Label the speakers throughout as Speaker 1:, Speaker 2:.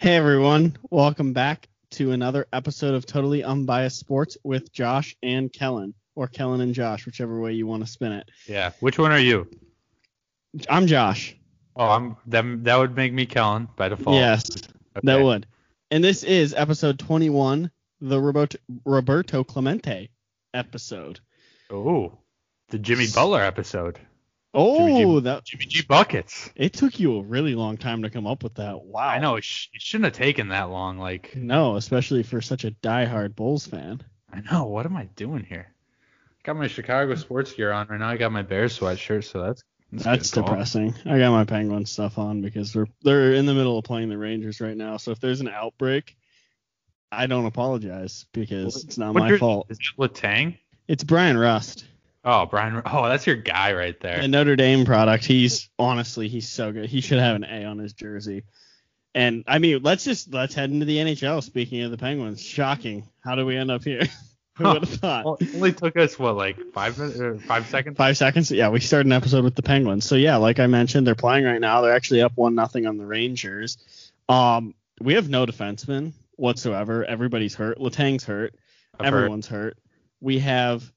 Speaker 1: Hey everyone, welcome back to another episode of Totally Unbiased Sports with Josh and Kellen, or Kellen and Josh, whichever way you want to spin it.
Speaker 2: Yeah. Which one are you?
Speaker 1: I'm Josh.
Speaker 2: Oh, I'm that. That would make me Kellen by default.
Speaker 1: Yes,
Speaker 2: Okay.
Speaker 1: that would. And this is episode 21, the Roberto, Roberto Clemente episode.
Speaker 2: Oh, the Jimmy Butler episode.
Speaker 1: Oh,
Speaker 2: Jimmy
Speaker 1: that
Speaker 2: Jimmy G buckets.
Speaker 1: it took you a really long time to come up with that. Wow.
Speaker 2: I know it, sh- it shouldn't have taken that long. Like
Speaker 1: No, especially for such a diehard Bulls fan.
Speaker 2: I know. What am I doing here? I Got my Chicago sports gear on right now. I got my Bears sweatshirt, so that's that's,
Speaker 1: That's depressing. I got my Penguin stuff on because they're they're in the middle of playing the Rangers right now. So if there's an outbreak, I don't apologize because
Speaker 2: What-
Speaker 1: it's not
Speaker 2: What
Speaker 1: my fault.
Speaker 2: Is it Letang?
Speaker 1: It's Bryan Rust,
Speaker 2: Oh, Brian. Oh, that's your guy right there.
Speaker 1: a Notre Dame product. He's honestly he's so good. He should have an A on his jersey. And I mean, let's just let's head into the NHL. Speaking of the Penguins, shocking. How do we end up here? Who would have thought?
Speaker 2: Well, it only took us what, like five minutes, five seconds?
Speaker 1: Five seconds. Yeah, we started an episode with the Penguins. So yeah, like I mentioned, they're playing right now. They're actually up one nothing on the Rangers. Um, we have no defensemen whatsoever. Everybody's hurt. Letang's hurt.
Speaker 2: I've.
Speaker 1: Everyone's hurt. We have,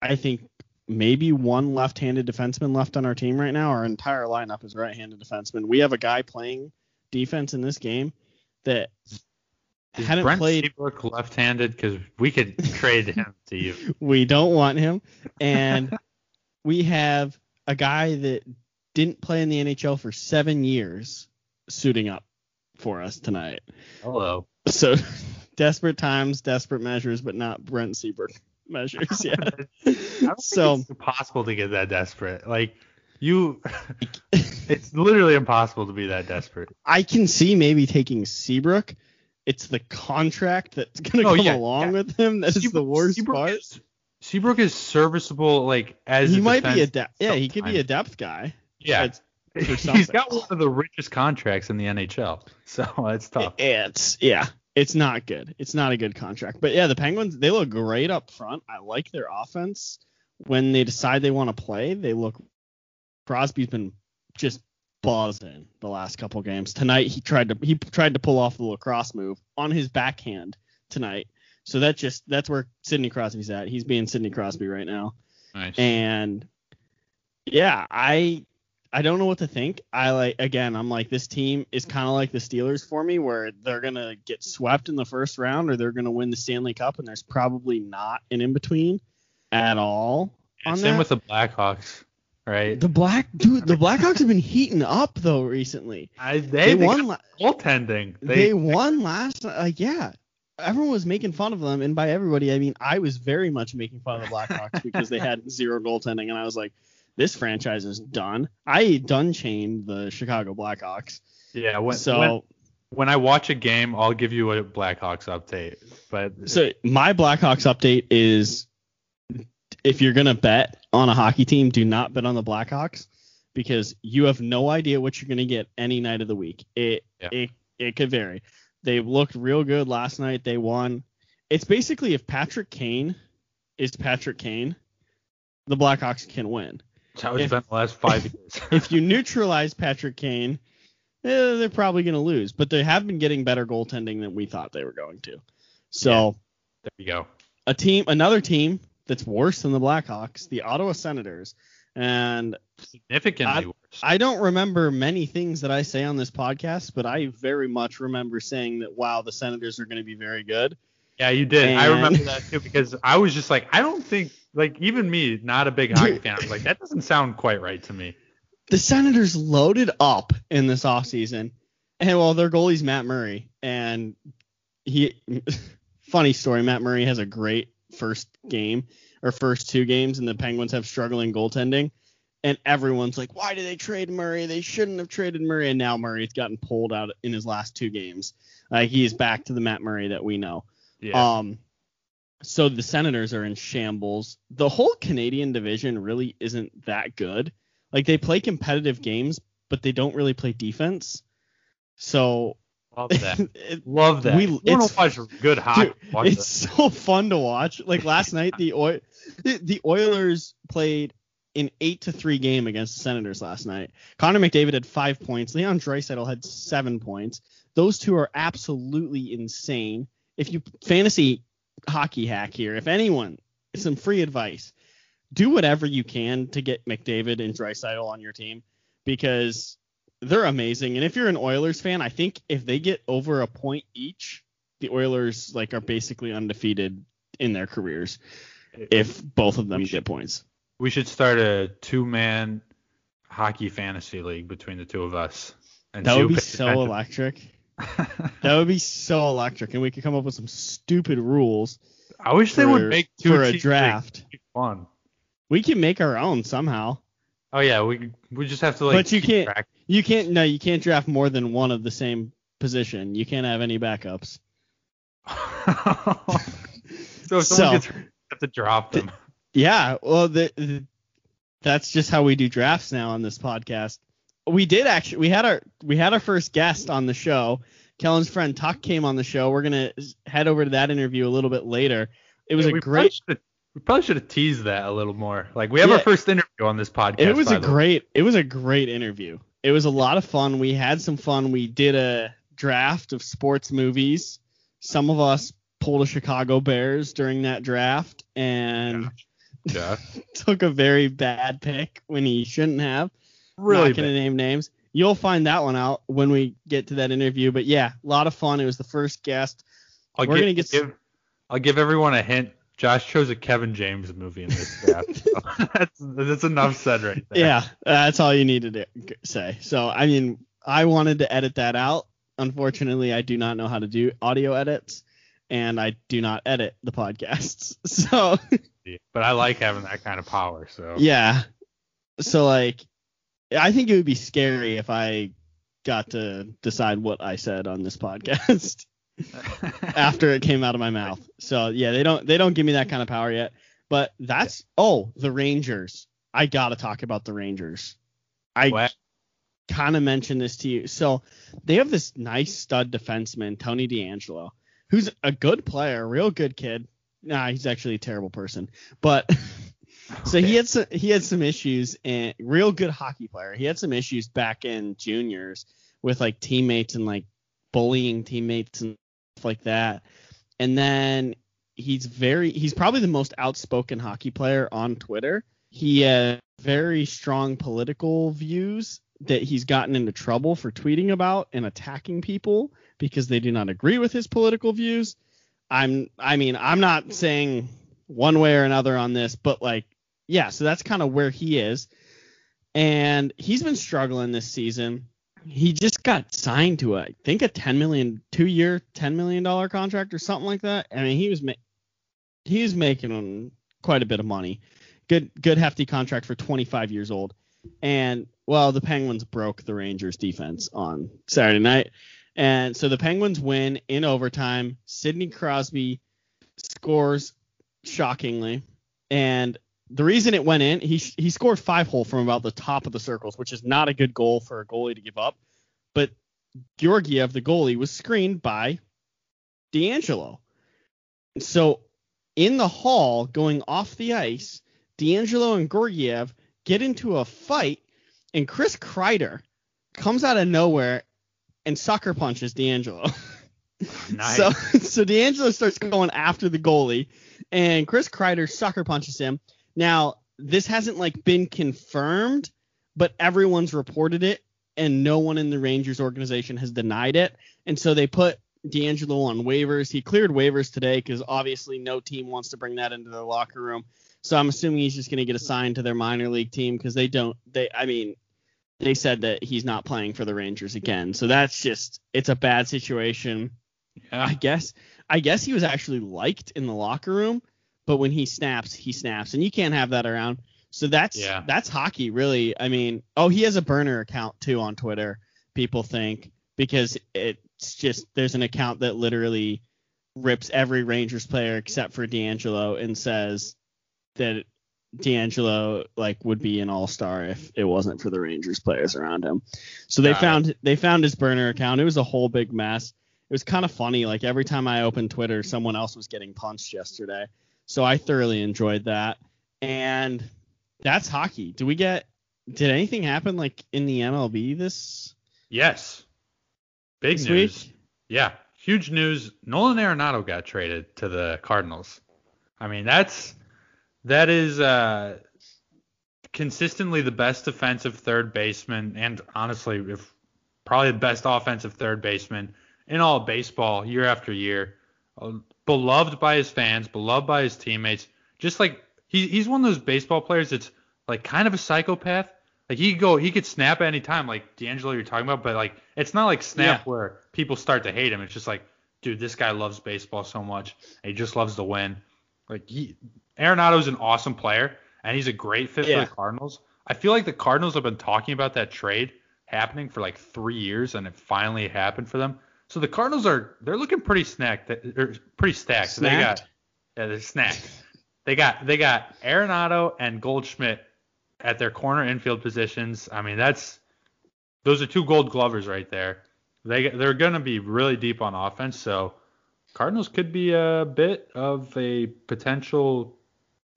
Speaker 1: I think, maybe one left-handed defenseman left on our team right now. Our entire lineup is right-handed defenseman. We have a guy playing defense in this game that
Speaker 2: Is
Speaker 1: hadn't
Speaker 2: Brent
Speaker 1: played.
Speaker 2: Seabrook left-handed? Because we could trade him to you.
Speaker 1: we don't want him. And we have a guy that didn't play in the NHL for seven years suiting up for us tonight.
Speaker 2: Hello.
Speaker 1: So desperate times, desperate measures, but not Brent Seabrook measures Yeah.
Speaker 2: I don't
Speaker 1: so
Speaker 2: think it's impossible to get that desperate. Like you, it's literally impossible to be that desperate.
Speaker 1: I can see maybe taking Seabrook. It's the contract that's gonna
Speaker 2: Oh,
Speaker 1: come
Speaker 2: yeah,
Speaker 1: along
Speaker 2: yeah.
Speaker 1: with him that's the worst
Speaker 2: Seabrook
Speaker 1: part.
Speaker 2: Is, Seabrook is serviceable, like as
Speaker 1: He might be a depth. Yeah, he could be a depth guy.
Speaker 2: yeah.
Speaker 1: It's-
Speaker 2: He's got one of the richest contracts in the NHL, so it's tough.
Speaker 1: It's yeah, it's not good. It's not a good contract. But yeah, the Penguins they look great up front. I like their offense. When they decide they want to play, they look. Crosby's been just buzzing the last couple games. Tonight he tried to he tried to pull off the lacrosse move on his backhand tonight. So that just that's where Sidney Crosby's at. He's being Sidney Crosby right now.
Speaker 2: Nice.
Speaker 1: And yeah, I I don't know what to think. I like again, I'm like this team is kind of like the Steelers for me where they're going to get swept in the first round or they're going to win the Stanley Cup and there's probably not an in between at all on
Speaker 2: Same
Speaker 1: that.
Speaker 2: with the Blackhawks, right?
Speaker 1: the Black dude, the Blackhawks have been heating up though recently.
Speaker 2: I,
Speaker 1: They,
Speaker 2: they, they
Speaker 1: won la-
Speaker 2: goaltending.
Speaker 1: they, won last like yeah. Everyone was making fun of them, and by everybody I mean I was very much making fun of the Blackhawks because they had zero goaltending, and I was like, this franchise is done. I done chained the Chicago Blackhawks.
Speaker 2: yeah. When,
Speaker 1: so
Speaker 2: when, when I watch a game, I'll give you a Blackhawks update. But
Speaker 1: so my Blackhawks update is if you're gonna bet on a hockey team, do not bet on the Blackhawks because you have no idea what you're gonna get any night of the week. It
Speaker 2: Yeah.
Speaker 1: it it could vary. They looked real good last night. They won. It's basically if Patrick Kane is Patrick Kane, the Blackhawks can win.
Speaker 2: How it's been the last five years.
Speaker 1: If you neutralize Patrick Kane, eh, they're probably gonna lose. But they have been getting better goaltending than we thought they were going to. So
Speaker 2: there you go.
Speaker 1: a team, another team that's worse than the Blackhawks, the Ottawa Senators. And
Speaker 2: Significantly worse.
Speaker 1: I don't remember many things that I say on this podcast, but I very much remember saying that wow, the Senators are going to be very good.
Speaker 2: yeah, you did. I remember that too because I was just like, I don't think, like, even me, not a big hockey fan, I was like, that doesn't sound quite right to me.
Speaker 1: The Senators loaded up in this offseason. And well, their goalie's Matt Murray. And he funny story, Matt Murray has a great first game or first two games, and the Penguins have struggling goaltending. And everyone's like, why did they trade Murray? They shouldn't have traded Murray. And now Murray's gotten pulled out in his last two games. Like he is back to the Matt Murray that we know.
Speaker 2: Yeah.
Speaker 1: Um, so the Senators are in shambles. The whole Canadian division really isn't that good. Like they play competitive games, but they don't really play defense. So
Speaker 2: Love that.
Speaker 1: it-
Speaker 2: Love that.
Speaker 1: we-
Speaker 2: want
Speaker 1: it's-
Speaker 2: to watch good hockey?
Speaker 1: dude, it's
Speaker 2: that.
Speaker 1: so fun to watch. Like last night, the Oil, the, the Oilers played an eight to three game against the Senators last night. Connor McDavid had five points. Leon Draisaitl had seven points. Those two are absolutely insane. If you fantasy hockey hack here, if anyone, some free advice, do whatever you can to get McDavid and Draisaitl on your team because they're amazing. And if you're an Oilers fan, I think if they get over a point each, the Oilers like are basically undefeated in their careers if both of them get points.
Speaker 2: We should start a two-man hockey fantasy league between the two of us. And
Speaker 1: That would be so electric. That would be so electric, and we could come up with some stupid rules
Speaker 2: I wish they would make two
Speaker 1: for a draft.
Speaker 2: league. It'd be Fun.
Speaker 1: We can make our own somehow.
Speaker 2: Oh yeah, we we just have to like.
Speaker 1: But you can't-
Speaker 2: track.
Speaker 1: You can't. No, you can't draft more than one of the same position. You can't have any backups.
Speaker 2: so if someone
Speaker 1: So-
Speaker 2: gets hurt, have to drop them.
Speaker 1: Yeah, well, the, the, that's just how we do drafts now on this podcast. We did actually. We had our we had our first guest on the show. Kellen's friend Tuck came on the show. We're gonna head over to that interview a little bit later. It was
Speaker 2: Yeah,
Speaker 1: a great.
Speaker 2: We probably should have teased that a little more. Like we have our first interview on this podcast.
Speaker 1: It was a great. It was a great interview. It was a lot of fun. We had some fun. We did a draft of sports movies. Some of us pulled a Chicago Bears during that draft and
Speaker 2: Yeah.
Speaker 1: took a very bad pick when he shouldn't have.
Speaker 2: Really
Speaker 1: not gonna name names. You'll find that one out when we get to that interview. But yeah, a lot of fun. It was the first guest.
Speaker 2: I'll
Speaker 1: We're
Speaker 2: give,
Speaker 1: gonna get s-
Speaker 2: give I'll give everyone a hint. Josh chose a Kevin James movie in this draft. so that's that's enough said right there.
Speaker 1: Yeah, that's all you need to do, say. So I mean, I wanted to edit that out. Unfortunately, I do not know how to do audio edits, and I do not edit the podcasts. So
Speaker 2: But I like having that kind of power. So
Speaker 1: yeah, so like, I think it would be scary if I got to decide what I said on this podcast. after it came out of my mouth. So yeah, they don't they don't give me that kind of power yet. But that's oh the Rangers. I gotta talk about the Rangers. I kind of mentioned this to you. So they have this nice stud defenseman, Tony DeAngelo, who's a good player, a real good kid. Nah, he's actually a terrible person. But so he had some he had some issues and real good hockey player. He had some issues back in juniors with like teammates and like bullying teammates and stuff like that. And then he's very he's probably the most outspoken hockey player on Twitter. He has very strong political views that he's gotten into trouble for tweeting about and attacking people because they do not agree with his political views. I'm I mean, I'm not saying one way or another on this, but like yeah, so that's kind of where he is. And he's been struggling this season. He just got signed to a, I think a 10 million, two year, 10 million dollar contract or something like that. I mean, he was ma- he was making quite a bit of money. Good, good hefty contract for 25 years old. And well, the Penguins broke the Rangers defense on Saturday night. And so the Penguins win in overtime. Sidney Crosby scores shockingly. And the reason it went in, he he scored five hole from about the top of the circles, which is not a good goal for a goalie to give up. But Georgiev, the goalie, was screened by DeAngelo. So in the hall, going off the ice, DeAngelo and Georgiev get into a fight, and Chris Kreider comes out of nowhere and sucker punches DeAngelo.
Speaker 2: Nice.
Speaker 1: So so DeAngelo starts going after the goalie, and Chris Kreider sucker punches him. Now this hasn't like been confirmed, but everyone's reported it, and no one in the Rangers organization has denied it. And so they put DeAngelo on waivers. He cleared waivers today because obviously no team wants to bring that into their locker room. So I'm assuming he's just going to get assigned to their minor league team because they don't. They I mean they said that he's not playing for the Rangers again. So that's just it's a bad situation.
Speaker 2: yeah.
Speaker 1: I guess I guess he was actually liked in the locker room, but when he snaps, he snaps, and you can't have that around. So that's
Speaker 2: Yeah.
Speaker 1: that's hockey, really. I mean, oh, he has a burner account too on Twitter. People think because it's just there's an account that literally rips every Rangers player except for DeAngelo and says that DeAngelo like would be an all-star if it wasn't for the Rangers players around him. So they
Speaker 2: Got it.
Speaker 1: found they found his burner account. It was a whole big mess. It was kind of funny. Like every time I opened Twitter, someone else was getting punched yesterday. So I thoroughly enjoyed that. And that's hockey. Do we get did anything happen like in the MLB this
Speaker 2: Yes. Big
Speaker 1: this
Speaker 2: news.
Speaker 1: week?
Speaker 2: Yeah, huge news. Nolan Arenado got traded to the Cardinals. I mean, that's that is uh, consistently the best defensive third baseman, and honestly, if probably the best offensive third baseman in all of baseball year after year. Beloved by his fans, beloved by his teammates. Just like he, he's one of those baseball players that's like kind of a psychopath. Like he could go, he could snap at any time, like DeAngelo you're talking about, but like it's not like snap
Speaker 1: Yeah.
Speaker 2: where people start to hate him. It's just like, dude, this guy loves baseball so much, he just loves to win. Like he, Arenado's an awesome player, and he's a great fit
Speaker 1: Yeah.
Speaker 2: for the Cardinals. I feel like the Cardinals have been talking about that trade happening for like three years, and it finally happened for them. So the Cardinals are they're looking pretty snacked, they're pretty stacked. So they got yeah, they're snacked. They got they got Arenado and Goldschmidt at their corner infield positions. I mean, that's those are two Gold Glovers right there. They they're going to be really deep on offense, so Cardinals could be a bit of a potential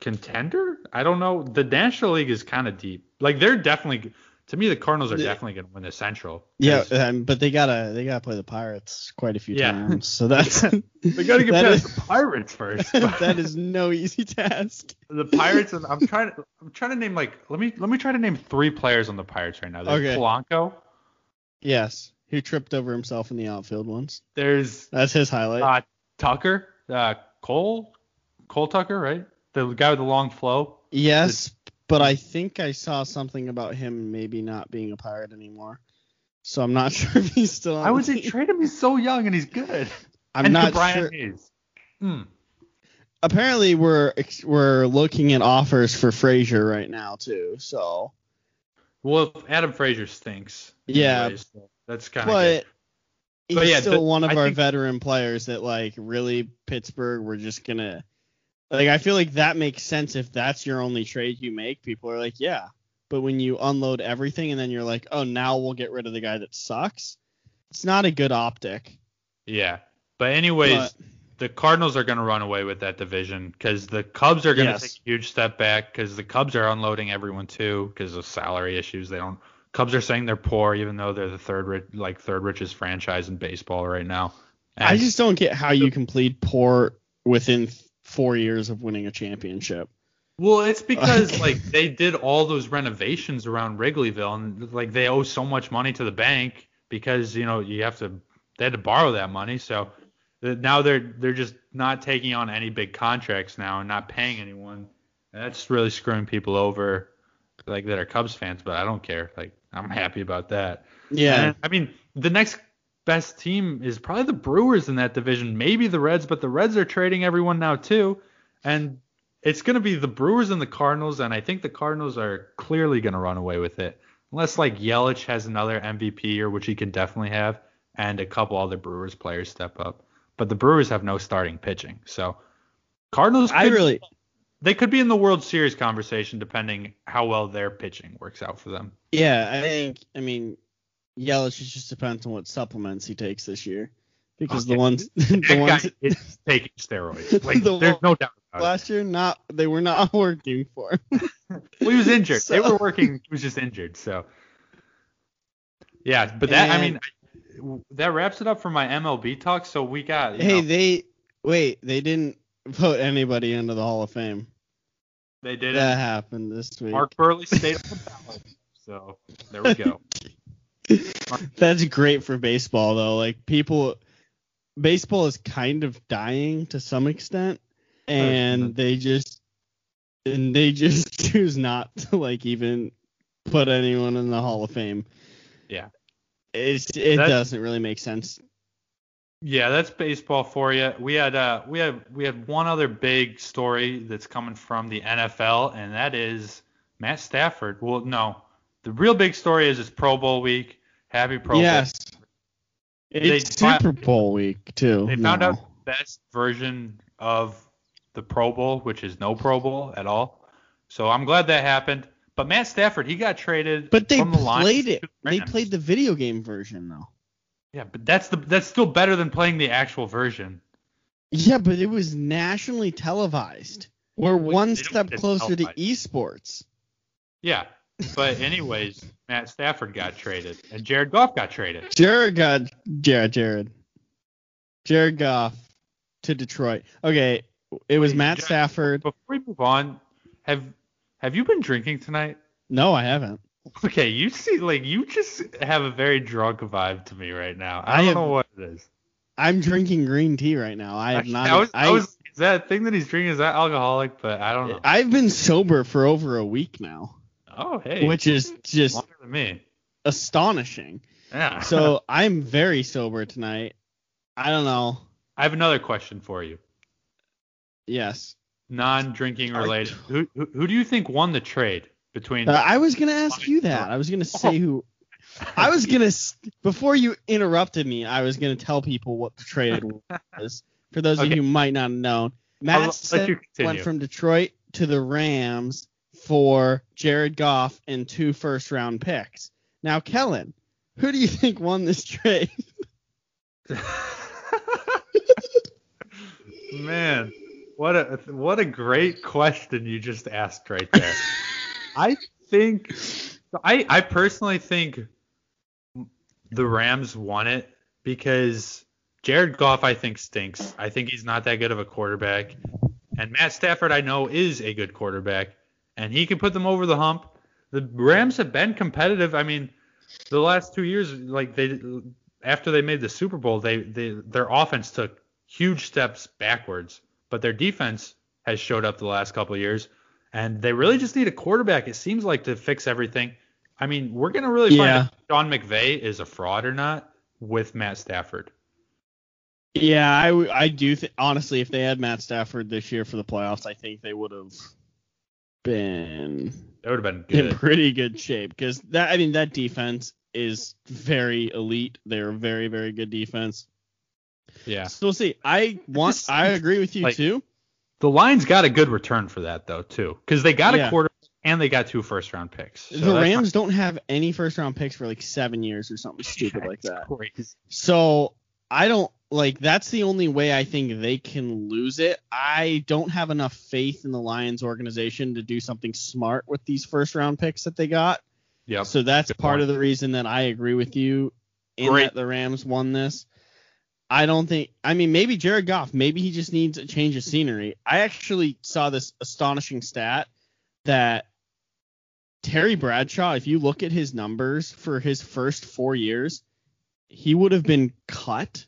Speaker 2: contender. I don't know. The National League is kind of deep. Like they're definitely to me the Cardinals are
Speaker 1: Yeah.
Speaker 2: definitely going to win the Central.
Speaker 1: Yeah, um, but they gotta they gotta play the Pirates quite a few
Speaker 2: Yeah.
Speaker 1: times. So that's
Speaker 2: they got to get past
Speaker 1: is-
Speaker 2: the Pirates first.
Speaker 1: that is no easy task.
Speaker 2: the Pirates. And I'm trying to I'm trying to name like let me let me try to name three players on the Pirates right now. There's
Speaker 1: Okay.
Speaker 2: Polanco.
Speaker 1: Yes, who tripped over himself in the outfield once.
Speaker 2: There's
Speaker 1: That's his highlight.
Speaker 2: uh, Tucker. Uh, Cole. Cole Tucker, right? The guy with the long flow.
Speaker 1: yes, but I think I saw something about him maybe not being a pirate anymore. So I'm not sure if he's still on
Speaker 2: I would
Speaker 1: the
Speaker 2: say
Speaker 1: team.
Speaker 2: trade him. He's so young and he's good.
Speaker 1: I'm
Speaker 2: and
Speaker 1: not
Speaker 2: Brian
Speaker 1: sure.
Speaker 2: Hayes. Hmm.
Speaker 1: Apparently, we're we're looking at offers for Frazier right now too. So
Speaker 2: Well, Adam Frazier stinks.
Speaker 1: Yeah.
Speaker 2: anyways, so that's kind of
Speaker 1: but he's
Speaker 2: But yeah,
Speaker 1: still
Speaker 2: the-
Speaker 1: one of
Speaker 2: I
Speaker 1: our
Speaker 2: think-
Speaker 1: veteran players that like really Pittsburgh we're just gonna like I feel like that makes sense if that's your only trade you make. People are like, yeah. But when you unload everything and then you're like, oh now we'll get rid of the guy that sucks, it's not a good optic.
Speaker 2: Yeah. But anyways,
Speaker 1: But-
Speaker 2: the Cardinals are going to run away with that division because the Cubs are going to
Speaker 1: Yes.
Speaker 2: take a huge step back because the Cubs are unloading everyone too because of salary issues. They don't. Cubs are saying they're poor even though they're the third like third richest franchise in baseball right now.
Speaker 1: I just don't get how you can plead poor within th- four years of winning a championship.
Speaker 2: Well, it's because like they did all those renovations around Wrigleyville, and like they owe so much money to the bank because you know you have to they had to borrow that money. So uh, now they're they're just not taking on any big contracts now and not paying anyone. And that's really screwing people over, like that are Cubs fans. But I don't care. Like I'm happy about that.
Speaker 1: Yeah.
Speaker 2: And, I mean, the next best team is probably the Brewers in that division, maybe the Reds, but the Reds are trading everyone now too, and it's going to be the Brewers and the Cardinals, and I think the Cardinals are clearly going to run away with it, unless like Yelich has another MVP year, which he can definitely have, and a couple other Brewers players step up. But the Brewers have no starting pitching, so Cardinals.
Speaker 1: I really
Speaker 2: they could be in the World Series conversation depending how well their pitching works out for them.
Speaker 1: Yeah, I think I mean Yelich it just depends on what supplements he takes this year. Because the ones the ones
Speaker 2: is taking steroids. Like,
Speaker 1: The
Speaker 2: there's no doubt about it.
Speaker 1: last year not they were not working for him.
Speaker 2: Well, he was injured. They were working. He was just injured. So, yeah. But that, I mean, that wraps it up for my MLB talk. So we got.
Speaker 1: Hey,
Speaker 2: know,
Speaker 1: they wait, they didn't vote anybody into the Hall of Fame.
Speaker 2: they did
Speaker 1: That happened this week.
Speaker 2: Mark Buehrle stayed on the ballot. So there we go.
Speaker 1: That's great for baseball though. Like people baseball is kind of dying to some extent and they just and they just choose not to like even put anyone in the Hall of Fame.
Speaker 2: Yeah.
Speaker 1: It's it
Speaker 2: That-
Speaker 1: doesn't really make sense.
Speaker 2: Yeah, that's baseball for you. We had uh we had we had one other big story that's coming from the NFL, and that is Matt Stafford. Well, no, the real big story is it's Pro Bowl week. Happy Pro Bowl.
Speaker 1: yes. It's Super Bowl week too.
Speaker 2: They found out the best version of the Pro Bowl, which is no Pro Bowl at all. So I'm glad that happened. But Matt Stafford, he got traded
Speaker 1: But they
Speaker 2: the
Speaker 1: played it.
Speaker 2: the
Speaker 1: They played the video game version though.
Speaker 2: Yeah, but that's the that's still better than playing the actual version.
Speaker 1: Yeah, but it was nationally televised. We're one step closer to esports.
Speaker 2: Yeah. But anyways, Matt Stafford got traded and Jared Goff got traded.
Speaker 1: Jared got Jared Jared. Jared Goff to Detroit. Okay, it was
Speaker 2: Wait,
Speaker 1: Matt
Speaker 2: Jared-
Speaker 1: Stafford.
Speaker 2: Before we move on, have have you been drinking tonight?
Speaker 1: No, I haven't.
Speaker 2: Okay, you see, like you just have a very drunk vibe to me right now. I
Speaker 1: I
Speaker 2: don't
Speaker 1: have-
Speaker 2: know what it is.
Speaker 1: I'm drinking green tea right now. I have not.
Speaker 2: I was,
Speaker 1: I,
Speaker 2: I was, is that thing that he's drinking? Is that alcoholic? But I don't know.
Speaker 1: I've been sober for over a week now,
Speaker 2: oh, hey,
Speaker 1: which is just
Speaker 2: longer than me.
Speaker 1: astonishing.
Speaker 2: Yeah.
Speaker 1: So I'm very sober tonight. I don't know.
Speaker 2: I have another question for you.
Speaker 1: Yes.
Speaker 2: Non-drinking related. Who, who who do you think won the trade between?
Speaker 1: Uh, I was gonna ask you that. I was gonna say who. I was gonna before you interrupted me. I was gonna tell people what the trade was. For those of you who might not have known, Matt
Speaker 2: let you
Speaker 1: Stafford
Speaker 2: continue.
Speaker 1: went from Detroit to the Rams for Jared Goff and two first round picks. Now, Kellen, who do you think won this trade?
Speaker 2: Man, what a what a great question you just asked right there. I think I I personally think the Rams won it because Jared Goff I think stinks. I think he's not that good of a quarterback. And Matt Stafford I know is a good quarterback and he can put them over the hump. The Rams have been competitive. I mean, the last 2 years like they after they made the Super Bowl, they, they their offense took huge steps backwards, but their defense has showed up the last couple of years and they really just need a quarterback. It seems like to fix everything. I mean, we're gonna really
Speaker 1: Yeah.
Speaker 2: find out if Sean McVay is a fraud or not with Matt Stafford.
Speaker 1: Yeah, I, I do think honestly, if they had Matt Stafford this year for the playoffs, I think they would have been
Speaker 2: That would have been
Speaker 1: in pretty good shape because that I mean that defense is very elite. They're a very very good defense.
Speaker 2: Yeah.
Speaker 1: So we'll see. I want.
Speaker 2: Just-
Speaker 1: I agree with you
Speaker 2: like-
Speaker 1: too.
Speaker 2: The Lions got a good return for that though too, because they got
Speaker 1: Yeah.
Speaker 2: a quarter and they got two first round picks. So
Speaker 1: the
Speaker 2: that's
Speaker 1: Rams don't have any first round picks for like seven years or something stupid like that.
Speaker 2: crazy.
Speaker 1: So I don't like that's the only way I think they can lose it. I don't have enough faith in the Lions organization to do something smart with these first round picks that they got.
Speaker 2: Yep.
Speaker 1: So that's
Speaker 2: Good
Speaker 1: part
Speaker 2: point.
Speaker 1: of the reason that I agree with you in
Speaker 2: Great.
Speaker 1: that the Rams won this. I don't think I mean maybe Jared Goff, maybe he just needs a change of scenery. I actually saw this astonishing stat that Terry Bradshaw, if you look at his numbers for his first 4 years, he would have been cut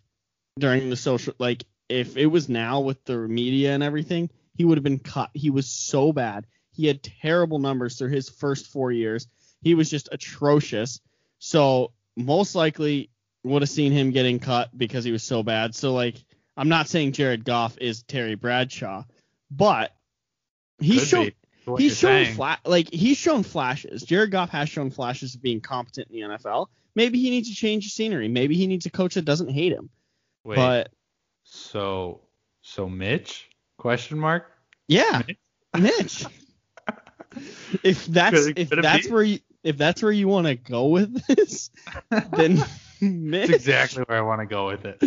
Speaker 1: during the social like if it was now with the media and everything, he would have been cut. He was so bad. He had terrible numbers through his first 4 years. He was just atrocious. So most likely would have seen him getting cut because he was so bad. So like I'm not saying Jared Goff is Terry Bradshaw, but he's
Speaker 2: Could
Speaker 1: shown he's shown fla- like he's shown flashes. Jared Goff has shown flashes of being competent in the NFL. Maybe he needs to change the scenery. Maybe he needs a coach that doesn't hate him.
Speaker 2: Wait,
Speaker 1: But
Speaker 2: so so Mitch? Question mark.
Speaker 1: yeah, Mitch. if that's
Speaker 2: Could-
Speaker 1: if
Speaker 2: could
Speaker 1: that's
Speaker 2: be?
Speaker 1: where you if that's where you want to go with this, then Mitch.
Speaker 2: That's exactly where I want to go with it.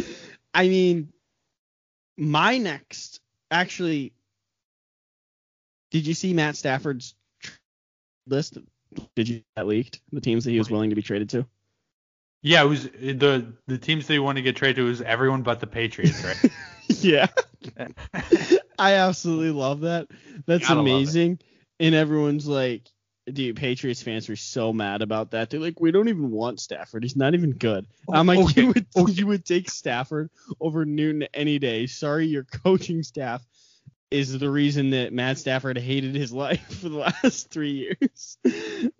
Speaker 1: I mean, my next actually. Did you see Matt Stafford's list? Did you that leaked? The teams that he was willing to be traded to.
Speaker 2: Yeah, it was the the teams that you want to get traded to was everyone but the Patriots, right?
Speaker 1: yeah. I absolutely love that. That's
Speaker 2: Gotta love it.
Speaker 1: amazing. And everyone's like, dude, Patriots fans were so mad about that. They're like, we don't even want Stafford. He's not even good. Oh, I'm like,
Speaker 2: Okay,
Speaker 1: you would you would take Stafford over Newton any day. Sorry, your coaching staff is the reason that Matt Stafford hated his life for the last three years.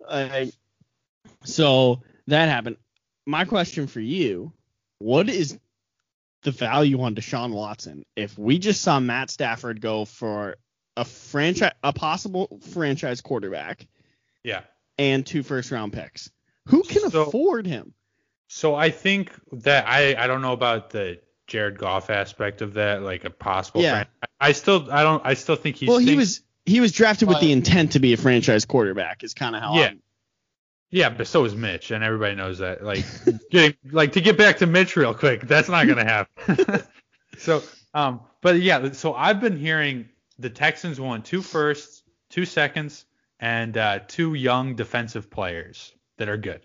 Speaker 1: Like, so that happened. My question for you: What is the value on Deshaun Watson if we just saw Matt Stafford go for a franchise, a possible franchise quarterback
Speaker 2: yeah.
Speaker 1: and two first round picks? Who can
Speaker 2: So-
Speaker 1: afford him?
Speaker 2: So I think that I I don't know about the Jared Goff aspect of that, like a possible.
Speaker 1: Yeah.
Speaker 2: fran- I, still I don't I still think he's.
Speaker 1: well, he was he was drafted with
Speaker 2: uh,
Speaker 1: the intent to be a franchise quarterback. Is kind of how.
Speaker 2: Yeah.
Speaker 1: I'm-
Speaker 2: Yeah, but so is Mitch, and everybody knows that. Like, getting like to get back to Mitch real quick, that's not gonna happen. so, um, but yeah, so I've been hearing the Texans want two firsts, two seconds, and uh, two young defensive players that are good.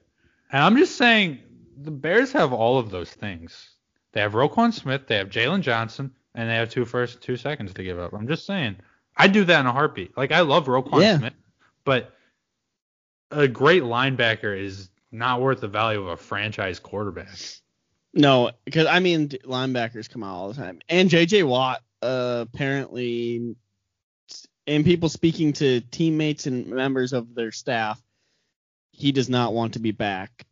Speaker 2: And I'm just saying the Bears have all of those things. They have Roquan Smith, they have Jaylon Johnson, and they have two firsts, two seconds to give up. I'm just saying, I'd do that in a heartbeat. Like I love Roquan
Speaker 1: Yeah.
Speaker 2: Smith, but a great linebacker is not worth the value of a franchise quarterback.
Speaker 1: No, because I mean linebackers come out all the time, and J.J. Watt uh, apparently, and people speaking to teammates and members of their staff, he does not want to be back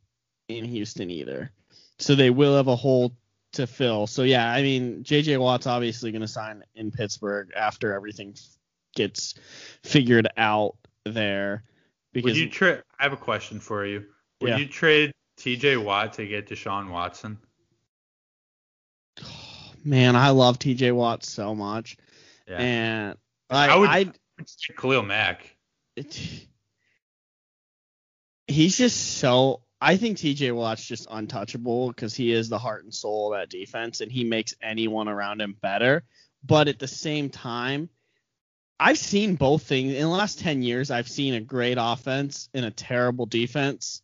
Speaker 1: in Houston either. So they will have a hole to fill. So yeah, I mean J.J. Watt's obviously going to sign in Pittsburgh after everything gets figured out there.
Speaker 2: Would you trade? I have a question for you. Would
Speaker 1: Yeah.
Speaker 2: you trade T.J. Watt to get Deshaun Watson?
Speaker 1: man, I love T.J. Watt so much,
Speaker 2: Yeah.
Speaker 1: and I,
Speaker 2: I would-
Speaker 1: I
Speaker 2: Khalil Mack.
Speaker 1: it, he's just so I think TJ Watt's just untouchable because he is the heart and soul of that defense and he makes anyone around him better. But at the same time, I've seen both things in the last 10 years. I've seen a great offense and a terrible defense,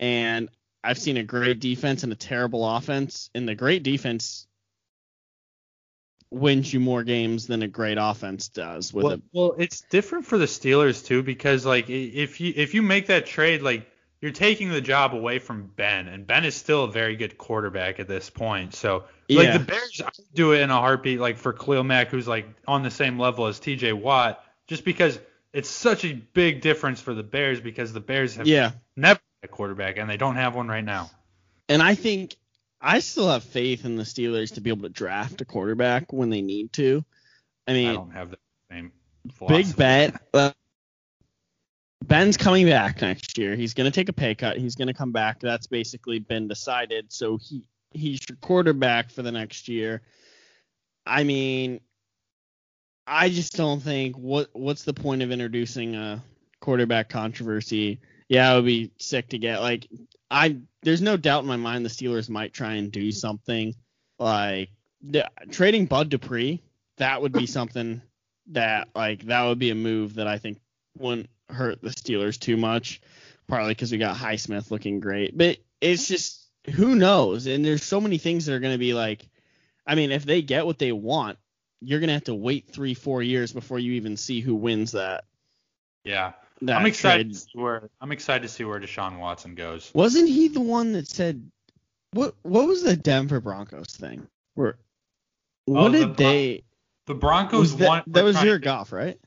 Speaker 1: and I've seen a great defense and a terrible offense. And the great defense wins you more games than a great offense does with
Speaker 2: Well,
Speaker 1: a
Speaker 2: well, it's different for the Steelers too because like if you if you make that trade, like you're taking the job away from Ben, and Ben is still a very good quarterback at this point. So like
Speaker 1: Yeah.
Speaker 2: the Bears I do it in a heartbeat, like for Khalil Mack, who's like on the same level as T.J. Watt, just because it's such a big difference for the Bears because the Bears have
Speaker 1: yeah.
Speaker 2: never had a quarterback and they don't have one right now.
Speaker 1: And I think I still have faith in the Steelers to be able to draft a quarterback when they need to. I mean, I
Speaker 2: don't have the same
Speaker 1: big
Speaker 2: philosophy.
Speaker 1: bet. Ben's coming back next year. He's going to take a pay cut. He's going to come back. That's basically been decided. So he he's your quarterback for the next year. I mean, I just don't think what what's the point of introducing a quarterback controversy? Yeah, it would be sick to get like I there's no doubt in my mind the Steelers might try and do something like trading Bud Dupree. That would be something that like that would be a move that I think wouldn't hurt the Steelers too much. Partly because we got Highsmith looking great, but it's just who knows. And there's so many things that are going to be like, I mean, if they get what they want, you're going to have to wait three, four years before you even see who wins that.
Speaker 2: Yeah.
Speaker 1: that
Speaker 2: I'm excited
Speaker 1: trade.
Speaker 2: to see where I'm excited to see where Deshaun Watson goes.
Speaker 1: Wasn't he the one that said what? What was the Denver Broncos thing? Where oh, what
Speaker 2: Oh, the
Speaker 1: did
Speaker 2: Bron-
Speaker 1: they?
Speaker 2: The Broncos
Speaker 1: that, that was your golf, right?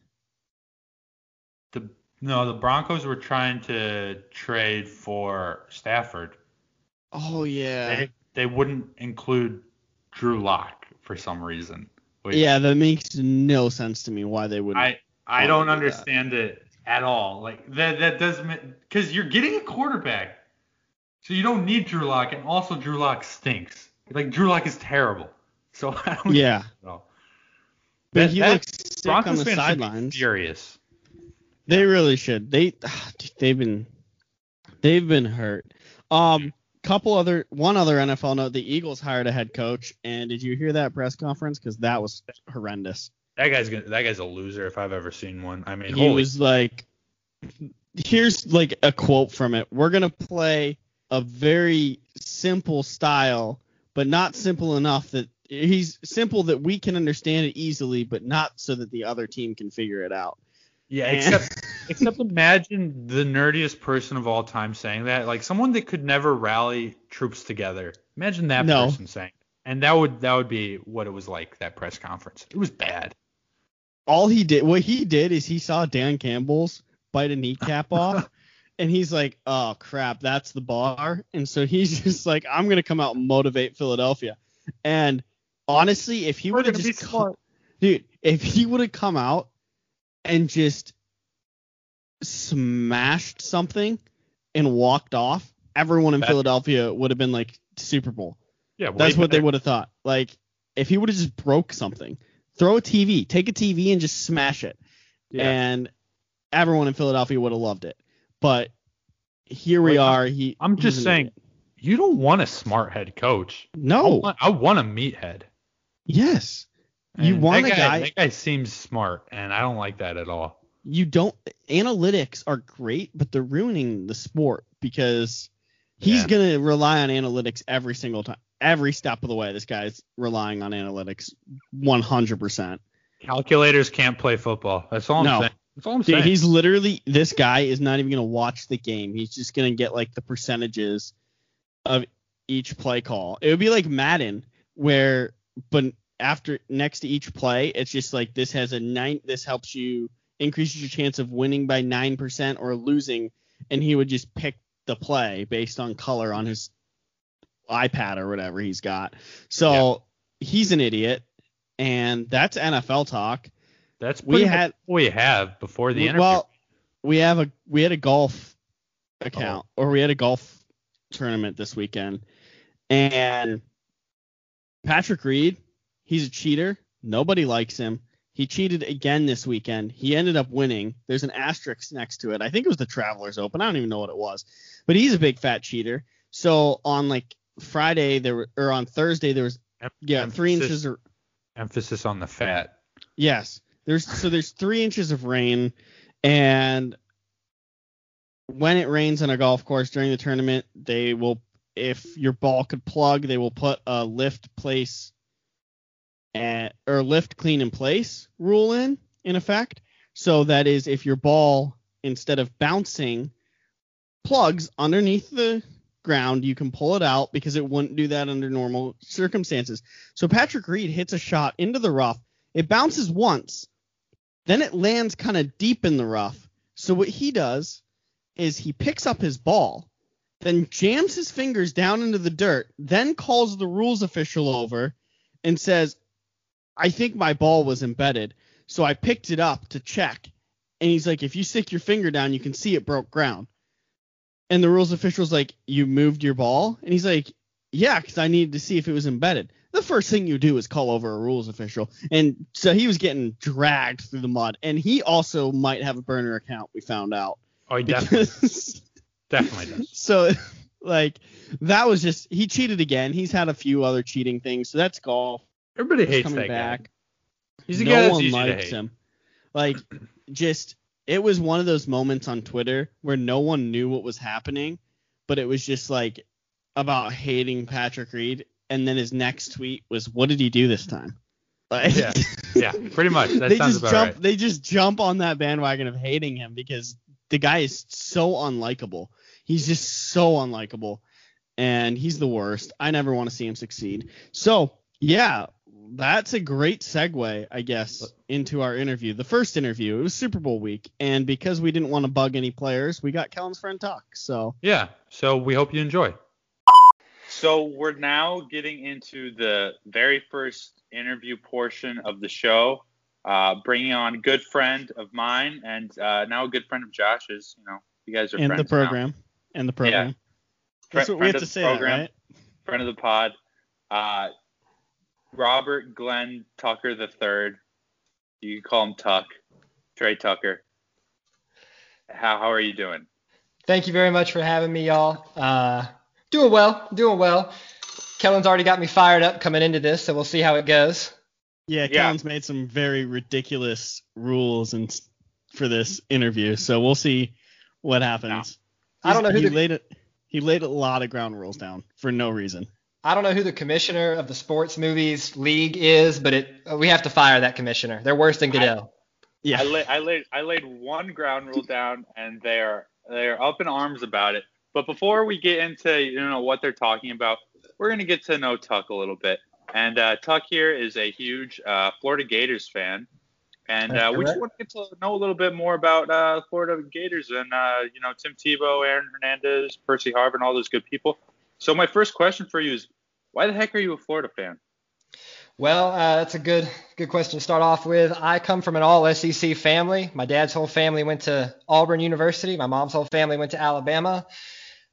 Speaker 2: No, the Broncos were trying to trade for Stafford.
Speaker 1: Oh yeah.
Speaker 2: They they wouldn't include Drew Lock for some reason. Which
Speaker 1: Yeah, that makes no sense to me why they wouldn't.
Speaker 2: I I don't
Speaker 1: do that.
Speaker 2: understand it at all. Like that that doesn't because you're getting a quarterback, so you don't need Drew Lock, and also Drew Lock stinks. Like Drew Lock is terrible. So I don't
Speaker 1: yeah,
Speaker 2: know.
Speaker 1: but
Speaker 2: That-
Speaker 1: he
Speaker 2: that-
Speaker 1: looks sick on the sidelines.
Speaker 2: Furious.
Speaker 1: They really should. They they've been they've been hurt. Um, couple other one other NFL note: the Eagles hired a head coach, and did you hear that press conference? Because that was horrendous.
Speaker 2: That guy's gonna, that guy's a loser if I've ever seen one. I mean,
Speaker 1: he
Speaker 2: holy
Speaker 1: was like here's like a quote from it we're going to play a very simple style but not simple enough that he's simple that we can understand it easily but not so that the other team can figure it out
Speaker 2: Yeah,
Speaker 1: And-
Speaker 2: except except imagine the nerdiest person of all time saying that, like someone that could never rally troops together. Imagine that
Speaker 1: No.
Speaker 2: person saying, and that would that would be what it was like that press conference. It was bad.
Speaker 1: all he did what he did is he saw Dan Campbell's bite a kneecap off and he's like oh crap that's the bar and so he's just like I'm going to come out and motivate Philadelphia and honestly if he would have
Speaker 2: gonna
Speaker 1: just co-
Speaker 2: smart.
Speaker 1: dude if he would have come out and just smashed something and walked off everyone in
Speaker 2: That-
Speaker 1: Philadelphia would have been like Super Bowl
Speaker 2: Yeah,
Speaker 1: that's what they would have thought. Like if he would have just broke something, throw a TV, take a TV and just smash it,
Speaker 2: Yeah.
Speaker 1: and everyone in Philadelphia would have loved it. But here we
Speaker 2: I'm-
Speaker 1: are. He.
Speaker 2: I'm just saying,
Speaker 1: idiot.
Speaker 2: you don't want a smart head coach. I
Speaker 1: No.
Speaker 2: want, I want a meathead.
Speaker 1: Yes. You
Speaker 2: And
Speaker 1: want
Speaker 2: that
Speaker 1: a guy.
Speaker 2: That guy seems smart, and I don't like that at all.
Speaker 1: you don't analytics are great, but they're ruining the sport because he's
Speaker 2: Yeah.
Speaker 1: going to rely on analytics every single time. Every step of the way, this guy's relying on analytics 100%.
Speaker 2: Calculators can't play football. That's all I'm
Speaker 1: No.
Speaker 2: saying. That's all I'm
Speaker 1: Dude,
Speaker 2: saying.
Speaker 1: he's literally this guy is not even going to watch the game. He's just going to get like the percentages of each play call. It would be like Madden where but after next to each play, it's just like this has a nine this helps you increases your chance of winning by 9% or losing and he would just pick the play based on color on his iPad or whatever he's got. So he's an idiot and that's NFL talk.
Speaker 2: That's
Speaker 1: we had-
Speaker 2: we have before the
Speaker 1: We-
Speaker 2: interview.
Speaker 1: Well, we have a we had a golf account or we had a golf tournament this weekend, and Patrick Reed, he's a cheater. Nobody likes him. He cheated again this weekend. He ended up winning. There's an asterisk next to it. I think it was the Travelers Open. I don't even know what it was, but he's a big fat cheater. So on like Friday there were, or on Thursday there was yeah three inches of,
Speaker 2: Emphasis on the fat.
Speaker 1: Yes. There's so there's three inches of rain, and when it rains on a golf course during the tournament, they will, if your ball could plug, they will put a lift place at, or lift clean in place rule in in effect. So that is if your ball instead of bouncing plugs underneath the ground, you can pull it out because it wouldn't do that under normal circumstances. So Patrick Reed hits a shot into the rough. It bounces once, then it lands kind of deep in the rough. So what he does is he picks up his ball, then jams his fingers down into the dirt, then calls the rules official over and says, I think my ball was embedded. So I picked it up to check. And he's like, if you stick your finger down, you can see it broke ground. And the rules official's like, you moved your ball? And he's like, yeah, because I needed to see if it was embedded. The first thing you do is call over a rules official. And so he was getting dragged through the mud. And he also might have a burner account, we found out.
Speaker 2: Oh, he definitely, definitely does.
Speaker 1: so like that was just he cheated again. He's had a few other cheating things. So that's golf.
Speaker 2: Everybody hates
Speaker 1: coming
Speaker 2: that
Speaker 1: back.
Speaker 2: guy. He's a
Speaker 1: no
Speaker 2: guy that's
Speaker 1: one
Speaker 2: easy to
Speaker 1: likes
Speaker 2: hate.
Speaker 1: him. Like just it was one of those moments on Twitter where no one knew what was happening, but it was just like about hating Patrick Reed. And then his next tweet was, "What did he do this time?" Like,
Speaker 2: Yeah, Yeah, pretty much. That
Speaker 1: they
Speaker 2: sounds
Speaker 1: just
Speaker 2: about
Speaker 1: jump.
Speaker 2: right.
Speaker 1: They just jump on that bandwagon of hating him because the guy is so unlikable. He's just so unlikable, and he's the worst. I never want to see him succeed. So yeah, that's a great segue, I guess, into our interview. The first interview. It was Super Bowl week, and because we didn't want to bug any players, we got Kellen's friend Tuck. So
Speaker 2: Yeah. So we hope you enjoy.
Speaker 3: So we're now getting into the very first interview portion of the show, uh, bringing on a good friend of mine and uh, now a good friend of Josh's. You know, you guys are
Speaker 1: and
Speaker 3: friends
Speaker 1: the program, and the program. That's
Speaker 3: Fri-
Speaker 1: what we have
Speaker 3: friend
Speaker 1: to
Speaker 3: of the
Speaker 1: say, that,
Speaker 3: program.
Speaker 1: right?
Speaker 3: Friend of the pod, uh, Robert Glenn Tucker the third. You can call him Tuck, Trey Tucker. How how are you doing?
Speaker 4: Thank you very much for having me, y'all. Uh, doing well, doing well. Kellen's already got me fired up coming into this, so we'll see how it goes.
Speaker 1: Yeah,
Speaker 3: Yeah.
Speaker 1: Kellen's made some very ridiculous rules and for this interview, so we'll see what happens.
Speaker 4: I don't know who
Speaker 1: he
Speaker 4: the-
Speaker 1: laid it. He laid a lot of ground rules down for no reason.
Speaker 4: I don't know who the commissioner of the sports movies league is, but it we have to fire that commissioner. They're worse than Goodell.
Speaker 1: Yeah,
Speaker 3: I, I laid I laid one ground rule down, and they are they are up in arms about it. But before we get into you know what they're talking about, we're gonna get to know Tuck a little bit. And uh, Tuck here is a huge uh, Florida Gators fan, and uh, we just want to get to know a little bit more about uh, Florida Gators and uh, you know Tim Tebow, Aaron Hernandez, Percy Harvin, all those good people. So my first question for you is, why the heck are you a Florida fan?
Speaker 4: Well, uh, that's a good good question to start off with. I come from an all SEC family. My dad's whole family went to Auburn University. My mom's whole family went to Alabama.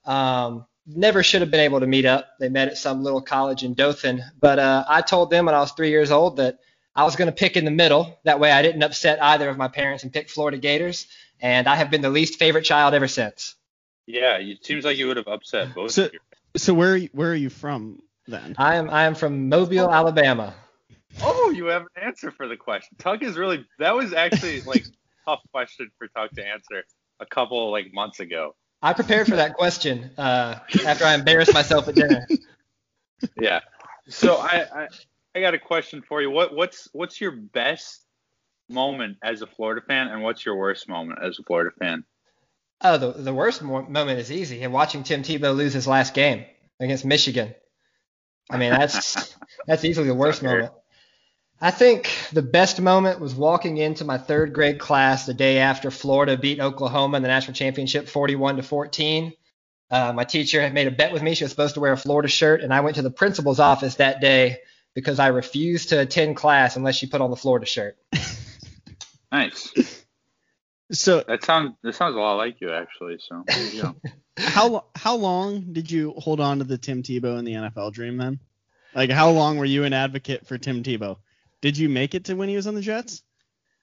Speaker 4: Um, never should have been able to meet up. They met at some little college in Dothan. But uh, I told them when I was three years old that I was going to pick in the middle. That way I didn't upset either of my parents and pick Florida Gators. And I have been the least favorite child ever since.
Speaker 3: Yeah, it seems like you would have upset both
Speaker 1: So-
Speaker 3: of you.
Speaker 1: So where are you, where are you from then?
Speaker 4: I am I am from Mobile, Alabama.
Speaker 3: Oh, you have an answer for the question. Tuck is really that was actually like
Speaker 2: tough question for Tuck to answer a couple like months ago.
Speaker 4: I prepared for that question uh, after I embarrassed myself at dinner.
Speaker 2: Yeah. So I, I I got a question for you. What what's what's your best moment as a Florida fan, and what's your worst moment as a Florida fan?
Speaker 4: Oh, the the worst moment is easy. And watching Tim Tebow lose his last game against Michigan. I mean, that's that's easily the worst moment. I think the best moment was walking into my third grade class the day after Florida beat Oklahoma in the national championship, 41 to 14. Uh, my teacher had made a bet with me. She was supposed to wear a Florida shirt, and I went to the principal's office that day because I refused to attend class unless she put on the Florida shirt.
Speaker 2: Nice.
Speaker 1: So
Speaker 2: That sounds that sounds a lot like you actually. So there you
Speaker 1: how how long did you hold on to the Tim Tebow in the NFL dream then? Like how long were you an advocate for Tim Tebow? Did you make it to when he was on the Jets?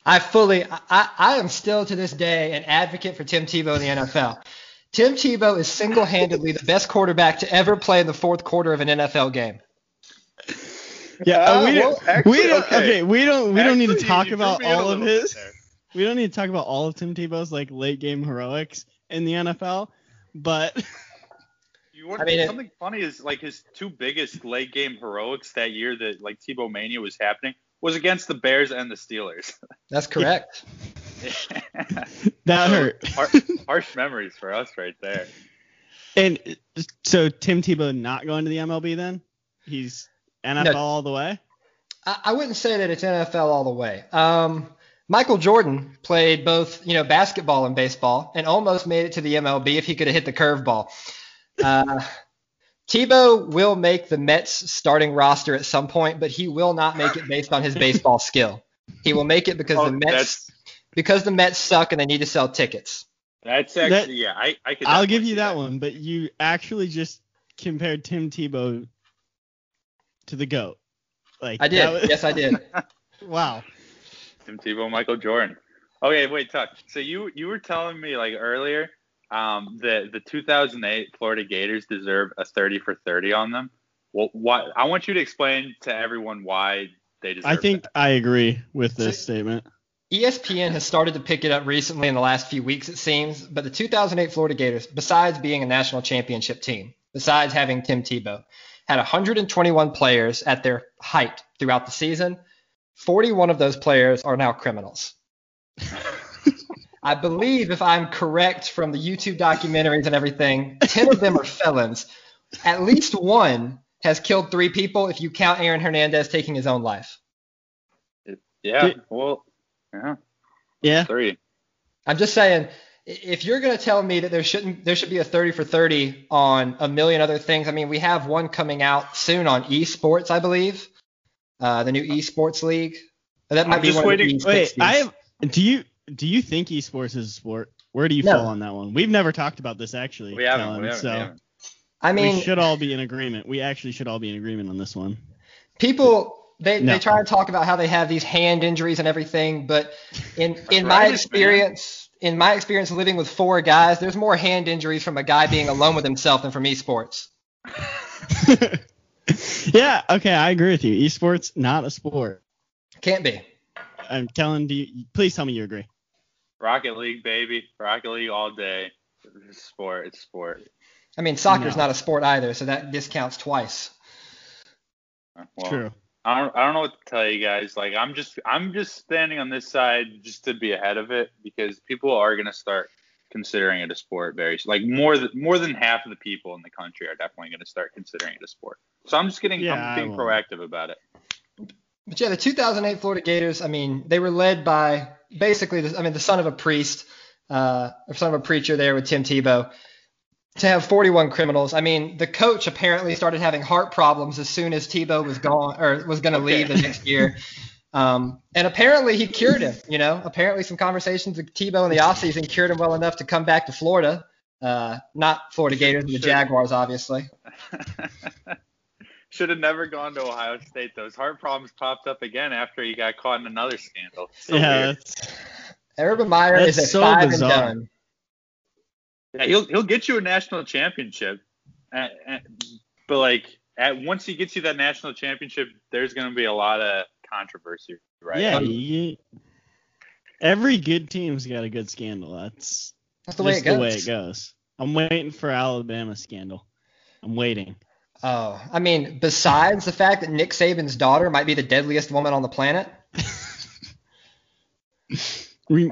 Speaker 4: I fully, I, I am still to this day an advocate for Tim Tebow in the NFL. Tim Tebow is single-handedly the best quarterback to ever play in the fourth quarter of an NFL game.
Speaker 1: Yeah,
Speaker 2: Uh,
Speaker 1: we
Speaker 2: well, actually,
Speaker 1: we don't.
Speaker 2: okay.
Speaker 1: Okay. we don't. We don't need to talk about
Speaker 2: threw me in a
Speaker 1: all of his.
Speaker 2: there.
Speaker 1: We don't need to talk about all of Tim Tebow's like late game heroics in the NFL, but
Speaker 2: You want
Speaker 4: I mean, it-
Speaker 2: something funny is like his two biggest late game heroics that year that like Tebow Mania was happening was against the Bears and the Steelers.
Speaker 4: That's correct.
Speaker 1: that hurt.
Speaker 2: har- harsh memories for us right there.
Speaker 1: And so Tim Tebow not going to the MLB then? He's NFL
Speaker 4: No.
Speaker 1: all the way.
Speaker 4: I, I wouldn't say that it's NFL all the way. Um, Michael Jordan played both, you know, basketball and baseball, and almost made it to the MLB if he could have hit the curveball. Uh, Tebow will make the Mets starting roster at some point, but he will not make it based on his baseball skill. He will make it because
Speaker 2: Oh,
Speaker 4: the Mets because the Mets suck and they need to sell tickets.
Speaker 2: that's
Speaker 1: That-
Speaker 2: yeah. I I could.
Speaker 1: I'll give you
Speaker 2: see
Speaker 1: that one, but you actually just compared Tim Tebow to the goat. Like
Speaker 4: I did.
Speaker 1: was-
Speaker 4: yes, I did.
Speaker 1: Wow.
Speaker 2: Tim Tebow, Michael Jordan. Okay, wait, Tuck. So you you were telling me like earlier um, that the 2008 Florida Gators deserve a 30 for 30 on them. Well, what I want you to explain to everyone why they deserve.
Speaker 1: I think
Speaker 2: that.
Speaker 1: I agree with this statement.
Speaker 4: E ESPN has started to pick it up recently in the last few weeks, it seems. But the 2008 Florida Gators, besides being a national championship team, besides having Tim Tebow, had 121 players at their height throughout the season. 41 of those players are now criminals. I believe, if I'm correct from the YouTube documentaries and everything, 10 of them are felons. At least one has killed three people if you count Aaron Hernandez taking his own life.
Speaker 2: Yeah. Well. Yeah.
Speaker 1: Yeah.
Speaker 2: Three.
Speaker 4: I'm just saying, if you're going to tell me that there shouldn't, there should be a 30 for 30 on a million other things. I mean, we have one coming out soon on esports, I believe, uh, the new esports league. That might
Speaker 2: I'm
Speaker 4: be
Speaker 2: just
Speaker 4: one
Speaker 2: waiting-
Speaker 4: of the
Speaker 1: Wait, I have, do you do you think esports is a sport? Where do you
Speaker 4: No.
Speaker 1: fall on that one? We've never talked about this actually.
Speaker 2: We haven't.
Speaker 1: Kellen,
Speaker 2: We haven't.
Speaker 1: so
Speaker 2: we haven't.
Speaker 4: I mean,
Speaker 1: we should all be in agreement. We actually should all be in agreement on this one.
Speaker 4: people they,
Speaker 1: No.
Speaker 4: they try to talk about how they have these hand injuries and everything, but in in my
Speaker 2: Arthritis, man.
Speaker 4: experience, in my experience living with four guys, there's more hand injuries from a guy being alone with himself than from esports.
Speaker 1: yeah. Okay, I agree with you. Esports not a sport.
Speaker 4: Can't be.
Speaker 1: I'm telling Do you please tell me you agree?
Speaker 2: Rocket League, baby. Rocket League all day. It's sport. It's sport.
Speaker 4: I mean, soccer's
Speaker 1: No.
Speaker 4: not a sport either, so that discounts twice.
Speaker 2: Uh, well,
Speaker 1: True.
Speaker 2: I don't, I don't know what to tell you guys. Like I'm just I'm just standing on this side just to be ahead of it because people are gonna start considering it a sport very like more than more than half of the people in the country are definitely gonna start considering it a sport. So I'm just getting
Speaker 1: Yeah,
Speaker 2: I'm being proactive about it.
Speaker 4: But yeah, the 2008 Florida Gators, I mean, they were led by basically, the, I mean, the son of a priest, uh, or son of a preacher there with Tim Tebow. To have 41 criminals, I mean, the coach apparently started having heart problems as soon as Tebow was gone or was going to leave the next year. Um, and apparently he cured him. You know, apparently some conversations with Tebow in the offseason cured him well enough to come back to Florida. Uh, not Florida Gators, but the
Speaker 2: Should-
Speaker 4: Jaguars, obviously.
Speaker 2: Should have never gone to Ohio State. Those heart problems popped up again after he got caught in another scandal. So
Speaker 1: yeah.
Speaker 4: Urban Meyer is a
Speaker 1: so
Speaker 4: five
Speaker 1: bizarre.
Speaker 4: and done.
Speaker 2: Yeah, he'll he'll get you a national championship, and, and, but like at once he gets you that national championship, there's going to be a lot of controversy, right?
Speaker 1: Yeah. You- Every good team's got a good scandal. That's
Speaker 4: That's the way
Speaker 1: just
Speaker 4: it goes.
Speaker 1: the way it goes. I'm waiting for Alabama scandal. I'm waiting.
Speaker 4: Oh, I mean, besides the fact that Nick Saban's daughter might be the deadliest woman on the planet,
Speaker 1: We,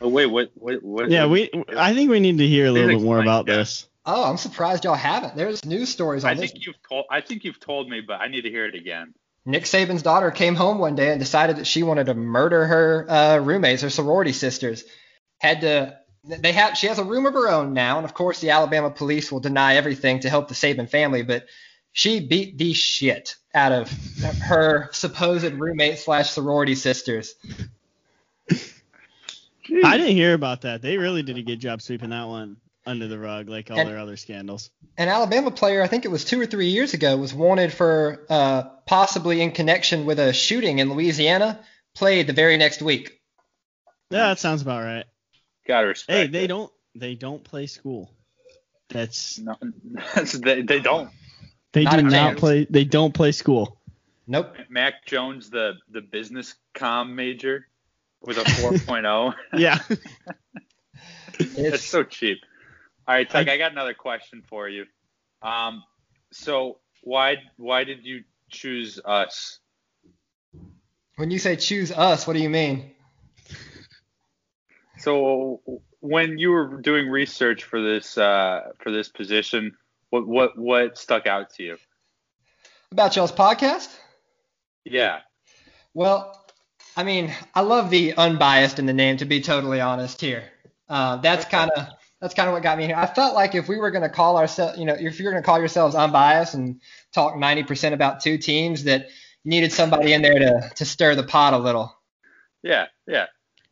Speaker 2: Oh wait, what? What? what
Speaker 1: yeah, we. I think we need to hear a little bit more about
Speaker 2: yeah.
Speaker 1: this.
Speaker 4: oh, I'm surprised y'all haven't. There's news stories
Speaker 2: I
Speaker 4: on this.
Speaker 2: think you've told. I think you've told me, but I need to hear it again.
Speaker 4: Nick Saban's daughter came home one day and decided that she wanted to murder her uh, roommates, her sorority sisters. Had to. They have. She has a room of her own now, and of course the Alabama police will deny everything to help the Saban family. But she beat the shit out of her supposed roommate slash sorority sisters.
Speaker 1: I didn't hear about that. They really did a good job sweeping that one under the rug, like all
Speaker 4: And-
Speaker 1: their other scandals.
Speaker 4: An Alabama player, I think it was two or three years ago, was wanted for uh, possibly in connection with a shooting in Louisiana. Played the very next week.
Speaker 1: Yeah, that sounds about right.
Speaker 2: Gotta respect.
Speaker 1: Hey, they
Speaker 2: it.
Speaker 1: don't. They don't play school. That's
Speaker 2: No, they, they don't.
Speaker 1: they
Speaker 4: Not
Speaker 1: do not
Speaker 4: chance.
Speaker 1: play. They don't play school.
Speaker 4: Nope.
Speaker 2: Mac Jones, the the business com major, with a 4.0.
Speaker 1: Yeah.
Speaker 2: That's
Speaker 4: It's,
Speaker 2: so cheap. All right, Tuck, I got another question for you. Um, so why why did you choose us?
Speaker 4: when you say choose us, what do you mean?
Speaker 2: So when you were doing research for this uh, for this position, what what what stuck out to you?
Speaker 4: About y'all's podcast?
Speaker 2: Yeah.
Speaker 4: Well, I mean, I love the unbiased in the name, to be totally honest here. Uh, that's kind of that's kind of what got me here. I felt like if we were going to call ourselves, you know, if you're going to call yourselves unbiased and talk 90% about two teams, that you needed somebody in there to to stir the pot a little.
Speaker 2: Yeah, yeah.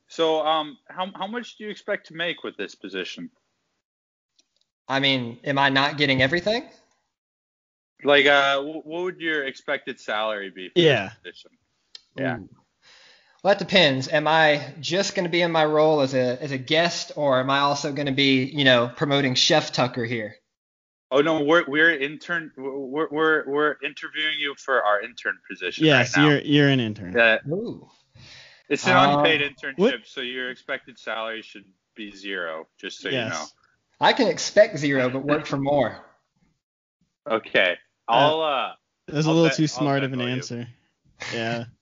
Speaker 2: So um, how how much do you expect to make with this position?
Speaker 4: I mean, am I not getting everything?
Speaker 2: Like, uh, what would your expected salary be for
Speaker 1: Yeah.
Speaker 2: this position? Yeah.
Speaker 1: Ooh.
Speaker 4: Well, that depends. Am I just going to be in my role as a as a guest, or am I also going to be, you know, promoting Chef Tucker here?
Speaker 2: Oh no, we're we're intern we're we're we're interviewing you for our intern position
Speaker 1: Yes,
Speaker 2: right now.
Speaker 1: you're you're an intern.
Speaker 2: Yeah,
Speaker 4: Ooh.
Speaker 2: it's an
Speaker 4: Uh,
Speaker 2: unpaid internship,
Speaker 1: what-
Speaker 2: so your expected salary should be zero. Just so
Speaker 1: yes. You know.
Speaker 4: I can expect zero, but work for more.
Speaker 2: Okay, I'll uh,
Speaker 1: That was a
Speaker 2: I'll
Speaker 1: little
Speaker 2: bet-
Speaker 1: too smart of an
Speaker 2: bet you.
Speaker 1: answer. Yeah.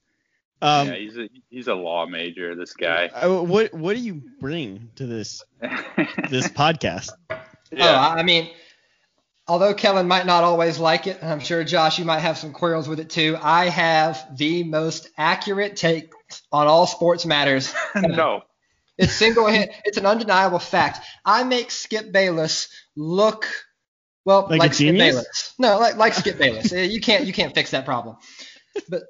Speaker 1: Um,
Speaker 2: yeah, he's a he's a law major. This guy.
Speaker 1: uh, what what do you bring to this this podcast?
Speaker 4: Oh,
Speaker 2: yeah.
Speaker 4: I I mean, although Kellen might not always like it, and I'm sure Josh, you might have some quarrels with it too. I have the most accurate take on all sports matters.
Speaker 2: no.
Speaker 4: It's single hit. It's an undeniable fact. I make Skip Bayless look well
Speaker 1: Like
Speaker 4: like,
Speaker 1: a
Speaker 4: Skip
Speaker 1: genius?
Speaker 4: Bayless. No, like like Skip Bayless. You can't you can't fix that problem. But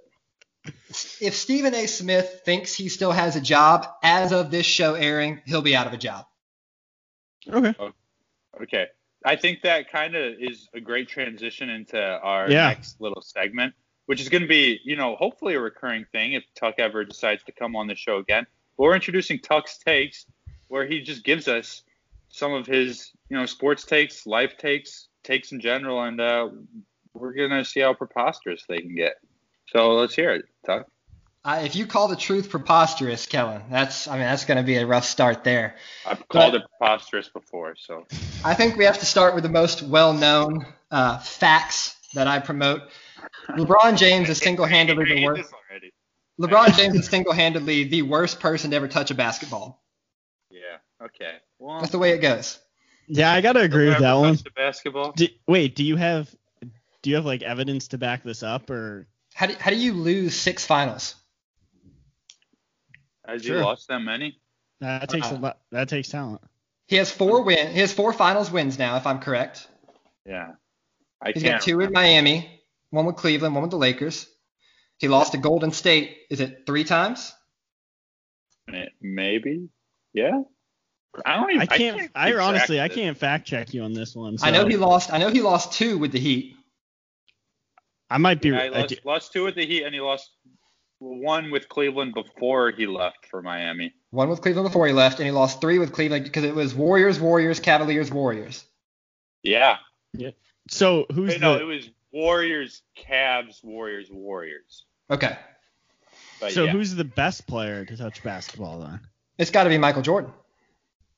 Speaker 4: if Stephen A. Smith thinks he still has a job as of this show airing, he'll be out of a job.
Speaker 1: Okay.
Speaker 2: Okay. I think that kind of is a great transition into our
Speaker 1: Yeah.
Speaker 2: next little segment, which is going to be, you know, hopefully a recurring thing if Tuck ever decides to come on the show again. But we're introducing Tuck's takes, where he just gives us some of his, you know, sports takes, life takes, takes in general, and uh, we're going to see how preposterous they can get. So let's hear it, Tuck.
Speaker 4: Uh, if you call the truth preposterous, Kellen, that's I mean that's going to be a rough start there.
Speaker 2: I've called it preposterous before, so
Speaker 4: I think we have to start with the most well-known uh, facts that I promote. LeBron James is single-handedly the worst. LeBron James is single-handedly the worst person to ever touch a basketball.
Speaker 2: Yeah. Okay. Well,
Speaker 4: That's the way it goes.
Speaker 1: Yeah, I gotta agree with that one.
Speaker 2: touched a basketball.
Speaker 1: Do, wait, do you have do you have like evidence to back this up or?
Speaker 4: How do, how do you lose six finals?
Speaker 2: Has
Speaker 1: Sure.
Speaker 2: you lost that many?
Speaker 1: That takes a
Speaker 4: Uh,
Speaker 1: lot. That takes talent.
Speaker 4: He has four win. He has four finals wins now, if I'm correct.
Speaker 2: Yeah. I
Speaker 4: He's
Speaker 2: can't.
Speaker 4: got two with Miami, one with Cleveland, one with the Lakers. He lost to Golden State. Is it three times?
Speaker 2: Maybe. Yeah. I don't even.
Speaker 1: I can't.
Speaker 2: keep
Speaker 1: I, honestly,
Speaker 2: of
Speaker 1: I can't fact check you on this one.
Speaker 4: I know he lost. I know he lost two with the Heat.
Speaker 1: I might be.
Speaker 2: Yeah, he lost,
Speaker 1: do-
Speaker 2: lost two with the Heat, and he lost one with Cleveland before he left for Miami.
Speaker 4: One with Cleveland before he left, and he lost three with Cleveland because it was Warriors, Warriors, Cavaliers, Warriors.
Speaker 2: Yeah. Yeah.
Speaker 1: so who's
Speaker 2: Wait, no,
Speaker 1: the?
Speaker 2: it was Warriors, Cavs, Warriors, Warriors.
Speaker 4: Okay.
Speaker 2: But
Speaker 1: so
Speaker 2: yeah,
Speaker 1: who's the best player to touch basketball then?
Speaker 4: It's got to be Michael Jordan.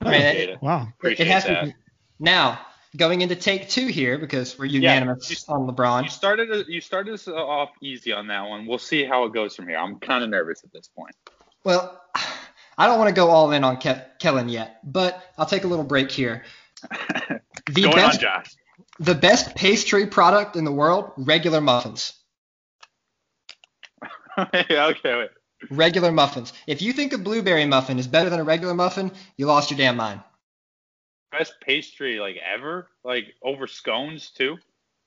Speaker 4: I mean, it,
Speaker 2: it.
Speaker 1: Wow.
Speaker 4: it
Speaker 2: Appreciate
Speaker 4: has
Speaker 2: that.
Speaker 4: to be. Now, going into take two here because we're unanimous
Speaker 2: you-
Speaker 4: on
Speaker 2: You
Speaker 4: LeBron.
Speaker 2: started you started us off easy on that one. We'll see how it goes from here. I'm kind of nervous at this point.
Speaker 4: Well, I don't want to go all in on Ke- Kellen yet, but I'll take a little break here. The
Speaker 2: Going
Speaker 4: best,
Speaker 2: on, Josh.
Speaker 4: the best pastry product in the world, regular muffins.
Speaker 2: okay, wait.
Speaker 4: Regular muffins. If you think a blueberry muffin is better than a regular muffin, you lost your damn mind.
Speaker 2: Best pastry like ever, like over scones too.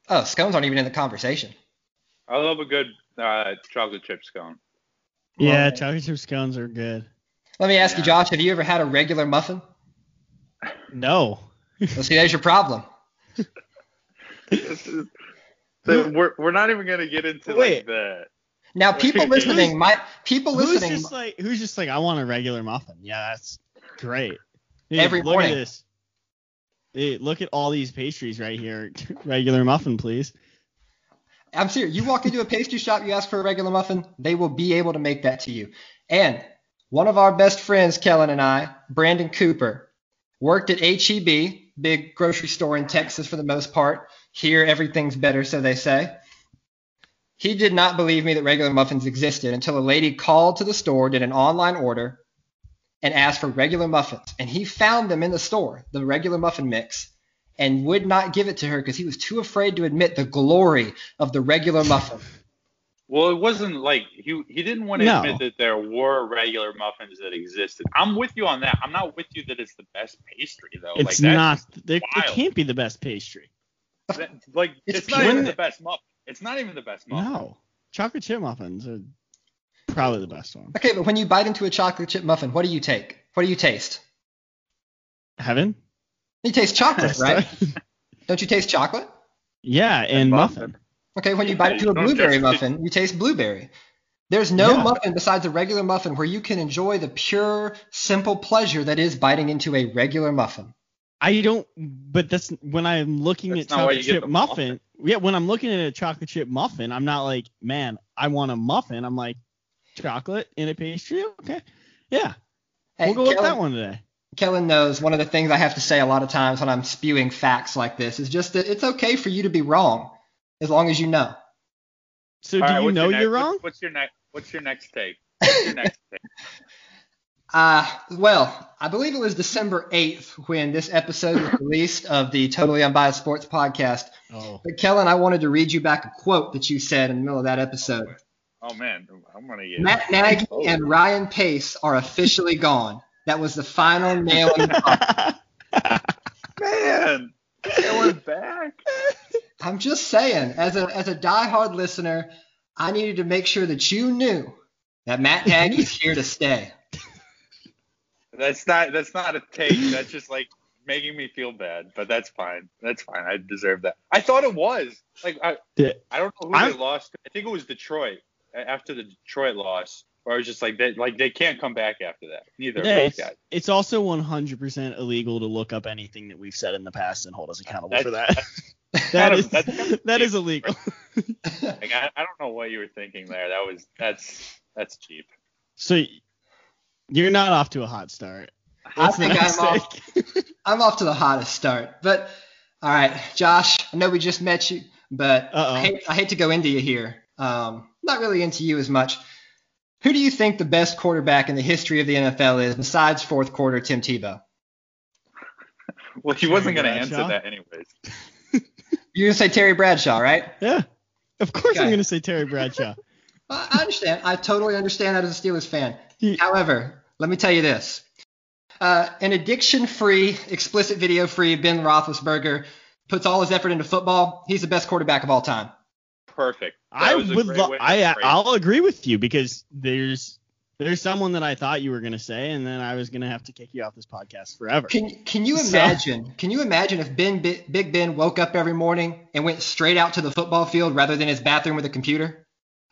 Speaker 4: Oh, scones aren't even in the conversation.
Speaker 2: I love a good uh, chocolate chip scone.
Speaker 1: Yeah,
Speaker 4: Well,
Speaker 1: chocolate chip scones are good.
Speaker 4: Let me ask you, Josh, have you ever had a regular muffin?
Speaker 1: No.
Speaker 4: Well, see, there's your problem.
Speaker 2: This is- so we're we're not even gonna get into
Speaker 1: Wait.
Speaker 2: like the.
Speaker 4: Now, people listening my people
Speaker 1: Who's
Speaker 4: listening.
Speaker 1: just like who's just like I want a regular muffin? Yeah, that's great. Dude,
Speaker 4: Every
Speaker 1: look
Speaker 4: morning.
Speaker 1: At this. Dude, look at all these pastries right here. regular muffin, please.
Speaker 4: I'm serious. You walk into a pastry shop, you ask for a regular muffin, they will be able to make that to you. And one of our best friends, Kellen and I, Brandon Cooper, worked at HEB, big grocery store in Texas for the most part. Here, everything's better, so they say. He did not believe me that regular muffins existed until a lady called to the store, did an online order, and asked for regular muffins. And he found them in the store, the regular muffin mix, and would not give it to her because he was too afraid to admit the glory of the regular muffin.
Speaker 2: Well, it wasn't like he he didn't want to
Speaker 1: No.
Speaker 2: admit that there were regular muffins that existed. I'm with you on that. I'm not with you that it's the best pastry though.
Speaker 1: It's
Speaker 2: like,
Speaker 1: not. It, it can't be the best pastry.
Speaker 2: That, like
Speaker 4: It's
Speaker 2: it's, not even the best muffin. It's not even the best muffin.
Speaker 1: No, chocolate chip muffins are probably the best one.
Speaker 4: Okay, but when you bite into a chocolate chip muffin, what do you take? What do you taste?
Speaker 1: Heaven.
Speaker 4: You taste chocolate, right? Don't you taste chocolate?
Speaker 1: yeah, and
Speaker 2: muffin.
Speaker 1: muffin.
Speaker 4: Okay, when you bite into a blueberry muffin, you taste blueberry. There's no
Speaker 1: Yeah.
Speaker 4: muffin besides a regular muffin where you can enjoy the pure, simple pleasure that is biting into a regular muffin.
Speaker 1: I don't. But that's when I'm looking
Speaker 2: That's
Speaker 1: at chocolate chip
Speaker 2: the
Speaker 1: muffin. Yeah, when I'm looking at a chocolate chip muffin, I'm not like, man, I want a muffin. I'm like, chocolate in a pastry. Okay, yeah,
Speaker 4: Hey,
Speaker 1: we'll go with that one today.
Speaker 4: Kellen knows one of the things I have to say a lot of times when I'm spewing facts like this is just that it's okay for you to be wrong as long as you know.
Speaker 1: So
Speaker 2: All
Speaker 1: do
Speaker 2: right,
Speaker 1: you know
Speaker 2: your
Speaker 1: you're
Speaker 2: next,
Speaker 1: wrong?
Speaker 2: What's your next? What's your next take? What's your next take?
Speaker 4: Uh, well, I believe it was December 8th when this episode was released of the Totally Unbiased Sports podcast.
Speaker 1: Oh,
Speaker 4: But Kellen, I wanted to read you back a quote that you said in the middle of that episode.
Speaker 2: Oh man, I'm gonna get.
Speaker 4: Matt Nagy
Speaker 2: Oh.
Speaker 4: and Ryan Pace are officially gone. That was the final nail in the coffin.
Speaker 2: Man, going back.
Speaker 4: I'm just saying, as a as a diehard listener, I needed to make sure that you knew that Matt Nagy's here to stay.
Speaker 2: That's not. That's not a take. That's just like making me feel bad. But that's fine. That's fine. I deserve that. I thought it was like I.
Speaker 1: Yeah.
Speaker 2: I don't know who
Speaker 1: I'm-
Speaker 2: they lost. I think it was Detroit a- after the Detroit loss. Where I was just like, they like they can't come back after that. Neither
Speaker 1: Yeah,
Speaker 2: of those
Speaker 1: it's,
Speaker 2: guys.
Speaker 1: it's also 100% illegal to look up anything that we've said in the past and hold us accountable
Speaker 2: That's-
Speaker 1: for that.
Speaker 2: Kind
Speaker 1: that
Speaker 2: of-
Speaker 1: is
Speaker 2: that's kind of
Speaker 1: that
Speaker 2: cheap.
Speaker 1: is illegal.
Speaker 2: Like, I, I don't know what you were thinking there. That was that's that's cheap.
Speaker 1: So you're not off to a hot start.
Speaker 4: I think I'm off. I'm off to the hottest start. But all right, Josh, I know we just met you, but I hate, I hate to go into you here. Um, not really into you as much. Who do you think the best quarterback in the history of the NFL is besides fourth quarter Tim Tebow?
Speaker 2: Well, he wasn't going to answer that anyways.
Speaker 4: You're gonna say Terry Bradshaw, right?
Speaker 1: Yeah. Of course I'm going to say Terry Bradshaw.
Speaker 4: I I understand. I totally understand that as a Steelers fan.
Speaker 1: He-
Speaker 4: However, let me tell you this. Uh, an addiction-free, explicit video-free Ben Roethlisberger puts all his effort into football. He's the best quarterback of all time.
Speaker 2: Perfect. That
Speaker 1: I would
Speaker 2: great
Speaker 1: lo- I.
Speaker 2: Uh,
Speaker 1: I'll agree with you because there's there's someone that I thought you were going to say and then I was going to have to kick you off this podcast forever.
Speaker 4: Can Can you
Speaker 1: So-
Speaker 4: imagine? Can you imagine if Ben Bi- Big Ben woke up every morning and went straight out to the football field rather than his bathroom with a computer?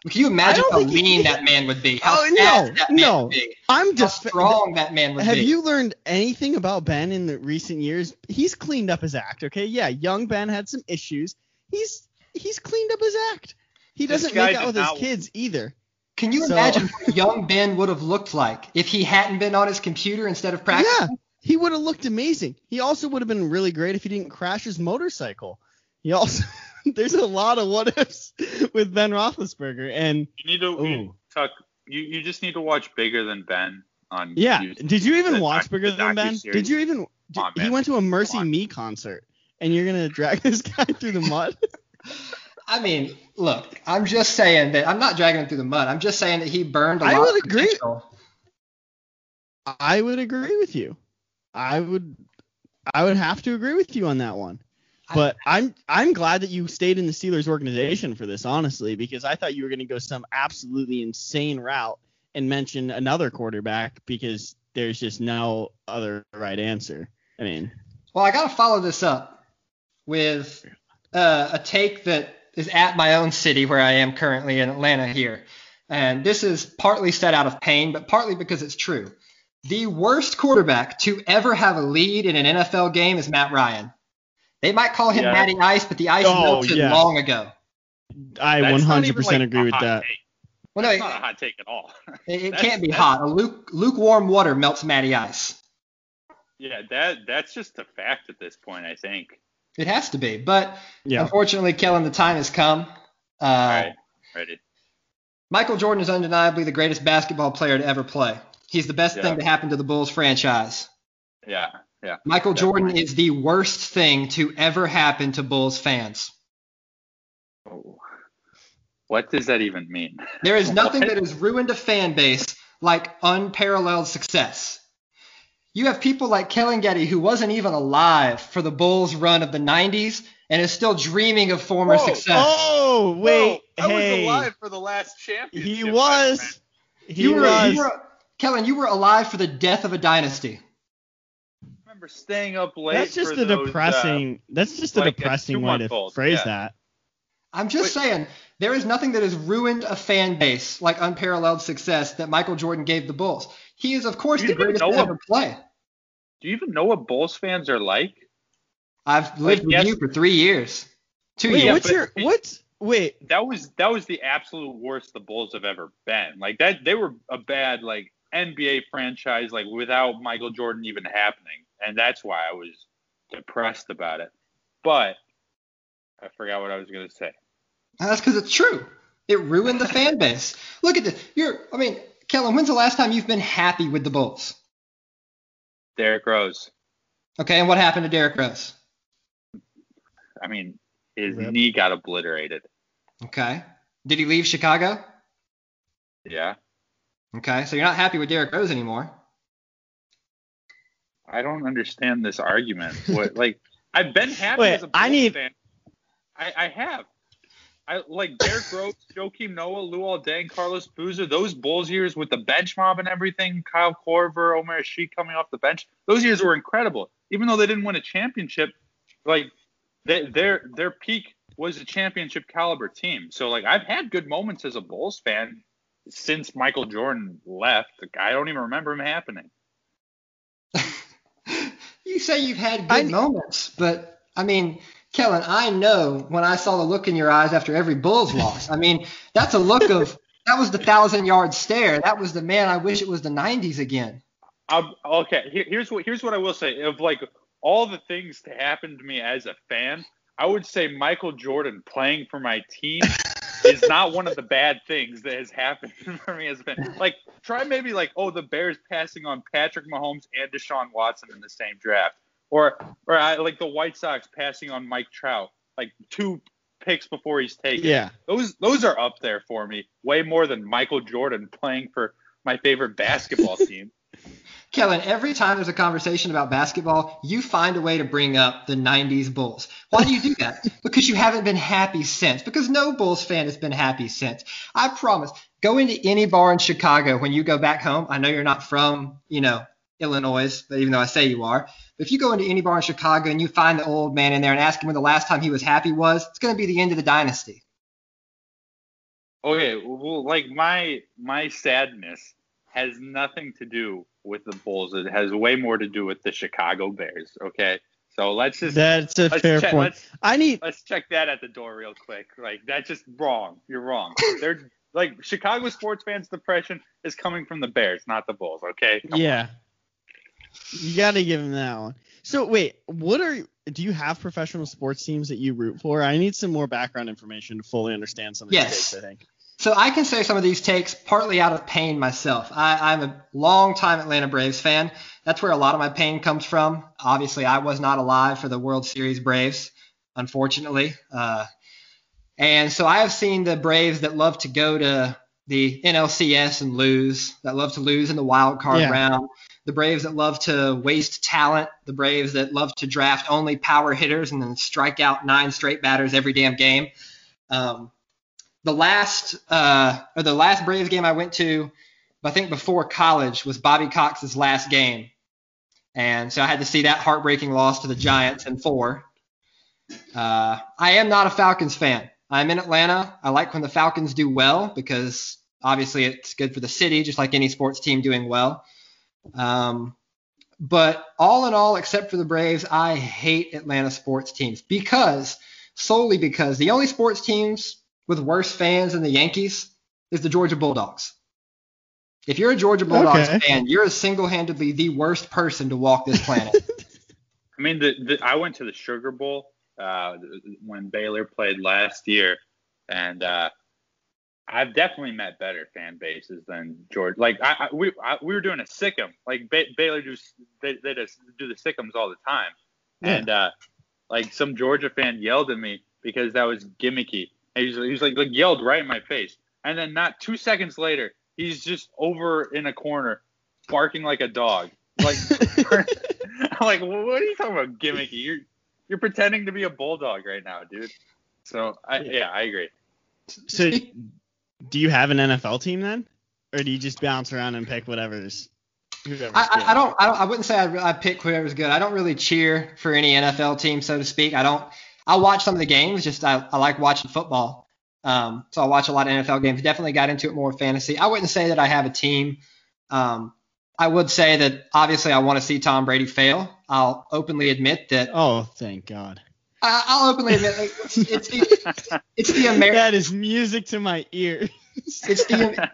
Speaker 4: Can you imagine how
Speaker 1: think he-
Speaker 4: lean that man would be? How
Speaker 1: Oh, no,
Speaker 4: that man
Speaker 1: no.
Speaker 4: would be?
Speaker 1: I'm
Speaker 4: How
Speaker 1: just
Speaker 4: strong that man would
Speaker 1: Have
Speaker 4: be?
Speaker 1: you learned anything about Ben in the recent years? He's cleaned up his act, okay? Yeah, young Ben had some issues. He's he's cleaned up his act. He doesn't
Speaker 2: guy
Speaker 1: make out with his
Speaker 2: not-
Speaker 1: kids either.
Speaker 4: Can you
Speaker 1: So-
Speaker 4: imagine what young Ben would have looked like if he hadn't been on his computer instead of practicing?
Speaker 1: Yeah, he would have looked amazing. He also would have been really great if he didn't crash his motorcycle. He also there's a lot of what ifs with Ben Roethlisberger, and
Speaker 2: You need to you,
Speaker 1: Ooh.
Speaker 2: Tuck. You you just need to watch Bigger Than Ben on.
Speaker 1: yeah.
Speaker 2: YouTube.
Speaker 1: Did you even
Speaker 2: The
Speaker 1: watch
Speaker 2: doc-
Speaker 1: Bigger
Speaker 2: the
Speaker 1: Than Ben?
Speaker 2: docuseries.
Speaker 1: Did you even?
Speaker 2: Come on,
Speaker 1: he went to a MercyMe concert, and you're gonna drag this guy through the mud?
Speaker 4: I mean, look, I'm just saying that I'm not dragging him through the mud. I'm just saying that he burned a
Speaker 1: I
Speaker 4: lot I
Speaker 1: would
Speaker 4: of
Speaker 1: agree.
Speaker 4: potential.
Speaker 1: I would agree with you. I would. I would have to agree with you on that one.
Speaker 4: I-
Speaker 1: But I'm I'm glad that you stayed in the Steelers organization for this, honestly, because I thought you were going to go some absolutely insane route and mention another quarterback because there's just no other right answer. I mean,
Speaker 4: Well, I got to follow this up with uh, a take that is at my own city where I am currently in Atlanta here. And this is partly set out of pain, but partly because it's true. The worst quarterback to ever have a lead in an NFL game is Matt Ryan. They might call him
Speaker 2: Yeah.
Speaker 4: Matty Ice, but the ice
Speaker 1: Oh,
Speaker 4: melted
Speaker 1: yeah.
Speaker 4: long ago.
Speaker 1: I
Speaker 2: That's
Speaker 1: 100%
Speaker 2: like,
Speaker 1: agree with that.
Speaker 2: take.
Speaker 4: Well,
Speaker 2: That's
Speaker 4: no,
Speaker 2: not a hot take at all.
Speaker 4: it, it can't be hot. A luke, lukewarm water melts Matty Ice.
Speaker 2: yeah, that that's just a fact at this point. I think.
Speaker 4: It has to be. But
Speaker 1: Yeah.
Speaker 4: unfortunately, Kellen, the time has come. Uh,
Speaker 2: All right, ready.
Speaker 4: Michael Jordan is undeniably the greatest basketball player to ever play. He's the best
Speaker 2: Yeah.
Speaker 4: thing to happen to the Bulls franchise.
Speaker 2: Yeah, yeah.
Speaker 4: Michael Jordan is the worst thing to ever happen to Bulls fans.
Speaker 2: Oh. What does that even mean?
Speaker 4: There is nothing that has ruined a fan base like unparalleled success. You have people like Kellen Getty, who wasn't even alive for the Bulls run of the 90s and is still dreaming of former
Speaker 2: Whoa.
Speaker 4: success.
Speaker 1: Oh, wait.
Speaker 2: Whoa, I
Speaker 1: hey.
Speaker 2: was alive for the last championship.
Speaker 1: He was.
Speaker 2: friend.
Speaker 1: He
Speaker 4: you, were,
Speaker 1: was.
Speaker 4: you were, Kellen, you were alive for the death of a dynasty.
Speaker 2: I remember staying up late.
Speaker 1: That's just
Speaker 2: for
Speaker 1: a
Speaker 2: those, uh,
Speaker 1: depressing. that's just a
Speaker 2: like, a
Speaker 1: depressing way to
Speaker 2: two-month-old,
Speaker 1: phrase
Speaker 2: yeah.
Speaker 1: that.
Speaker 4: I'm just saying, there is nothing that has ruined a fan base like unparalleled success that Michael Jordan gave the Bulls. He is, of course, the greatest
Speaker 2: know
Speaker 4: to ever play.
Speaker 2: Do you even know what Bulls fans are like?
Speaker 4: I've lived with
Speaker 2: yes.
Speaker 4: you for three years. Two
Speaker 1: Wait,
Speaker 4: years.
Speaker 1: what's your what's wait?
Speaker 2: That was that was the absolute worst the Bulls have ever been. Like that, they were a bad like NBA franchise like without Michael Jordan even happening, and that's why I was depressed about it. But I forgot what I was gonna say.
Speaker 4: That's because it's true. It ruined the fan base. Look at this. You're, I mean, Kellen, when's the last time you've been happy with the Bulls?
Speaker 2: Derrick Rose.
Speaker 4: Okay, and what happened to Derrick Rose?
Speaker 2: I mean, his
Speaker 1: Rip.
Speaker 2: knee got obliterated.
Speaker 4: Okay. Did he leave Chicago?
Speaker 2: Yeah.
Speaker 4: Okay, so you're not happy with Derrick Rose anymore.
Speaker 2: I don't understand this argument. What like I've been happy
Speaker 1: Wait,
Speaker 2: as a Bulls
Speaker 1: I need-
Speaker 2: fan. I, I have. I like Derrick Rose, Joakim Noah, Luol Deng, Carlos Boozer. Those Bulls years with the bench mob and everything, Kyle Korver, Omer Asik coming off the bench. Those years were incredible. Even though they didn't win a championship, like they, their their peak was a championship caliber team. So like I've had good moments as a Bulls fan since Michael Jordan left. Like, I don't even remember him happening.
Speaker 4: You say you've had good
Speaker 1: I-
Speaker 4: moments, but I mean, Kellen, I know when I saw the look in your eyes after every Bulls loss. I mean, that's a look of that was the thousand yard stare. That was the man. I wish it was the 90s again.
Speaker 2: Um, okay, here, here's what here's what I will say. Of like all the things that happened to me as a fan, I would say Michael Jordan playing for my team is not one of the bad things that has happened for me as a fan. Like try maybe like oh the Bears passing on Patrick Mahomes and Deshaun Watson in the same draft, or or I, like the White Sox passing on Mike Trout like two picks before he's taken.
Speaker 1: Yeah.
Speaker 2: Those those are up there for me, way more than Michael Jordan playing for my favorite basketball team.
Speaker 4: Kellen, every time there's a conversation about basketball, you find a way to bring up the 90s Bulls. Why do you do that? because you haven't been happy since. Because no Bulls fan has been happy since. I promise. Go into any bar in Chicago when you go back home. I know you're not from, you know, Illinois, but even though I say you are. But if you go into any bar in Chicago and you find the old man in there and ask him when the last time he was happy was, it's going to be the end of the dynasty.
Speaker 2: Okay, well, like my my sadness has nothing to do with the Bulls. It has way more to do with the Chicago Bears. Okay, so let's just
Speaker 1: That's a
Speaker 2: let's
Speaker 1: fair
Speaker 2: check,
Speaker 1: point.
Speaker 2: Let's,
Speaker 1: I need
Speaker 2: let's check that at the door real quick. Like that's just wrong. You're wrong. They're like Chicago sports fans' depression is coming from the Bears, not the Bulls. Okay. Come on.
Speaker 1: You got to give him that one. So wait, what are do you have professional sports teams that you root for? I need some more background information to fully understand some of these
Speaker 4: Yes.
Speaker 1: takes, I think.
Speaker 4: So I can say some of these takes partly out of pain myself. I, I'm a long time Atlanta Braves fan. That's where a lot of my pain comes from. Obviously, I was not alive for the World Series Braves, unfortunately. Uh, and so I have seen the Braves that love to go to the NLCS and lose, that love to lose in the wild card
Speaker 1: Yeah.
Speaker 4: round. The Braves that love to waste talent. The Braves that love to draft only power hitters and then strike out nine straight batters every damn game. Um, the last uh, or the last Braves game I went to, I think before college, was Bobby Cox's last game, and so I had to see that heartbreaking loss to the Giants in four. Uh, I am not a Falcons fan. I'm in Atlanta. I like when the Falcons do well because obviously it's good for the city, just like any sports team doing well. Um, but all in all, except for the Braves, I hate Atlanta sports teams because solely because the only sports teams with worse fans than the Yankees is the Georgia Bulldogs. If you're a Georgia Bulldogs
Speaker 1: Okay.
Speaker 4: fan, you're a single-handedly the worst person to walk this planet.
Speaker 2: I mean, the, the I went to the Sugar Bowl uh, when Baylor played last year, and uh, I've definitely met better fan bases than Georgia. Like I, I we I, we were doing a sick'em. Like ba- Baylor do they they just do the sick'ems all the time,
Speaker 1: Yeah.
Speaker 2: and uh, like some Georgia fan yelled at me because that was gimmicky. And he was, he was like, like yelled right in my face, and then not two seconds later, he's just over in a corner, barking like a dog. Like I'm like, what are you talking about gimmicky? You're you're pretending to be a bulldog right now, dude. So I yeah, I agree.
Speaker 1: So do you have an NFL team then? Or do you just bounce around and pick whatever's whoever's
Speaker 4: I,
Speaker 1: good?
Speaker 4: I, I don't. I don't. I wouldn't say I, I pick whoever's good. I don't really cheer for any NFL team, so to speak. I don't. I watch some of the games. Just I, I like watching football. Um, so I watch a lot of NFL games. Definitely got into it more fantasy. I wouldn't say that I have a team. Um, I would say that obviously I want to see Tom Brady fail. I'll openly admit that.
Speaker 1: Oh, thank God.
Speaker 4: I, I'll openly admit like, it's, it's the it's the American.
Speaker 1: That is music to my ear.
Speaker 4: It's the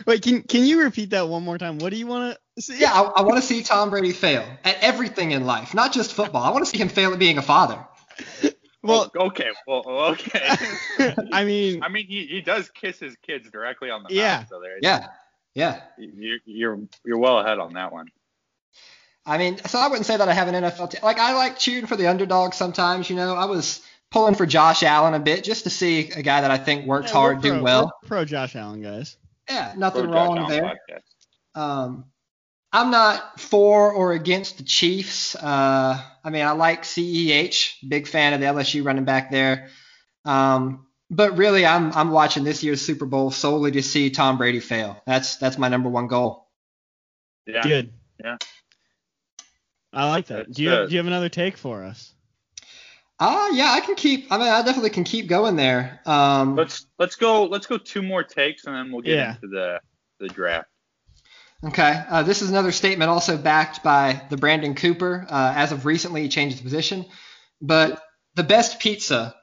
Speaker 1: Wait, can can you repeat that one more time? What do you want to see?
Speaker 4: yeah. I, I want to see Tom Brady fail at everything in life, not just football. I want to see him fail at being a father.
Speaker 1: Well, oh,
Speaker 2: okay, well, okay.
Speaker 1: I mean,
Speaker 2: I mean, he, he does kiss his kids directly on the
Speaker 1: Yeah.
Speaker 2: mouth, so there.
Speaker 4: Yeah, yeah.
Speaker 2: you, you're you're well ahead on that one.
Speaker 4: I mean, so I wouldn't say that I have an NFL team. Like I like cheering for the underdog sometimes. You know, I was pulling for Josh Allen a bit just to see a guy that I think works
Speaker 1: yeah, we're
Speaker 4: hard do
Speaker 1: pro-
Speaker 4: well.
Speaker 1: Pro Josh Allen guys.
Speaker 4: Yeah, nothing
Speaker 2: Pro
Speaker 4: wrong
Speaker 2: Josh
Speaker 4: there. Um, I'm not for or against the Chiefs. Uh, I mean, I like CEH, big fan of the LSU running back there. Um, but really, I'm I'm watching this year's Super Bowl solely to see Tom Brady fail. That's that's my number one goal.
Speaker 2: Yeah.
Speaker 1: Good.
Speaker 2: Yeah.
Speaker 1: I like that.
Speaker 2: That's
Speaker 1: do you have, do you have another take for us?
Speaker 4: Ah, yeah, I can keep. I mean, I definitely can keep going there. Um,
Speaker 2: Let's let's go let's go two more takes and then we'll get
Speaker 1: Yeah.
Speaker 2: into the the draft.
Speaker 4: Okay. Uh, this is another statement also backed by the Brandon Cooper. Uh, as of recently, he changed his position. But the best pizza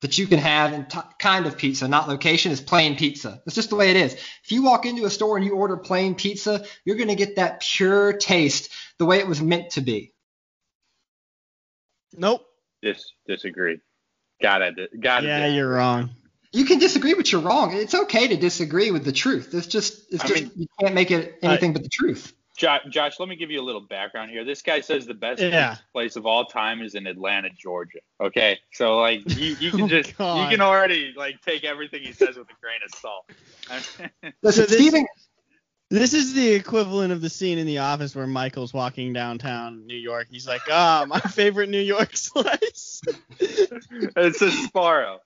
Speaker 4: that you can have, and t- kind of pizza, not location, is plain pizza. That's just the way it is. If you walk into a store and you order plain pizza, you're going to get that pure taste the way it was meant to be.
Speaker 1: Nope.
Speaker 2: Dis disagree. Gotta di- gotta.
Speaker 1: Yeah,
Speaker 2: disagree.
Speaker 1: you're wrong.
Speaker 4: You can disagree, but you're wrong. It's okay to disagree with the truth. It's just, it's
Speaker 2: I
Speaker 4: just
Speaker 2: mean-
Speaker 4: you can't make it anything but the truth.
Speaker 2: Josh, Josh, let me give you a little background here. This guy says the best
Speaker 1: Yeah.
Speaker 2: place of all time is in Atlanta, Georgia. Okay, so like you, you can
Speaker 1: Oh,
Speaker 2: just
Speaker 1: God.
Speaker 2: you can already like take everything he says with a grain of salt.
Speaker 4: Listen,
Speaker 1: this-
Speaker 4: Stephen,
Speaker 1: This is the equivalent of the scene in The Office where Michael's walking downtown New York. He's like, ah, my favorite New York slice.
Speaker 2: it's a Sbarro.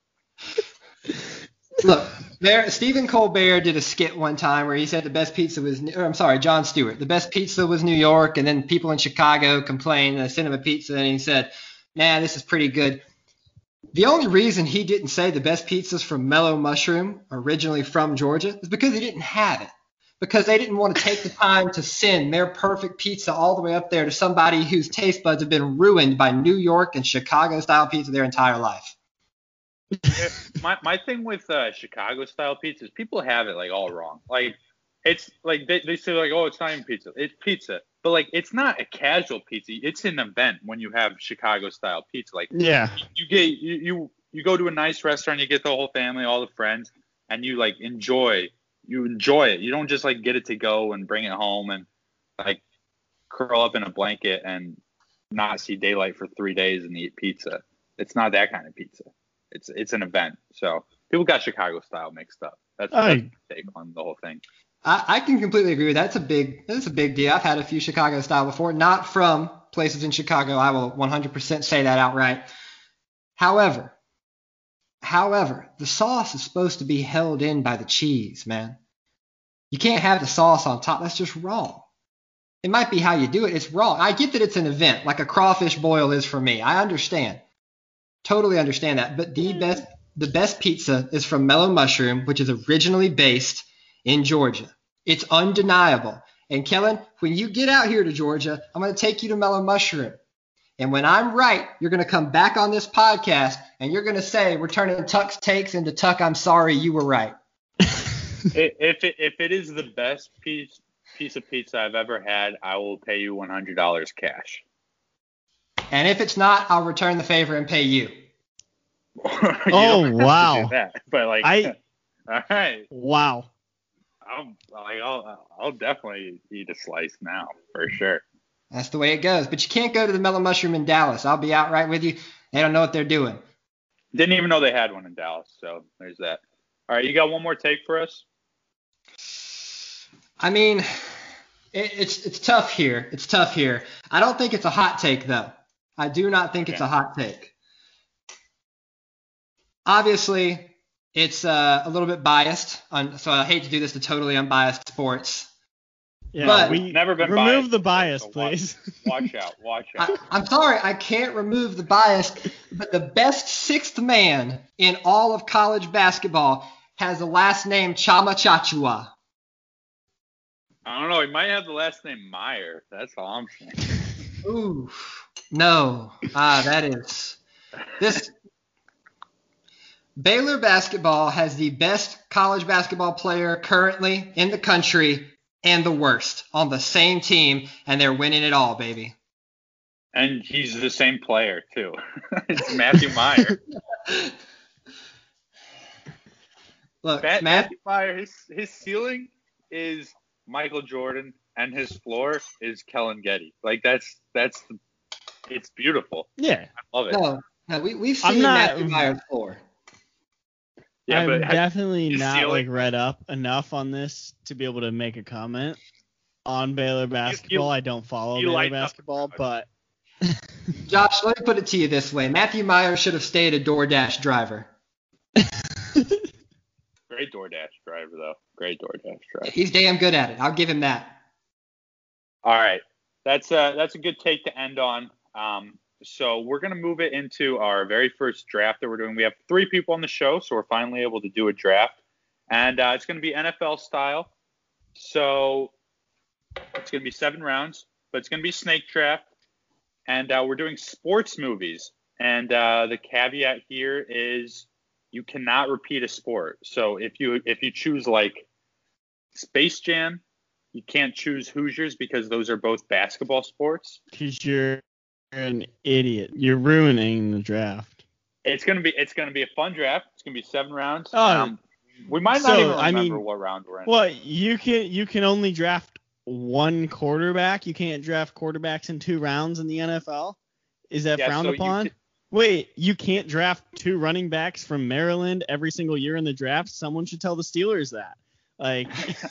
Speaker 4: Look, there, Stephen Colbert did a skit one time where he said the best pizza was, or I'm sorry, Jon Stewart, the best pizza was New York, and then people in Chicago complained, and I sent him a pizza, and he said, nah, this is pretty good. The only reason he didn't say the best pizza's from Mellow Mushroom, originally from Georgia, is because he didn't have it. Because they didn't want to take the time to send their perfect pizza all the way up there to somebody whose taste buds have been ruined by New York and Chicago style pizza their entire life.
Speaker 2: my my thing with uh, Chicago style pizza is people have it like all wrong. Like it's like they, they say like oh it's not even pizza it's pizza but like it's not a casual pizza it's an event when you have Chicago style pizza like
Speaker 1: Yeah.
Speaker 2: you get you, you you go to a nice restaurant you get the whole family all the friends and you like enjoy you enjoy it you don't just like get it to go and bring it home and like curl up in a blanket and not see daylight for three days and eat pizza it's not that kind of pizza it's it's an event so people got chicago style mixed up that's,
Speaker 1: I-
Speaker 2: that's my take on the whole thing
Speaker 4: I, I can completely agree with that. It's a big that's a big deal. I've had a few Chicago style before, not from places in Chicago. I will 100% say that outright. However, however, the sauce is supposed to be held in by the cheese, man. You can't have the sauce on top. That's just wrong. It might be how you do it. It's wrong. I get that it's an event, like a crawfish boil is for me. I understand. Totally understand that. But the mm. best the best pizza is from Mellow Mushroom, which is originally based in Georgia. It's undeniable. And Kellen, when you get out here to Georgia, I'm going to take you to Mellow Mushroom. And when I'm right, you're going to come back on this podcast and you're going to say we're turning Tuck's takes into Tuck, I'm sorry you were right.
Speaker 2: I- if it, if it is the best piece piece of pizza I've ever had, I will pay you one hundred dollars cash.
Speaker 4: And if it's not, I'll return the favor and pay you.
Speaker 2: Oh, you
Speaker 1: Oh,
Speaker 2: don't have to do
Speaker 1: wow.
Speaker 2: that, but like,
Speaker 1: I-
Speaker 2: all right,
Speaker 1: Wow.
Speaker 2: I'll like I'll I'll definitely eat a slice now for sure.
Speaker 4: That's the way it goes. But you can't go to the Mellow Mushroom in Dallas. I'll be outright with you. They don't know what they're doing.
Speaker 2: Didn't even know they had one in Dallas, so there's that. All right, you got one more take for us?
Speaker 4: I mean, it, it's it's tough here. It's tough here. I don't think it's a hot take though. I do not think it's a hot take. Obviously, it's uh, a little bit biased, on, so I hate to do this to totally unbiased sports.
Speaker 1: Yeah.
Speaker 4: But-
Speaker 1: we
Speaker 2: Never been
Speaker 1: remove
Speaker 2: biased,
Speaker 1: the bias,
Speaker 2: so watch-
Speaker 1: please.
Speaker 2: Watch out, watch out.
Speaker 4: I, I'm sorry, I can't remove the bias, but the best sixth man in all of college basketball has the last name Chama Chachua.
Speaker 2: I don't know. He might have the last name Mayer. That's all I'm saying.
Speaker 4: Ooh, no. Ah, that is this. Baylor basketball has the best college basketball player currently in the country and the worst on the same team, and they're winning it all, baby.
Speaker 2: And he's the same player too. it's Matthew Mayer.
Speaker 4: Look,
Speaker 2: Matt,
Speaker 4: Matt,
Speaker 2: Matthew Mayer, his his ceiling is Michael Jordan, and his floor is Kellen Getty. Like that's that's the, it's beautiful.
Speaker 1: yeah.
Speaker 2: I love it.
Speaker 4: no, no, we, we've
Speaker 1: I'm
Speaker 4: seen
Speaker 1: not-
Speaker 4: Matthew Mayer's floor.
Speaker 2: yeah,
Speaker 1: I'm
Speaker 2: but
Speaker 1: definitely
Speaker 2: his
Speaker 1: not
Speaker 2: ceiling-
Speaker 1: like read up enough on this to be able to make a comment on Baylor basketball. I don't follow Baylor
Speaker 2: light up
Speaker 1: basketball, but
Speaker 4: Josh, let me put it to you this way: Matthew Mayer should have stayed a DoorDash driver.
Speaker 2: great DoorDash driver though. Great DoorDash driver.
Speaker 4: He's damn good at it. I'll give him that.
Speaker 2: All right, that's a that's a good take to end on. Um, so we're gonna move it into our very first draft that we're doing. We have three people on the show, so we're finally able to do a draft, and uh, it's gonna be NFL style. So it's gonna be seven rounds, but it's gonna be snake draft, and uh, we're doing sports movies. And uh, the caveat here is you cannot repeat a sport. So if you if you choose like Space Jam, you can't choose Hoosiers because those are both basketball sports.
Speaker 1: because you're an idiot, you're ruining the draft.
Speaker 2: It's gonna be it's gonna be a fun draft. It's gonna be seven rounds.
Speaker 1: Oh, um,
Speaker 2: we might not
Speaker 1: so,
Speaker 2: even
Speaker 1: I
Speaker 2: remember
Speaker 1: mean-
Speaker 2: what round we're in.
Speaker 1: Well, you can you can only draft one quarterback. You can't draft quarterbacks in two rounds in the NFL. Is that
Speaker 2: Yeah,
Speaker 1: frowned
Speaker 2: so you
Speaker 1: upon?
Speaker 2: can-
Speaker 1: Wait, you can't draft two running backs from Maryland every single year in the draft. Someone should tell the Steelers that. Like,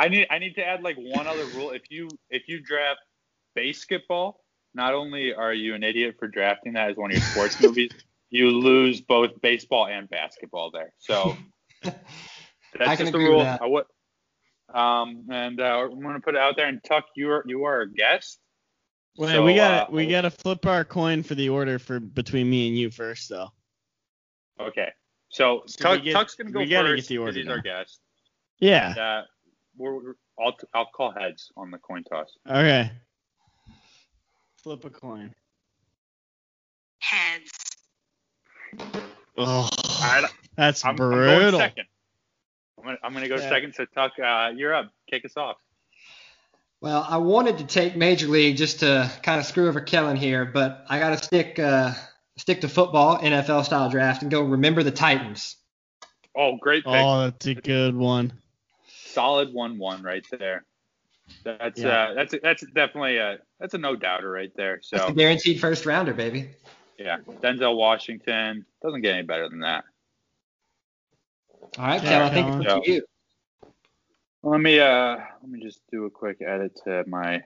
Speaker 2: I need I need to add like one other rule. If you if you draft basketball, not only are you an idiot for drafting that as one of your sports movies, you lose both baseball and basketball there. So that's
Speaker 4: I can
Speaker 2: just the
Speaker 4: agree with
Speaker 2: rule.
Speaker 4: that.
Speaker 2: I would. Um, and uh, I'm gonna put it out there. And Tuck, you are you are a guest.
Speaker 1: Wait,
Speaker 2: So,
Speaker 1: we got
Speaker 2: uh,
Speaker 1: we got to flip our coin for the order for between me and you first, though.
Speaker 2: Okay. So,
Speaker 1: So
Speaker 2: Tuck,
Speaker 1: get-
Speaker 2: Tuck's gonna go
Speaker 1: we get
Speaker 2: first
Speaker 1: the order
Speaker 2: because he's our guest.
Speaker 1: Yeah.
Speaker 2: And, uh, we're, we're- I'll I'll call heads on the coin toss.
Speaker 1: Okay. Flip a coin.
Speaker 5: Heads.
Speaker 1: Oh,
Speaker 2: I,
Speaker 1: that's
Speaker 2: I'm, I'm going 2nd I'm gonna, I'm gonna go
Speaker 1: Yeah.
Speaker 2: second. So Tuck, uh, you're up. Kick us off.
Speaker 4: Well, I wanted to take Major League just to kind of screw over Kellen here, but I got to stick uh, stick to football, NFL style draft, and go remember the Titans.
Speaker 2: Oh, great pick.
Speaker 1: Oh, that's a good one.
Speaker 2: Solid one-one right there. That's
Speaker 1: Yeah.
Speaker 2: uh, that's that's definitely a that's a no doubter right there.
Speaker 4: That's
Speaker 2: So
Speaker 4: a guaranteed first rounder, baby.
Speaker 2: yeah, Denzel Washington doesn't get any better than that.
Speaker 4: All right,
Speaker 1: Yeah,
Speaker 4: I think
Speaker 1: Kellen.
Speaker 4: it's up to you.
Speaker 2: Let me uh let me just do a quick edit to my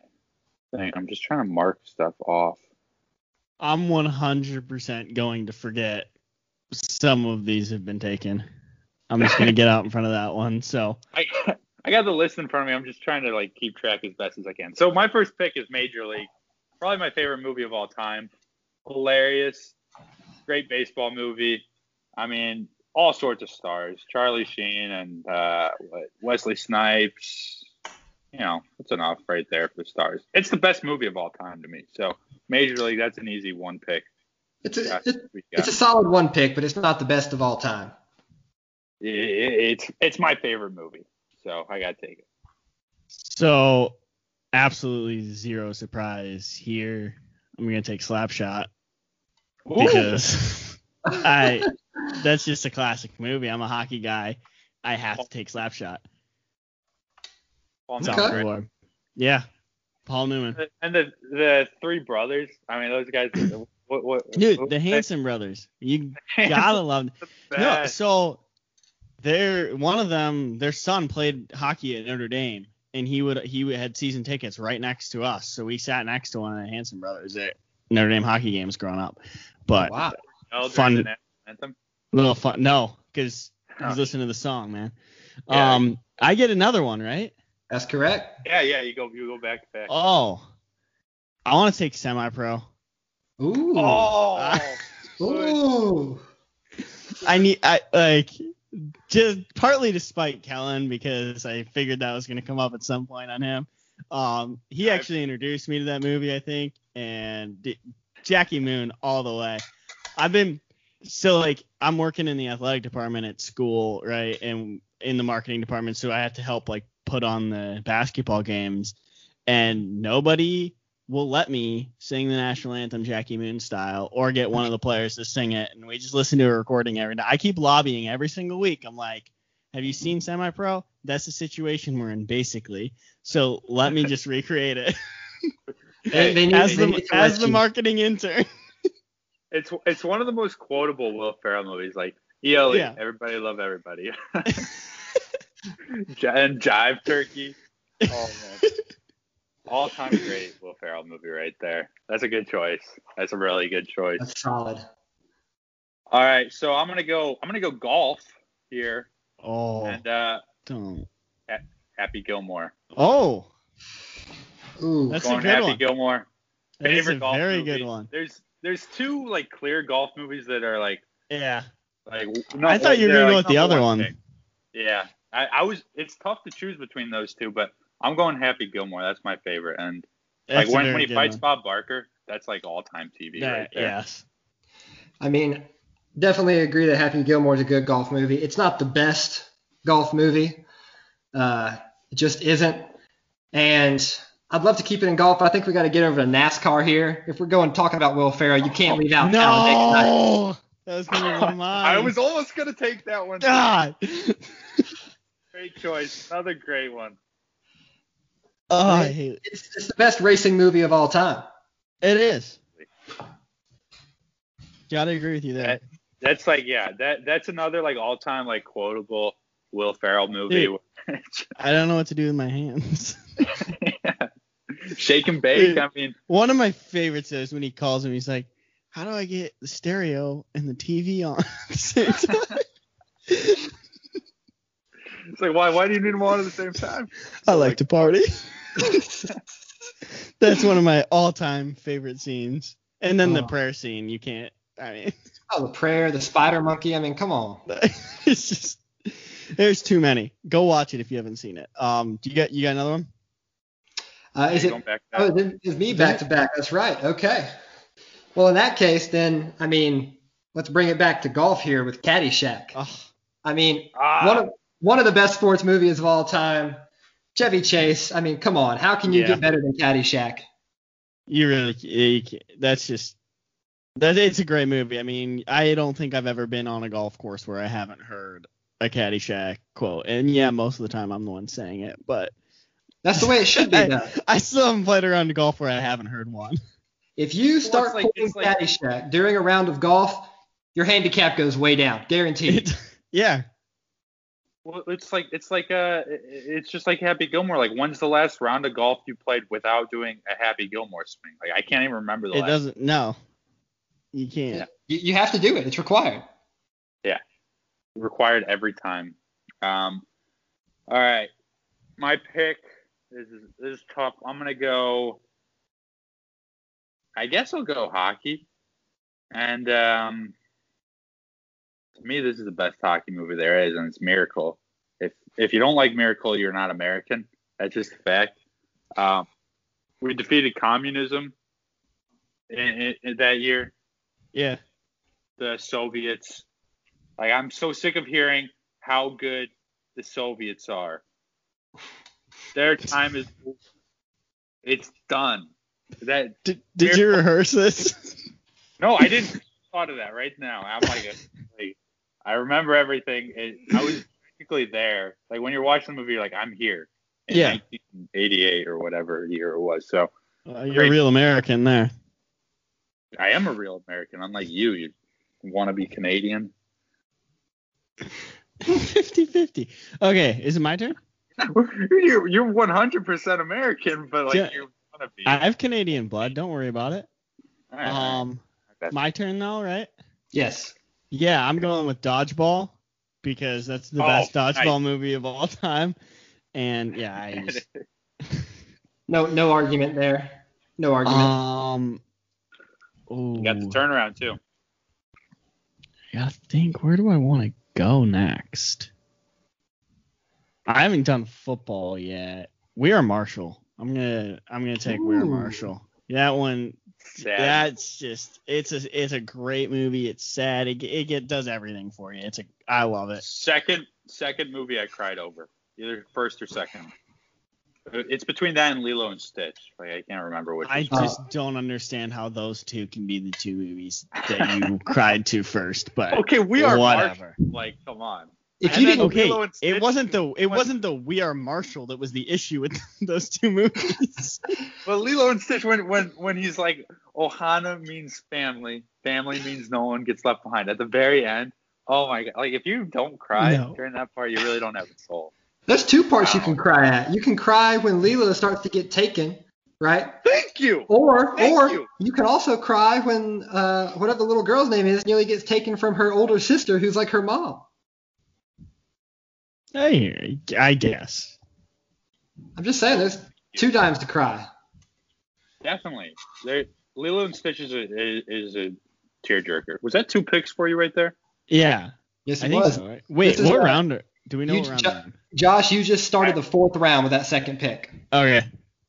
Speaker 2: thing. I'm just trying to mark stuff off.
Speaker 1: I'm 100% going to forget some of these have been taken. I'm just going to get out in front of that one. So,
Speaker 2: I I got the list in front of me. I'm just trying to like keep track as best as I can. So my first pick is Major League. Probably my favorite movie of all time. Hilarious, great baseball movie. I mean, all sorts of stars. Charlie Sheen and uh, Wesley Snipes. You know, that's enough right there for the stars. It's the best movie of all time to me. So Major League, that's an easy one pick.
Speaker 4: It's a,
Speaker 2: Yeah,
Speaker 4: it-
Speaker 2: we
Speaker 4: a solid one pick, but it's not the best of all time.
Speaker 2: It- it's it's my favorite movie. So I gotta take it.
Speaker 1: so absolutely zero surprise here. I'm going to take Slapshot because I that's just a classic movie. I'm a hockey guy. I have to take Slapshot.
Speaker 2: Paul
Speaker 4: Okay.
Speaker 2: Newman,
Speaker 1: the
Speaker 2: right?
Speaker 1: board. Yeah. Paul Newman.
Speaker 2: And the the three brothers. I mean, those guys. What, what,
Speaker 1: Dude,
Speaker 2: what-
Speaker 1: the Hanson brothers. You gotta love
Speaker 2: the
Speaker 1: No,
Speaker 2: best.
Speaker 1: so their one of them, their son played hockey at Notre Dame, and he would he had season tickets right next to us, so we sat next to one of the Hanson brothers at Notre Dame hockey games growing up. But oh,
Speaker 4: wow.
Speaker 2: Oh,
Speaker 1: fun-
Speaker 2: anthem.
Speaker 1: Little fun, no, because
Speaker 2: Oh.
Speaker 1: he's listening to the song, man.
Speaker 2: Yeah.
Speaker 1: Um, I get another one, right?
Speaker 4: That's correct.
Speaker 2: Yeah, yeah. You go, you go back to back.
Speaker 1: Oh, I want to take semi-pro.
Speaker 4: Ooh.
Speaker 2: Oh,
Speaker 4: Ooh.
Speaker 1: I need I like just partly to spite Kellen because I figured that was going to come up at some point on him. Um, he
Speaker 2: I-
Speaker 1: actually introduced me to that movie, I think, and D- Jackie Moon all the way. I've been so like I'm working in the athletic department at school, right, and in the marketing department, so I have to help like put on the basketball games, and nobody will let me sing the national anthem Jackie Moon style or get one of the players to sing it and we just listen to a recording every night. I keep lobbying every single week. I'm like, have you seen semi pro? That's the situation we're in basically. So let me just recreate it
Speaker 4: They, they need,
Speaker 1: as the as the marketing intern.
Speaker 2: It's it's one of the most quotable Will Ferrell movies. Like ELE,
Speaker 1: Yeah.
Speaker 2: everybody love everybody. J- and Jive Turkey. Oh man, all time great Will Ferrell movie right there. That's a good choice. That's a really good choice.
Speaker 4: That's solid.
Speaker 2: All right, so I'm gonna go. I'm gonna go golf here,
Speaker 1: Oh,
Speaker 2: and uh,
Speaker 1: don't.
Speaker 2: Happy Gilmore.
Speaker 1: Oh,
Speaker 4: Ooh.
Speaker 1: That's a
Speaker 2: going
Speaker 1: good
Speaker 2: Happy
Speaker 1: one.
Speaker 2: Gilmore.
Speaker 1: that is a
Speaker 2: golf
Speaker 1: very
Speaker 2: movie.
Speaker 1: good one.
Speaker 2: There's there's two like clear golf movies that are like
Speaker 1: Yeah.
Speaker 2: like.
Speaker 1: I thought you were
Speaker 2: they're,
Speaker 1: gonna go
Speaker 2: like,
Speaker 1: with the other one.
Speaker 2: pick. Yeah, I, I was. It's tough to choose between those two, but I'm going Happy Gilmore. That's my favorite. And
Speaker 1: That's
Speaker 2: like when, when he
Speaker 1: good
Speaker 2: fights
Speaker 1: one.
Speaker 2: Bob Barker, that's like all time TV
Speaker 1: That-
Speaker 2: right there.
Speaker 1: yes.
Speaker 4: I mean, definitely agree that Happy Gilmore is a good golf movie. It's not the best golf movie. Uh, it just isn't. And I'd love to keep it in golf. I think we got to get over to NASCAR here. If we're going talking about Will Ferrell, you can't leave out Talladega
Speaker 1: No, that was gonna be one mine.
Speaker 2: I was almost gonna take that one.
Speaker 1: God.
Speaker 2: Great choice. Another great one.
Speaker 1: Oh, I hate it.
Speaker 4: It's, it's the best racing movie of all time.
Speaker 1: It is. Gotta agree with you there.
Speaker 2: That's like yeah. That that's another like all time like quotable Will Ferrell movie.
Speaker 1: I don't know what to do with my hands.
Speaker 2: Shake and bake.
Speaker 1: Dude.
Speaker 2: I mean,
Speaker 1: One of my favorites is when he calls him. He's like, "How do I get the stereo and the TV on at the same time?"
Speaker 2: it's like why why do you need them all at the same time?
Speaker 1: I like to party. That's one of my all-time favorite scenes. And then the
Speaker 4: Oh.
Speaker 1: prayer scene. You can't. I mean,
Speaker 4: Oh, the prayer, the spider monkey. I mean, come on.
Speaker 1: it's just. There's too many. Go watch it if you haven't seen it. Um, do you got you got another one?
Speaker 4: Uh, is it? Oh, it is me back to back. That's right. Okay. Well, in that case, then I mean, let's bring it back to golf here with Caddyshack.
Speaker 1: Ugh.
Speaker 4: I mean,
Speaker 2: Ah,
Speaker 4: one of one of the best sports movies of all time. Chevy Chase. I mean, come on, how can you
Speaker 1: Yeah.
Speaker 4: get better than Caddyshack?
Speaker 1: You really, you can't- that's just that. It's a great movie. I mean, I don't think I've ever been on a golf course where I haven't heard a Caddyshack quote. And yeah, most of the time I'm the one saying it, but
Speaker 4: That's the way it should be.
Speaker 1: I,
Speaker 4: though.
Speaker 1: I still haven't played around a golf where I haven't heard one.
Speaker 4: If you
Speaker 2: it's
Speaker 4: start
Speaker 2: like-
Speaker 4: playing
Speaker 2: it's like-
Speaker 4: Caddyshack during a round of golf, your handicap goes way down, guaranteed.
Speaker 1: It, yeah,
Speaker 2: Well, it's like it's like uh, it's just like Happy Gilmore. Like, when's the last round of golf you played without doing a Happy Gilmore swing? Like, I can't even remember the
Speaker 1: it
Speaker 2: last.
Speaker 1: doesn't. No, you can't.
Speaker 2: Yeah.
Speaker 4: you, you have to do it. It's required. Yeah.
Speaker 2: Required every time. Um, all right, my pick is this is tough. I'm gonna go. I guess I'll go hockey, and um, to me, this is the best hockey movie there is, and it's Miracle. If if you don't like Miracle, you're not American. That's just a fact. Um, we defeated communism in, in, in that year
Speaker 1: Yeah,
Speaker 2: the Soviets. Like I'm so sick of hearing how good the Soviets are. Their time is it's done. That
Speaker 1: did, did you rehearse this?
Speaker 2: no, I didn't thought of that right now. I'm like, like I remember everything. It, I was practically there. Like when you're watching the movie, you're like I'm here. In
Speaker 1: Yeah.
Speaker 2: 1988 or whatever year it was. So
Speaker 1: Uh, you're a real American there.
Speaker 2: I am a real American, unlike you. You want to be Canadian.
Speaker 1: 50-50. Okay, is it my turn?
Speaker 2: you're you're 100% American, but like
Speaker 1: Yeah.
Speaker 2: you want to be.
Speaker 1: I have Canadian blood. Don't worry about it.
Speaker 2: All right, all right.
Speaker 1: Um,
Speaker 2: That's-
Speaker 1: my turn now, right?
Speaker 4: Yes.
Speaker 1: Yeah, I'm going with Dodgeball because that's the
Speaker 2: Oh,
Speaker 1: best dodgeball
Speaker 2: nice.
Speaker 1: movie of all time. And yeah, I just
Speaker 4: No no argument there. No argument.
Speaker 1: um. Ooh,
Speaker 2: you got the turnaround too.
Speaker 1: I gotta think. Where do I want to go next? I haven't done football yet. We are Marshall. I'm gonna I'm gonna take We Are Marshall. That one.
Speaker 2: Sad.
Speaker 1: That's just it's a it's a great movie. It's sad. It it get, does everything for you. It's a I love it.
Speaker 2: Second second movie I cried over, either first or second. It's between that and Lilo and Stitch. Like I can't remember which.
Speaker 1: I
Speaker 2: is-
Speaker 1: just don't understand how those two can be the two movies that you cried to first. But
Speaker 2: okay, we are
Speaker 1: whatever.
Speaker 2: Marshall. Like, come on.
Speaker 4: If you didn't
Speaker 1: Okay, it wasn't the it
Speaker 2: was-
Speaker 1: wasn't the We Are Marshall that was the issue with those two movies.
Speaker 2: But Lilo and Stitch, when when when he's like, Ohana means family, family means no one gets left behind. At the very end, oh my god! Like if you don't cry
Speaker 1: No.
Speaker 2: during that part, you really don't have a soul.
Speaker 4: There's two parts you can cry at. You can cry when Lilo starts to get taken, right?
Speaker 2: Thank you.
Speaker 4: Or
Speaker 2: Thank
Speaker 4: or
Speaker 2: you.
Speaker 4: you. can also cry when uh, whatever the little girl's name is nearly gets taken from her older sister who's like her mom.
Speaker 1: I I guess.
Speaker 4: I'm just saying there's two times to cry.
Speaker 2: Definitely. There, Lilo and Stitch is a is, is a tearjerker. Was that two picks for you right there?
Speaker 1: Yeah,
Speaker 4: Yes, it
Speaker 1: think
Speaker 4: was.
Speaker 1: so. Right? Wait,
Speaker 4: This is
Speaker 1: what
Speaker 4: right.
Speaker 1: round? Do we know
Speaker 4: You
Speaker 1: what round?
Speaker 4: ju- Josh, you just started the fourth round with that second pick.
Speaker 1: Okay.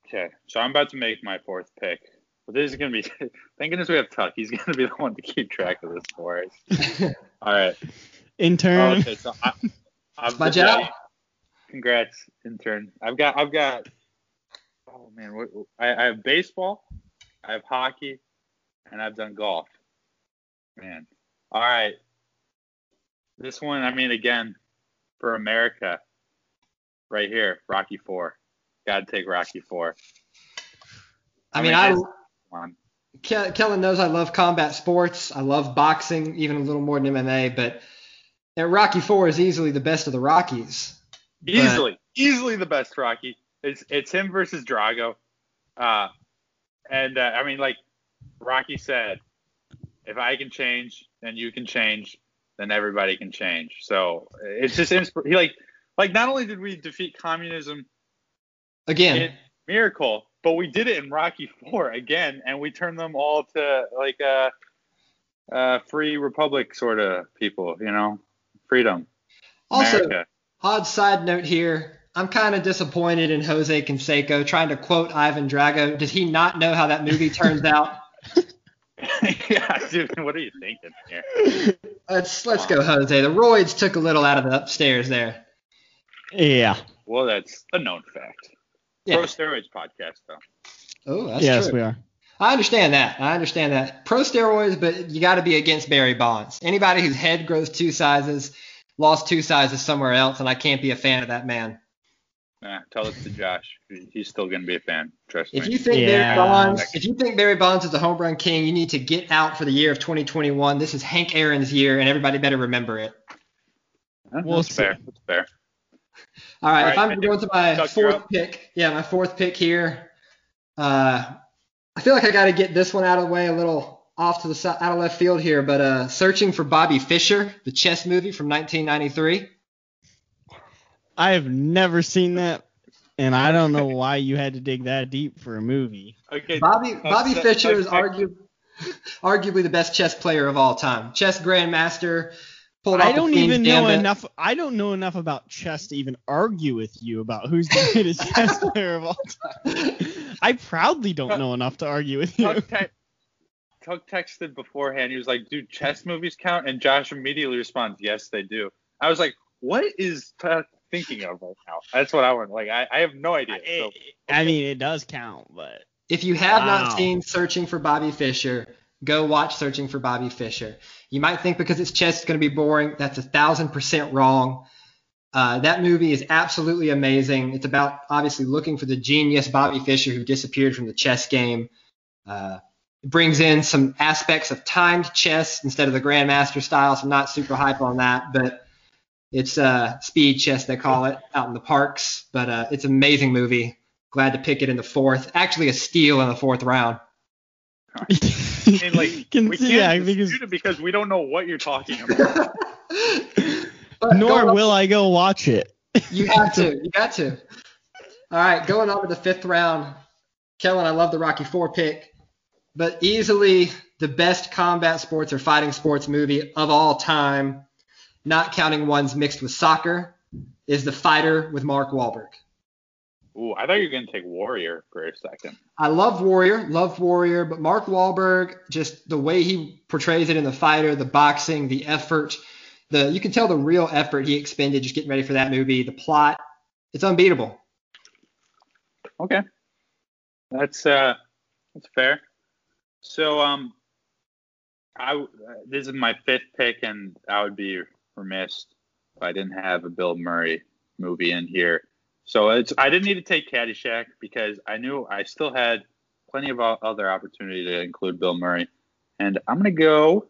Speaker 2: Okay, so I'm about to make my fourth pick. But this is gonna be. Thank goodness we have Tuck. He's gonna be the one to keep track of this for us. All right.
Speaker 1: Intern.
Speaker 2: Oh, okay, so I, I'm
Speaker 4: my job.
Speaker 2: ready. Congrats, intern. I've got. I've got. Oh man, what, I, I have baseball, I have hockey, and I've done golf. Man. All right. This one, I mean, again, for America, right here, Rocky Four. Got to take Rocky Four.
Speaker 4: I
Speaker 2: I
Speaker 4: mean,
Speaker 2: mean,
Speaker 4: I
Speaker 2: it's- Come on.
Speaker 4: Ke- Kellen knows I love combat sports. I love boxing, even a little more than MMA. But and Rocky Four is easily the best of the Rockies. But-
Speaker 2: Easily, easily the best Rocky. It's it's him versus Drago. Uh, and uh, I mean, like Rocky said, if I can change, then you can change, then everybody can change. So it's just he like like not only did we defeat communism
Speaker 4: Again,
Speaker 2: in Miracle, but we did it in Rocky Four again, and we turned them all to like uh, uh free republic sort of people, you know, freedom.
Speaker 4: also,
Speaker 2: America.
Speaker 4: odd side note here. I'm kind of disappointed in Jose Canseco trying to quote Ivan Drago. Did he not know how that movie turns out?
Speaker 2: yeah, dude, what are you thinking here?
Speaker 4: Let's let's go, Jose. The roids took a little out of the upstairs there.
Speaker 1: Yeah.
Speaker 2: Well, that's a known fact.
Speaker 4: Yeah.
Speaker 2: Pro steroids podcast though.
Speaker 4: Oh, that's
Speaker 1: yes,
Speaker 4: true.
Speaker 1: we are.
Speaker 4: I understand that. I understand that. Pro steroids, but you got to be against Barry Bonds. Anybody whose head grows two sizes, lost two sizes somewhere else, and I can't be a fan of that man.
Speaker 2: Nah, tell it to Josh. He's still gonna be a fan. Trust
Speaker 4: If
Speaker 2: me.
Speaker 4: you think
Speaker 1: Yeah.
Speaker 4: Barry Bonds, if you think Barry Bonds is a home run king, you need to get out for the year of 2021. This is Hank Aaron's year, and everybody better remember it.
Speaker 2: Huh?
Speaker 1: We'll
Speaker 2: that's
Speaker 1: see.
Speaker 2: fair. That's fair.
Speaker 4: All right,
Speaker 2: All
Speaker 4: if I'm going to my
Speaker 2: Chuck,
Speaker 4: fourth pick, yeah, my fourth pick here. Uh, I feel like I got to get this one out of the way a little off to the side, out of left field here, but uh, searching for Bobby Fischer, the chess movie from 1993.
Speaker 1: I have never seen that, and I don't know why you had to dig that deep for a movie.
Speaker 2: Okay.
Speaker 4: Bobby
Speaker 2: Chuck-
Speaker 4: Bobby
Speaker 2: Chuck-
Speaker 4: Fischer is
Speaker 2: Chuck-
Speaker 4: argu- arguably the best chess player of all time. Chess grandmaster. Pulled off
Speaker 1: I don't
Speaker 4: Queen's
Speaker 1: even know
Speaker 4: Gambit.
Speaker 1: enough. I don't know enough about chess to even argue with you about who's the greatest chess player of all time. I proudly don't know enough to argue with you.
Speaker 2: Tuck, te- Tuck texted beforehand. He was like, "Do chess movies count?" And Josh immediately responds, "Yes, they do." I was like, "What is Tuck thinking of right now?" That's what I want. Like, I, I have no idea. So,
Speaker 1: I mean, it does count, but
Speaker 4: If you have
Speaker 1: Wow.
Speaker 4: not seen Searching for Bobby Fischer, go watch Searching for Bobby Fischer. You might think because it's chess it's going to be boring. That's a thousand percent wrong. Uh, that movie is absolutely amazing. It's about obviously looking for the genius Bobby Fischer who disappeared from the chess game. Uh, it brings in some aspects of timed chess instead of the grandmaster style. So I'm not super hype on that, but it's uh, speed chess they call it out in the parks. But uh, it's an amazing movie. Glad to pick it in the fourth. Actually, a steal in the fourth round.
Speaker 2: And like,
Speaker 1: Can
Speaker 2: we can't
Speaker 1: yeah, because
Speaker 2: it because we don't know what you're talking about.
Speaker 1: Nor
Speaker 4: on-
Speaker 1: will I go watch it.
Speaker 4: You have to. You got to. All right, going on to the fifth round. Kellen, I love the Rocky Four pick, but easily the best combat sports or fighting sports movie of all time, not counting ones mixed with soccer, is The Fighter with Mark Wahlberg.
Speaker 2: Ooh, I thought you were gonna take Warrior for a second.
Speaker 4: I love Warrior, love Warrior, but Mark Wahlberg, just the way he portrays it in The Fighter, the boxing, the effort, the you can tell the real effort he expended just getting ready for that movie, the plot, it's unbeatable.
Speaker 2: Okay, that's uh, that's fair. So um, I this is my fifth pick, and I would be remiss if I didn't have a Bill Murray movie in here. So it's I didn't need to take Caddyshack because I knew I still had plenty of other opportunity to include Bill Murray, and I'm gonna go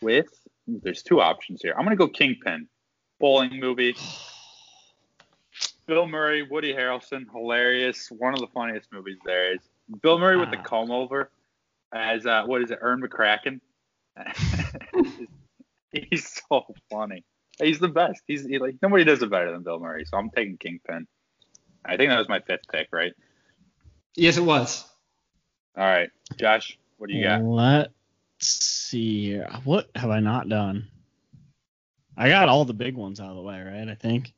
Speaker 2: with. There's two options here. I'm gonna go Kingpin, bowling movie. Bill Murray, Woody Harrelson, hilarious. One of the funniest movies there is. Bill Murray with the
Speaker 1: Ah.
Speaker 2: comb over as uh, what is it, Ern McCracken? He's so funny. He's the best. He's he, like nobody does it better than Bill Murray. So I'm taking Kingpin. I think that was my fifth pick, right?
Speaker 4: Yes, it was.
Speaker 2: All right, Josh, what do you got?
Speaker 1: Let's see here. What have I not done? I got all the big ones out of the way, right? I think.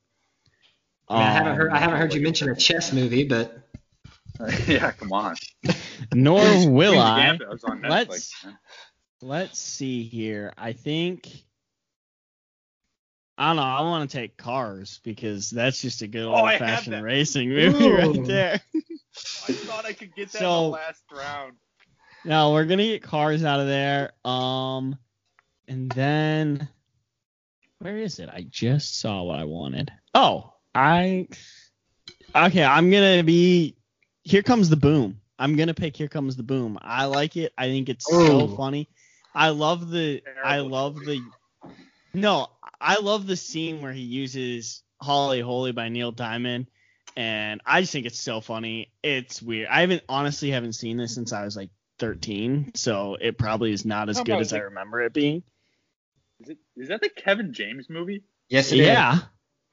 Speaker 4: I, mean, I haven't heard I
Speaker 1: Um,
Speaker 4: haven't heard you mention a chess movie, but
Speaker 2: yeah, come on.
Speaker 1: Nor will I.
Speaker 2: Gambit was on Netflix.
Speaker 1: Let's- Let's see here. I think. I don't know. I want to take Cars because that's just a good
Speaker 2: Oh,
Speaker 1: old
Speaker 2: have
Speaker 1: fashioned racing movie
Speaker 4: Ooh.
Speaker 1: right there.
Speaker 2: I thought I could get that in
Speaker 1: So-
Speaker 2: the last round.
Speaker 1: No, we're gonna get Cars out of there. Um, and then where is it? I just saw what I wanted. Oh, I. Okay, I'm gonna be. Here comes the boom. I'm gonna pick Here Comes the Boom. I like it. I think it's so funny. I love the. I
Speaker 2: Terrible
Speaker 1: love the. No, I love the scene where he uses Holly Holy by Neil Diamond, and I just think it's so funny. It's weird. I haven't honestly haven't seen this since I was like 13, so it probably is not as
Speaker 2: How
Speaker 1: good
Speaker 2: about
Speaker 1: as I remember it being.
Speaker 2: Is it is that the Kevin James movie?
Speaker 4: yes, it is.
Speaker 1: Yeah.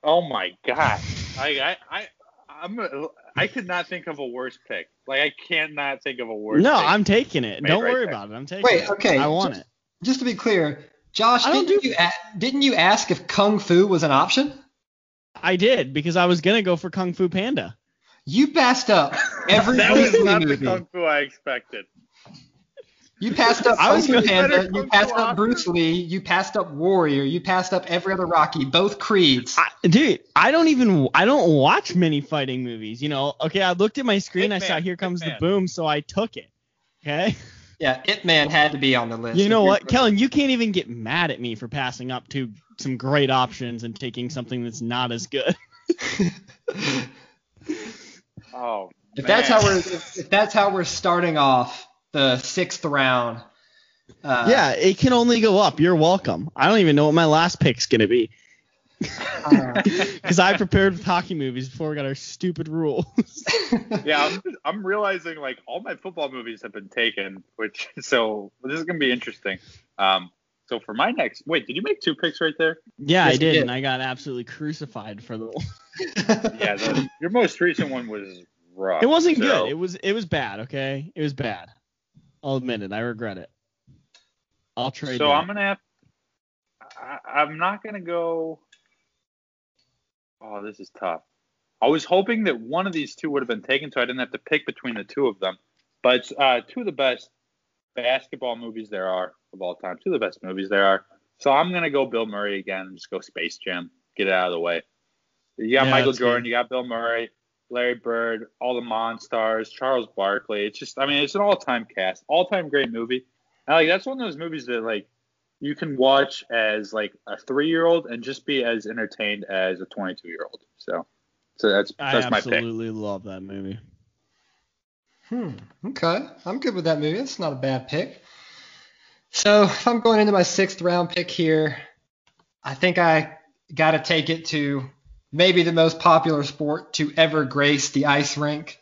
Speaker 2: Oh my god. I I I I'm a, I could not think of a worse pick. Like I can't not think of a worse.
Speaker 1: No,
Speaker 2: pick.
Speaker 1: I'm taking it. Don't
Speaker 2: right
Speaker 1: worry
Speaker 2: there.
Speaker 1: about it. I'm taking
Speaker 4: Wait,
Speaker 1: it.
Speaker 4: Wait, okay,
Speaker 1: I want
Speaker 4: just-
Speaker 1: it.
Speaker 4: Just to be clear, Josh, didn't
Speaker 1: do-
Speaker 4: you a- didn't you ask if kung fu was an option?
Speaker 1: I did because I was gonna go for Kung Fu Panda.
Speaker 4: You passed up every
Speaker 2: that
Speaker 4: Bruce
Speaker 2: was
Speaker 4: Lee
Speaker 2: not the
Speaker 4: movie.
Speaker 2: kung fu I expected.
Speaker 4: You passed up
Speaker 1: I was
Speaker 4: Kung Fu
Speaker 2: gonna-
Speaker 4: Panda.
Speaker 2: better
Speaker 4: You
Speaker 2: Kung
Speaker 4: passed
Speaker 2: Fu
Speaker 4: up Bruce Lee. You passed up Warrior. You passed up every other Rocky. Both Creeds.
Speaker 1: I, dude, I don't even I don't watch many fighting movies. You know, okay, I looked at my screen, I saw Here Comes the Boom, so I took it. Okay.
Speaker 4: Yeah, It Man had to be on the list.
Speaker 1: You know what, Kellen? You can't even get mad at me for passing up to some great options and taking something that's not as good.
Speaker 2: Oh,
Speaker 4: If that's how we're if, if that's how we're starting off the sixth round. Uh,
Speaker 1: yeah, it can only go up. You're welcome. I don't even know what my last pick's gonna be
Speaker 4: uh,
Speaker 1: because I prepared with hockey movies before we got our stupid rules.
Speaker 2: yeah, I'm, I'm realizing like all my football movies have been taken, which so this is gonna be interesting. Um, so for my next, wait, did you make two picks right there?
Speaker 1: yeah,
Speaker 4: Yes,
Speaker 1: I did,
Speaker 4: did.
Speaker 1: and I got absolutely crucified for the.
Speaker 2: Yeah, the, your most recent one was rough.
Speaker 1: It wasn't
Speaker 2: so-
Speaker 1: good. It was it was bad. Okay, it was bad. I'll admit it. I regret it. I'll trade.
Speaker 2: So
Speaker 1: that.
Speaker 2: I'm gonna have. I, I'm not gonna go. Oh, this is tough. I was hoping that one of these two would have been taken, so I didn't have to pick between the two of them. But uh, two of the best basketball movies there are of all time. Two of the best movies there are. So I'm gonna go Bill Murray again and just go Space Jam. Get it out of the way. You got
Speaker 1: Yeah,
Speaker 2: Michael Jordan.
Speaker 1: good.
Speaker 2: You got Bill Murray. Larry Bird, all the Monstars, Charles Barkley. It's just, I mean, it's an all-time cast, all-time great movie. And, like that's one of those movies that like you can watch as like a three-year-old and just be as entertained as a 22-year-old. So, so that's
Speaker 1: I
Speaker 2: that's my pick.
Speaker 1: I absolutely love that movie.
Speaker 4: Hmm. Okay. I'm good with that movie. That's not a bad pick. So if I'm going into my sixth round pick here, I think I got to take it to maybe the most popular sport to ever grace the ice rink.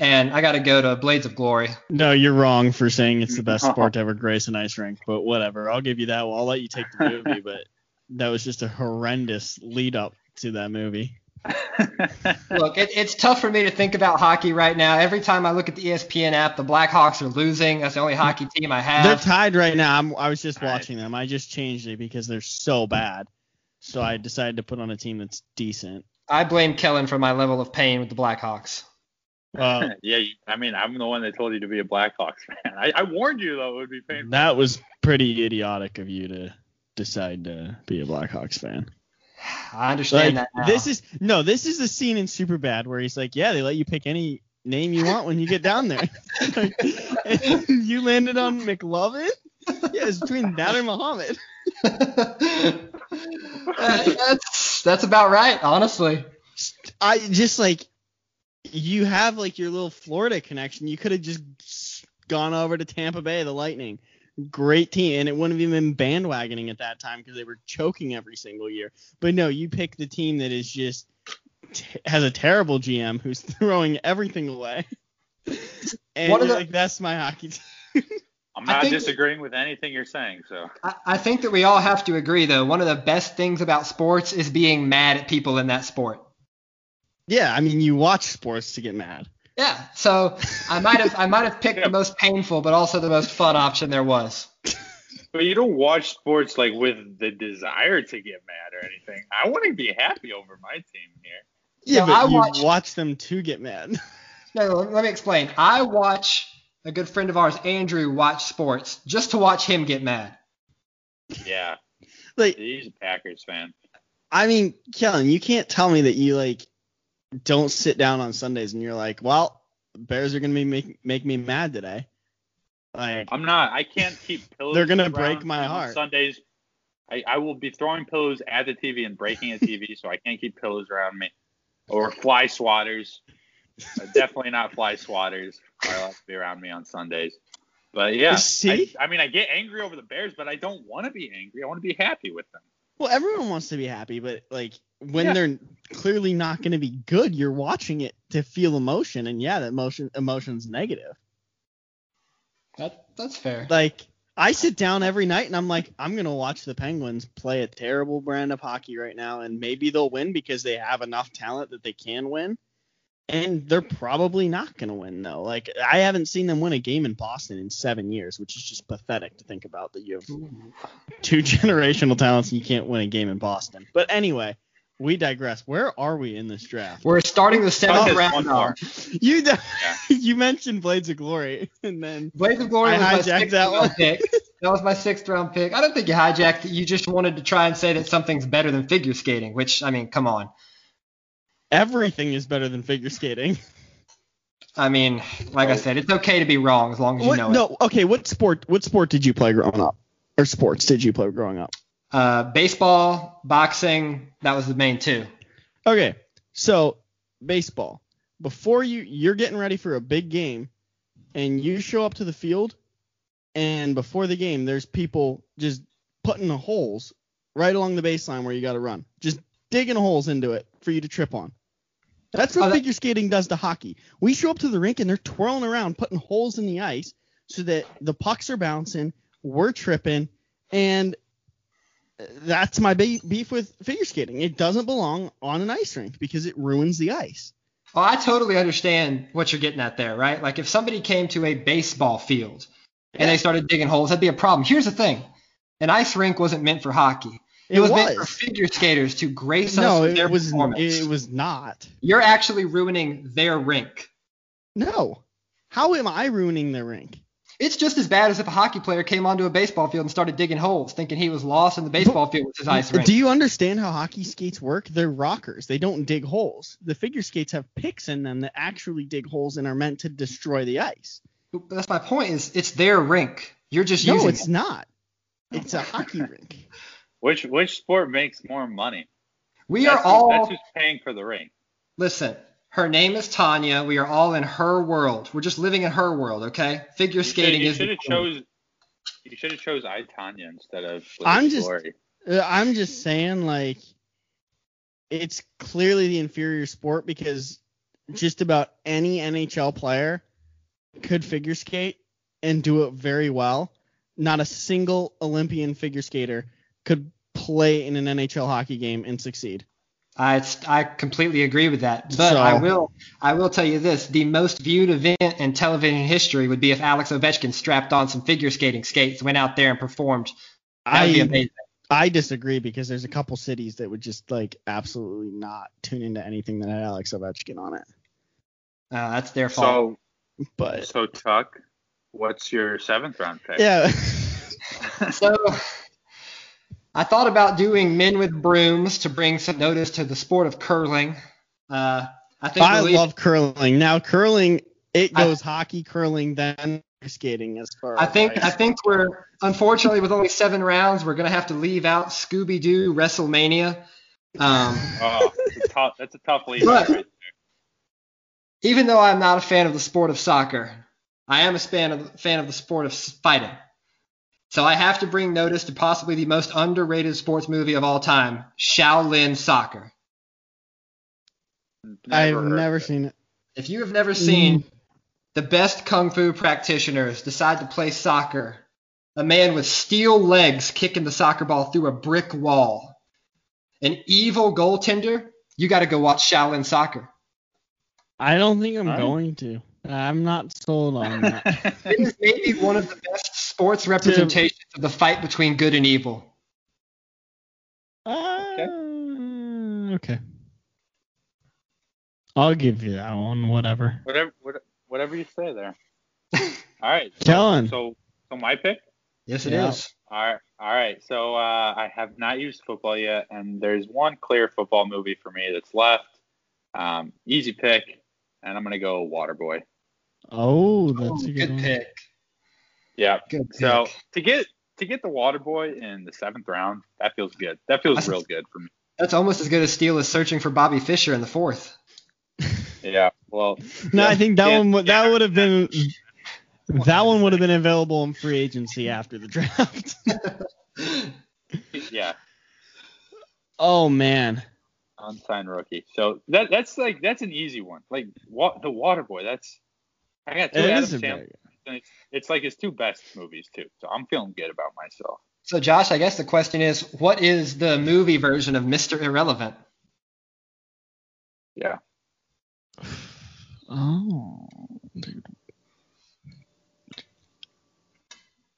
Speaker 4: And I got to go to Blades of Glory.
Speaker 1: No, you're wrong for saying it's the best sport to ever grace an ice rink, but whatever. I'll give you that. Well, I'll let you take the movie, but that was just a horrendous lead up to that movie.
Speaker 4: Look, it, it's tough for me to think about hockey right now. Every time I look at the ESPN app, the Blackhawks are losing. That's the only hockey team I have.
Speaker 1: They're tied right now. I'm, I was just
Speaker 2: All right.
Speaker 1: watching them. I just changed it because they're so bad. So I decided to put on a team that's decent.
Speaker 4: I blame Kellen for my level of pain with the Blackhawks.
Speaker 1: Uh,
Speaker 2: yeah, I mean, I'm the one that told you to be a Blackhawks fan. I, I warned you though it would be painful.
Speaker 1: that was pretty idiotic of you to decide to be a Blackhawks fan.
Speaker 4: I understand
Speaker 1: Like
Speaker 4: that now.
Speaker 1: this is no, this is the scene in Superbad where he's like, yeah, they let you pick any name you want when you get down there. And you landed on McLovin. Yeah, it's between that or Muhammad.
Speaker 4: Uh, that's that's about right, honestly.
Speaker 1: I just like you have like your little Florida connection. You could have just gone over to Tampa Bay, the Lightning. Great team, and it wouldn't have even been bandwagoning at that time because they were choking every single year. But no, you pick the team that is just t- has a terrible GM who's throwing everything away. And
Speaker 4: One of
Speaker 1: you're
Speaker 4: the-
Speaker 1: like, that's my hockey team.
Speaker 2: I'm not
Speaker 4: think-
Speaker 2: disagreeing with anything you're saying. So
Speaker 4: I, I think that we all have to agree, though. One of the best things about sports is being mad at people in that sport.
Speaker 1: Yeah, I mean, you watch sports to get mad.
Speaker 4: Yeah, so I might have I might have picked
Speaker 2: Yeah.
Speaker 4: the most painful, but also the most fun option there was.
Speaker 2: But you don't watch sports like with the desire to get mad or anything. I want to be happy over my team here.
Speaker 1: Yeah,
Speaker 4: No,
Speaker 1: but
Speaker 4: I
Speaker 1: you
Speaker 4: watch-
Speaker 1: watch them to get mad.
Speaker 4: No, let let me explain. I watch a good friend of ours, Andrew, watch sports just to watch him get mad.
Speaker 2: Yeah,
Speaker 1: like
Speaker 2: he's a Packers fan.
Speaker 1: I mean, Kellen, you can't tell me that you like don't sit down on Sundays and you're like, well, Bears are gonna be make make me mad today. Like,
Speaker 2: I'm not. I can't keep pillows.
Speaker 1: They're gonna break my heart.
Speaker 2: Sundays. I, I will be throwing pillows at the TV and breaking a TV, so I can't keep pillows around me. Or fly swatters. Uh, definitely not fly swatters. I like to be around me on Sundays. But yeah? I, I mean, I get angry over the Bears, but I don't want to be angry. I want to be happy with them.
Speaker 1: Well, everyone wants to be happy, but like when
Speaker 2: Yeah.
Speaker 1: they're clearly not gonna be good, you're watching it to feel emotion, and yeah, that emotion emotion's negative.
Speaker 4: That that's fair.
Speaker 1: Like I sit down every night and I'm like, I'm gonna watch the Penguins play a terrible brand of hockey right now, and maybe they'll win because they have enough talent that they can win. And they're probably not gonna win though. Like I haven't seen them win a game in Boston in seven years, which is just pathetic to think about that you have two generational talents and you can't win a game in Boston. But anyway, we digress. Where are we in this draft?
Speaker 4: We're starting the seventh
Speaker 3: just
Speaker 4: round off.
Speaker 1: You d- you mentioned Blades of Glory, and then
Speaker 4: Blades of Glory
Speaker 1: I
Speaker 4: was my sixth
Speaker 1: that
Speaker 4: round
Speaker 1: one.
Speaker 4: pick. That was my sixth round pick. I don't think you hijacked it. You just wanted to try and say that something's better than figure skating, which I mean, come on.
Speaker 1: Everything is better than figure skating.
Speaker 4: I mean, like I said, it's okay to be wrong as long as you
Speaker 1: What,
Speaker 4: know it.
Speaker 1: no, okay. What sport? What sport did you play growing up? Or sports did you play growing up?
Speaker 4: Uh, baseball, boxing, that was the main two.
Speaker 1: Okay, so baseball. Before you you're getting ready for a big game, and you show up to the field, and before the game, there's people just putting the holes right along the baseline where you got to run, just digging holes into it for you to trip on. That's what
Speaker 4: Oh, that-
Speaker 1: figure skating does to hockey. We show up to the rink and they're twirling around, putting holes in the ice so that the pucks are bouncing, we're tripping, and that's my be- beef with figure skating. It doesn't belong on an ice rink because it ruins the ice.
Speaker 4: Oh, I totally understand what you're getting at there, right? Like if somebody came to a baseball field and they started digging holes, that'd be a problem. Here's the thing. An ice rink wasn't meant for hockey. It,
Speaker 1: It
Speaker 4: was, meant for figure skaters to grace us with their
Speaker 1: it was
Speaker 4: performance.
Speaker 1: it was not.
Speaker 4: You're actually ruining their rink.
Speaker 1: No. How am I ruining the rink?
Speaker 4: It's just as bad as if a hockey player came onto a baseball field and started digging holes, thinking he was lost in the baseball field with his ice rink.
Speaker 1: Do you understand how hockey skates work? They're rockers. They don't dig holes. The figure skates have picks in them that actually dig holes and are meant to destroy the ice.
Speaker 4: That's my point. Is it's their rink. You're just
Speaker 1: No,
Speaker 4: using
Speaker 1: it's
Speaker 4: it.
Speaker 1: not. It's a hockey rink.
Speaker 3: Which which sport makes more money?
Speaker 4: We
Speaker 3: That's
Speaker 4: are
Speaker 3: who-
Speaker 4: all
Speaker 3: That's who's paying for the ring.
Speaker 4: listen. Her name is Tonya. We are all in her world. We're just living in her world, okay? Figure
Speaker 3: You
Speaker 4: skating
Speaker 3: should, you
Speaker 4: is.
Speaker 3: should have chose. You should have chose I Tonya instead of. Blades
Speaker 1: I'm just-
Speaker 3: Glory.
Speaker 1: Uh, I'm just saying, like, it's clearly the inferior sport because just about any NHL player could figure skate and do it very well. Not a single Olympian figure skater could play in an NHL hockey game and succeed.
Speaker 4: I I completely agree with that. But
Speaker 1: So-
Speaker 4: I will I will tell you this: the most viewed event in television history would be if Alex Ovechkin strapped on some figure skating skates, went out there and performed. That would be
Speaker 1: I
Speaker 4: amazing.
Speaker 1: I disagree because there's a couple cities that would just like absolutely not tune into anything that had Alex Ovechkin on it.
Speaker 4: Uh, that's their fault.
Speaker 3: So
Speaker 1: But
Speaker 3: so Tuck, what's your seventh round pick?
Speaker 1: yeah,
Speaker 4: So, I thought about doing men with brooms to bring some notice to the sport of curling. Uh, I think
Speaker 1: I
Speaker 4: we'll
Speaker 1: love curling. Now curling, it
Speaker 4: I-
Speaker 1: goes hockey, curling, then skating as far.
Speaker 4: I
Speaker 1: as
Speaker 4: think
Speaker 1: ice.
Speaker 4: I think we're unfortunately with only seven rounds, we're gonna have to leave out Scooby Doo WrestleMania. Um,
Speaker 3: Oh, that's a tough, that's a tough lead.
Speaker 4: But-
Speaker 3: right
Speaker 4: even though I'm not a fan of the sport of soccer, I am a fan of fan of the sport of fighting. So I have to bring notice to possibly the most underrated sports movie of all time, Shaolin Soccer.
Speaker 3: there.
Speaker 1: I've never
Speaker 3: it.
Speaker 1: seen it.
Speaker 4: If you have never seen mm. the best kung fu practitioners decide to play soccer, a man with steel legs kicking the soccer ball through a brick wall, an evil goaltender, you got to go watch Shaolin Soccer.
Speaker 1: I don't think I'm
Speaker 3: Alright.
Speaker 1: going to. I'm not sold on that.
Speaker 4: It is maybe one of the best sports representations of the fight between good and evil.
Speaker 1: Uh, okay. I'll give you that one. Whatever.
Speaker 3: whatever, what- whatever you say there. All right. So,
Speaker 1: Kellen.
Speaker 3: So, so my pick.
Speaker 4: Yes, it is.
Speaker 1: Yeah.
Speaker 3: All right. All right. So uh, I have not used football yet, and there's one clear football movie for me that's left. Um, easy pick, and I'm gonna go Waterboy.
Speaker 1: Oh, that's
Speaker 4: Oh,
Speaker 1: a good,
Speaker 4: good
Speaker 1: one.
Speaker 4: pick.
Speaker 3: Yeah.
Speaker 4: Good pick.
Speaker 3: So to get to get the water boy in the seventh round, that feels good. That feels
Speaker 4: That's-
Speaker 3: real good for me.
Speaker 4: That's almost as good a steal as searching for Bobby Fischer in the fourth.
Speaker 3: Yeah. Well.
Speaker 1: No,
Speaker 3: yeah,
Speaker 1: I think that
Speaker 3: yeah,
Speaker 1: one would that
Speaker 3: yeah.
Speaker 1: would have been that one would have been available in free agency after the draft.
Speaker 3: Yeah.
Speaker 1: oh man.
Speaker 3: Unsigned rookie. So that that's like that's an easy one. Like what the Waterboy. That's I got two
Speaker 1: It
Speaker 3: Adam Sandler.
Speaker 1: Very
Speaker 3: and It's, it's like his two best movies too. So I'm feeling good about myself.
Speaker 4: So, Josh, I guess the question is, what is the movie version of Mr. Irrelevant?
Speaker 3: Yeah.
Speaker 1: Oh, dude.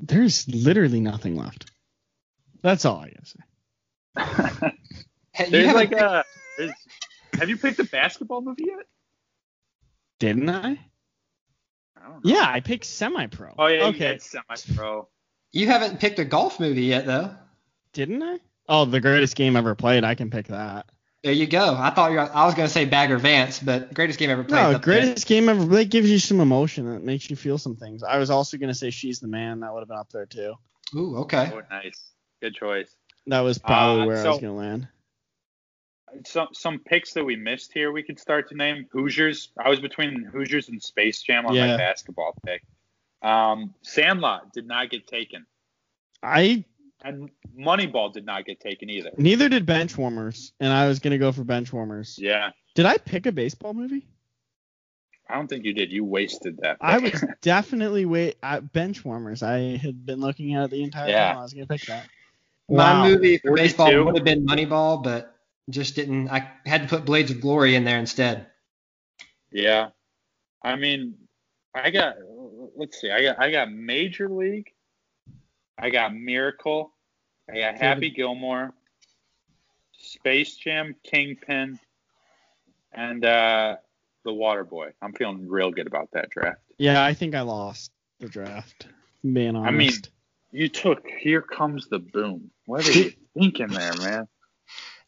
Speaker 1: There's literally nothing left. That's all I gotta say.
Speaker 4: Hey, you
Speaker 2: There's like
Speaker 4: picked-
Speaker 2: a. There's, have you picked a basketball movie yet?
Speaker 1: Didn't I?
Speaker 2: I know.
Speaker 1: Yeah, I picked semi-pro.
Speaker 2: Oh yeah.
Speaker 1: Okay.
Speaker 2: Okay. Semi-pro.
Speaker 4: you haven't picked a golf movie yet though.
Speaker 1: Didn't I? Oh, the greatest game ever played. I can pick that.
Speaker 4: There you go. I thought you were, I was gonna say Bagger Vance, but greatest game ever played.
Speaker 1: No, greatest game ever. That gives you some emotion. That makes you feel some things. I was also gonna say she's the man. That would have been up there too.
Speaker 4: Ooh, okay.
Speaker 2: Oh, nice. Good choice.
Speaker 1: That was probably
Speaker 2: Uh,
Speaker 1: where I was gonna land.
Speaker 2: Some some picks that we missed here. We could start to name Hoosiers. I was between Hoosiers and Space Jam on
Speaker 1: Yeah.
Speaker 2: my basketball pick. Um, Sandlot did not get taken,
Speaker 1: I
Speaker 2: and Moneyball did not get taken either.
Speaker 1: neither did Benchwarmers, and I was gonna go for Benchwarmers.
Speaker 2: Yeah,
Speaker 1: Did I pick a baseball movie?
Speaker 2: I don't think you did. You wasted that.
Speaker 1: I was definitely wait at Benchwarmers. I had been looking at it the entire
Speaker 2: Yeah.
Speaker 1: time. I was gonna pick that.
Speaker 4: My movie for baseball would have been Moneyball, but just didn't. I had to put Blades of Glory in there instead.
Speaker 2: Yeah, I mean, I got. Let's see. I got. I got Major League. I got Miracle. I got Happy Gilmore. Space Jam, Kingpin, and uh, the Water Boy. I'm feeling real good about that draft.
Speaker 1: Yeah, I think I lost the draft. Being honest.
Speaker 2: I mean, you took Here Comes the Boom. What are you thinking there, man?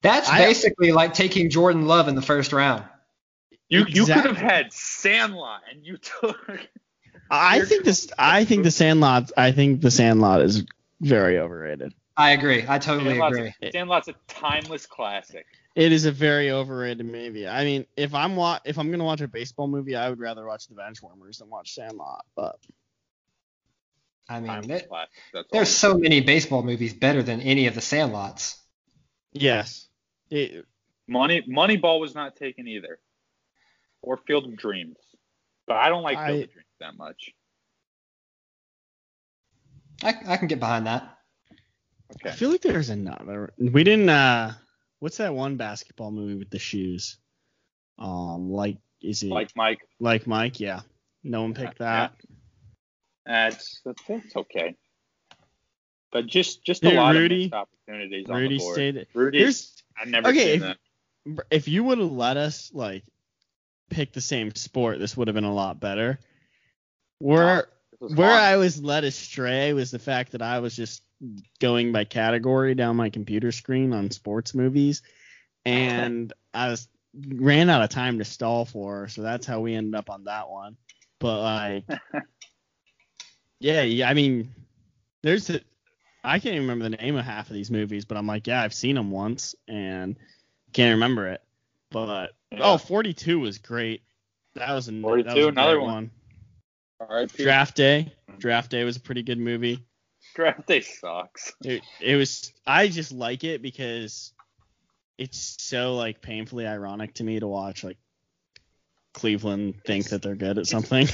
Speaker 4: That's
Speaker 1: I-
Speaker 4: basically like taking Jordan Love in the first round.
Speaker 2: You you could have had Sandlot, and you took.
Speaker 1: I think this. I think the Sandlot. I think the Sandlot is very overrated.
Speaker 4: I agree. I totally
Speaker 2: Sandlot's,
Speaker 4: agree.
Speaker 2: a, Sandlot's a timeless classic.
Speaker 1: It is a very overrated movie. I mean, if I'm wa- if I'm gonna watch a baseball movie, I would rather watch The Benchwarmers than watch Sandlot. But
Speaker 4: I mean,
Speaker 2: Timeless
Speaker 4: there-
Speaker 2: classic. That's all.
Speaker 4: there's so many baseball movies better than any of the Sandlots.
Speaker 1: yes, it,
Speaker 2: Money Moneyball was not taken either, or Field of Dreams. But I don't like Field
Speaker 1: I-
Speaker 2: of Dreams that much.
Speaker 4: I, I can get behind that.
Speaker 2: Okay.
Speaker 1: I feel like there's another. We didn't. uh What's that one basketball movie with the shoes? Um, like is it
Speaker 2: Like Mike,
Speaker 1: like Mike? Yeah, no one picked that.
Speaker 2: that's that's, that's okay. But just just a
Speaker 1: Dude,
Speaker 2: lot
Speaker 1: Rudy-
Speaker 2: of missed opportunities on
Speaker 1: Rudy
Speaker 2: the board.
Speaker 1: stayed.
Speaker 2: Rudy,
Speaker 1: Here's
Speaker 2: I've never
Speaker 1: okay,
Speaker 2: seen
Speaker 1: if-
Speaker 2: that.
Speaker 1: if you would have let us like pick the same sport, this would have been a lot better. Where where. I was led astray was the fact that I was just going by category down my computer screen on sports movies, and I was ran out of time to stall for, so that's how we ended up on that one. But like, yeah, yeah, I mean, there's a, I can't even remember the name of half of these movies, but I'm like, yeah, I've seen them once and can't remember it. But
Speaker 2: Yeah.
Speaker 1: oh, 42 was great. That was, an, that was
Speaker 2: 42, another one.
Speaker 1: one. Draft Day. Mm-hmm. Draft Day was a pretty good movie.
Speaker 2: Draft day sucks.
Speaker 1: It, it was. I just like it because it's so like painfully ironic to me to watch like Cleveland think that they're good at something.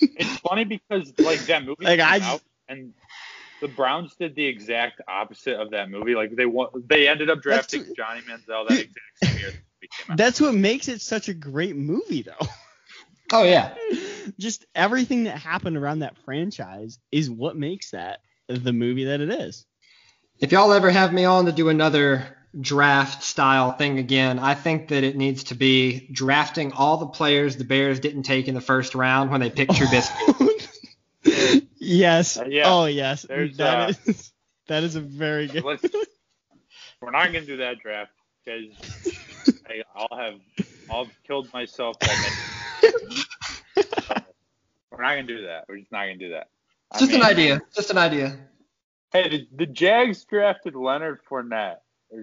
Speaker 2: It's funny because like that movie
Speaker 1: Like, I just-
Speaker 2: and the Browns did the exact opposite of that movie. Like they wa- they ended up drafting
Speaker 1: too-
Speaker 2: Johnny Manziel that exact same year the movie came out.
Speaker 1: That's what makes it such a great movie, though.
Speaker 4: Oh yeah.
Speaker 1: just everything that happened around that franchise is what makes that the movie that it is.
Speaker 4: If y'all ever have me on to do another draft style thing again, I think that it needs to be drafting all the players the Bears didn't take in the first round when they picked oh, Trubisky.
Speaker 1: Yes.
Speaker 2: Uh, yeah.
Speaker 1: Oh yes.
Speaker 2: There's,
Speaker 1: That
Speaker 2: uh,
Speaker 1: is- that is a very good.
Speaker 2: Let's, we're not gonna do that draft because I'll have I'll have killed myself. By then. we're not gonna do that. We're just not gonna do that. I
Speaker 4: Just an idea. Just an idea.
Speaker 2: Hey, the, the Jags drafted Leonard Fournette.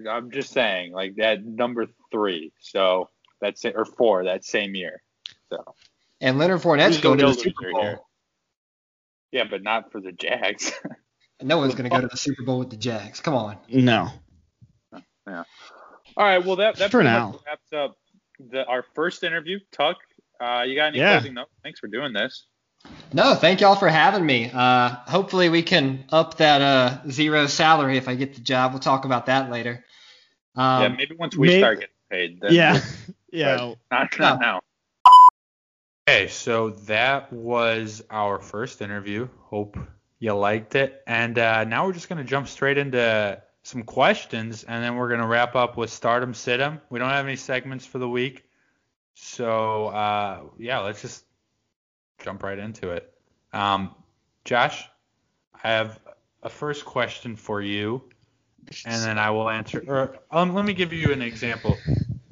Speaker 2: I'm just saying, like that number three. So that's it, or four that same year. So
Speaker 4: And Leonard Fournette's
Speaker 2: Who's
Speaker 4: going to
Speaker 2: the
Speaker 4: the Super Bowl.
Speaker 2: here? Yeah, but not for the Jags.
Speaker 4: No one's going to go to the Super Bowl with the Jags. Come on.
Speaker 1: No. Yeah.
Speaker 2: All right. Well, that that
Speaker 1: For
Speaker 2: pretty
Speaker 1: now.
Speaker 2: much wraps up the, our first interview. Tuck, uh, you got any
Speaker 1: Yeah.
Speaker 2: closing notes? Thanks for doing this.
Speaker 4: No, thank y'all for having me. Uh, hopefully we can up that uh, zero salary if I get the job. We'll talk about that later. Um,
Speaker 2: yeah, maybe once we
Speaker 1: may-
Speaker 2: start getting paid. Then
Speaker 1: Yeah. Yeah.
Speaker 2: Not, not now.
Speaker 6: Okay, so that was our first interview. Hope you liked it. And uh, now we're just going to jump straight into
Speaker 2: some questions, and then we're gonna wrap up with Stardom Situm. We don't have any segments for the week, so uh, yeah, let's just jump right into it. Um, Josh, I have a first question for you, and then I will answer. Or um, let me give you an example.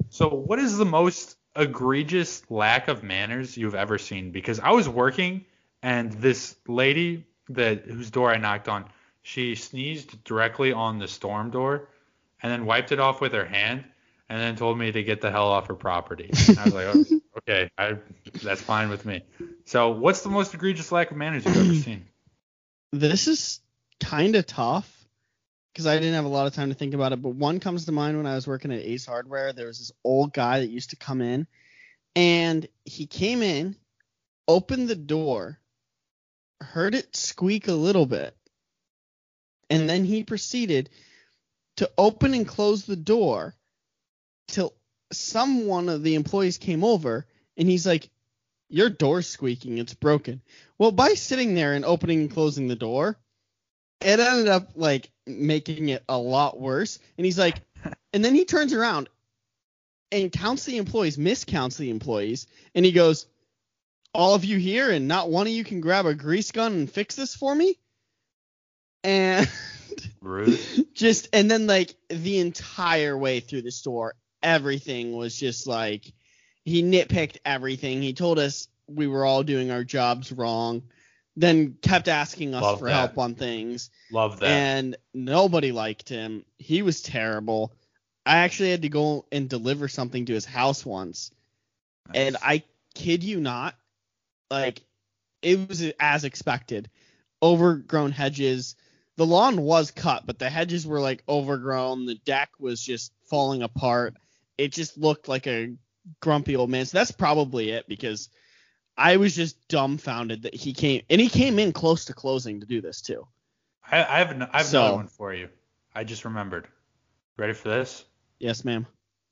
Speaker 2: So, what is the most egregious lack of manners you've ever seen? Because I was working, and this lady that whose door I knocked on, she sneezed directly on the storm door, and then wiped it off with her hand, and then told me to get the hell off her property. And I was like, oh, okay, I, that's fine with me. So, what's the most egregious lack of manners you've ever seen?
Speaker 1: This is kind of tough because I didn't have a lot of time to think about it. But one comes to mind when I was working at Ace Hardware. There was this old guy that used to come in, and he came in, opened the door, heard it squeak a little bit, and then he proceeded to open and close the door till someone of the employees came over, and he's like, "Your door's squeaking. It's broken." Well, by sitting there and opening and closing the door, it ended up like making it a lot worse. And he's like, and then he turns around and counts the employees, miscounts the employees, and he goes, "All of you here, and not one of you can grab a grease gun and fix this for me." And
Speaker 2: Rude.
Speaker 1: just and then like the entire way through the store, everything was just like he nitpicked everything. He told us we were all doing our jobs wrong. Then kept asking us
Speaker 2: Love
Speaker 1: for
Speaker 2: that.
Speaker 1: help on things
Speaker 2: Love that.
Speaker 1: and nobody liked him. He was terrible. I actually had to go and deliver something to his house once, and I kid you not, like it was as expected. Overgrown hedges. The lawn was cut, but the hedges were like overgrown. The deck was just falling apart. It just looked like a grumpy old man. So that's probably it because I was just dumbfounded that he came and he came in close to closing to do this too.
Speaker 2: I, I have, an, I have
Speaker 1: So-
Speaker 2: another one for you. I just remembered. Ready for this?
Speaker 1: Yes, ma'am.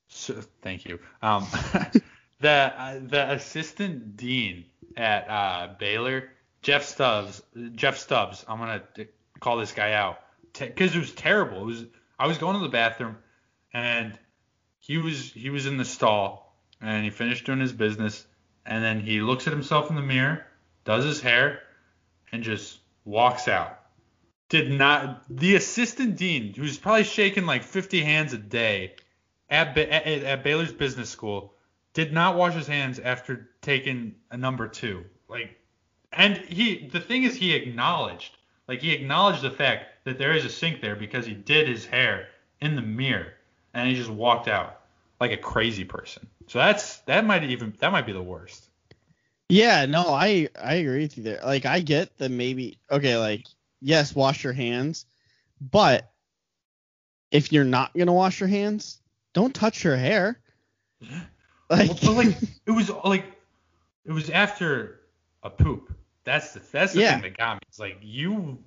Speaker 2: So, thank you. Um, the uh, the assistant dean at uh, Baylor, Jeff Stubbs. Jeff Stubbs. I'm gonna d- call this guy out because it was terrible. It was. I was going to the bathroom, and he was he was in the stall, and he finished doing his business, and then he looks at himself in the mirror, does his hair, and just walks out. Did not the assistant dean, who's probably shaking like 50 hands a day at, at, at Baylor's business school, did not wash his hands after taking a number two. Like, and he, the thing is, he acknowledged, like, he acknowledged the fact that there is a sink there because he did his hair in the mirror, and he just walked out like a crazy person. So that's that might even that might be the worst.
Speaker 1: Yeah, no, I I agree with you there. Like I get the maybe okay, like yes, wash your hands, but if you're not gonna wash your hands, don't touch your hair. Like,
Speaker 2: Well, like it was like it was after a poop. That's the that's the
Speaker 1: Yeah.
Speaker 2: thing that got me. It's like you,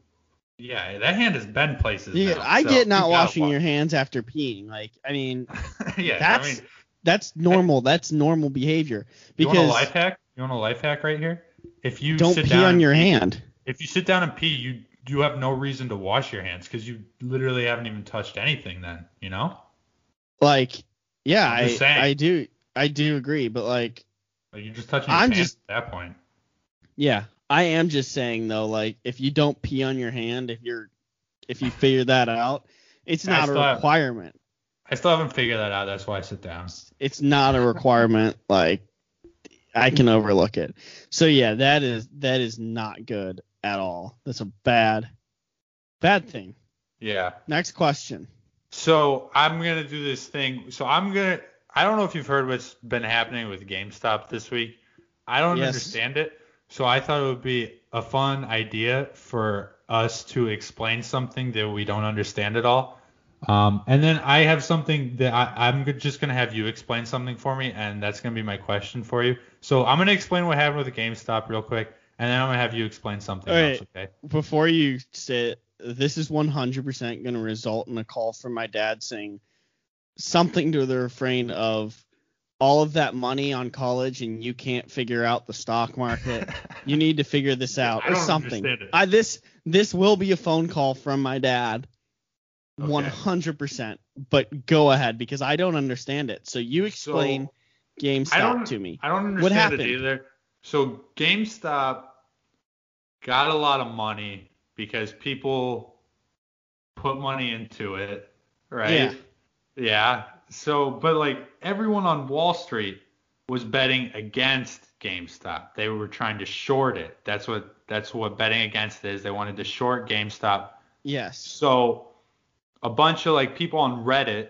Speaker 2: yeah, that hand has been places.
Speaker 1: yeah,
Speaker 2: now,
Speaker 1: I
Speaker 2: so
Speaker 1: get not washing
Speaker 2: wash-
Speaker 1: your hands after peeing. Like, I mean,
Speaker 2: yeah,
Speaker 1: that's
Speaker 2: I mean,
Speaker 1: that's normal. That's normal behavior
Speaker 2: you want a
Speaker 1: because
Speaker 2: life hack? You want a life hack right here? If you
Speaker 1: don't
Speaker 2: sit
Speaker 1: pee
Speaker 2: down
Speaker 1: on
Speaker 2: and
Speaker 1: your
Speaker 2: pee-
Speaker 1: hand.
Speaker 2: If you sit down and pee, you you have no reason to wash your hands because you literally haven't even touched anything. Then you know,
Speaker 1: Like, yeah, I. I do I do agree, but like,
Speaker 2: like you're just touching your
Speaker 1: I'm just-
Speaker 2: at that point.
Speaker 1: yeah, I am just saying though, like, if you don't pee on your hand, if you're if you figure that out, it's not a requirement.
Speaker 2: I still haven't figured that out. That's why I sit down.
Speaker 1: It's not a requirement like I can overlook it. So yeah, that is that is not good at all. That's a bad bad thing.
Speaker 2: Yeah.
Speaker 1: Next question.
Speaker 2: So I'm gonna do this thing. So I'm gonna. I don't know if you've heard what's been happening with GameStop this week. I don't
Speaker 1: Yes.
Speaker 2: understand it. So I thought it would be a fun idea for us to explain something that we don't understand at all. Um, and then I have something that I, I'm just gonna have you explain something for me, and that's gonna be my question for you. So I'm gonna explain what happened with the GameStop real quick, and then I'm gonna have you explain something
Speaker 1: All
Speaker 2: else.
Speaker 1: right.
Speaker 2: Okay?
Speaker 1: Before you say this is 100% going to result in a call from my dad saying something to the refrain of all of that money on college and you can't figure out the stock market. you need to figure this out
Speaker 2: I
Speaker 1: or
Speaker 2: don't
Speaker 1: something. I this this will be a phone call from my dad
Speaker 2: Okay.
Speaker 1: 100%. But go ahead because I don't understand it. So you explain
Speaker 2: So,
Speaker 1: GameStop to me.
Speaker 2: I don't understand
Speaker 1: What
Speaker 2: it
Speaker 1: happened?
Speaker 2: either. So GameStop got a lot of money because people put money into it, right?
Speaker 1: Yeah.
Speaker 2: Yeah. So, but like everyone on Wall Street was betting against GameStop. They were trying to short it. That's what that's what betting against is. They wanted to short GameStop
Speaker 1: Yes.
Speaker 2: so a bunch of like people on Reddit,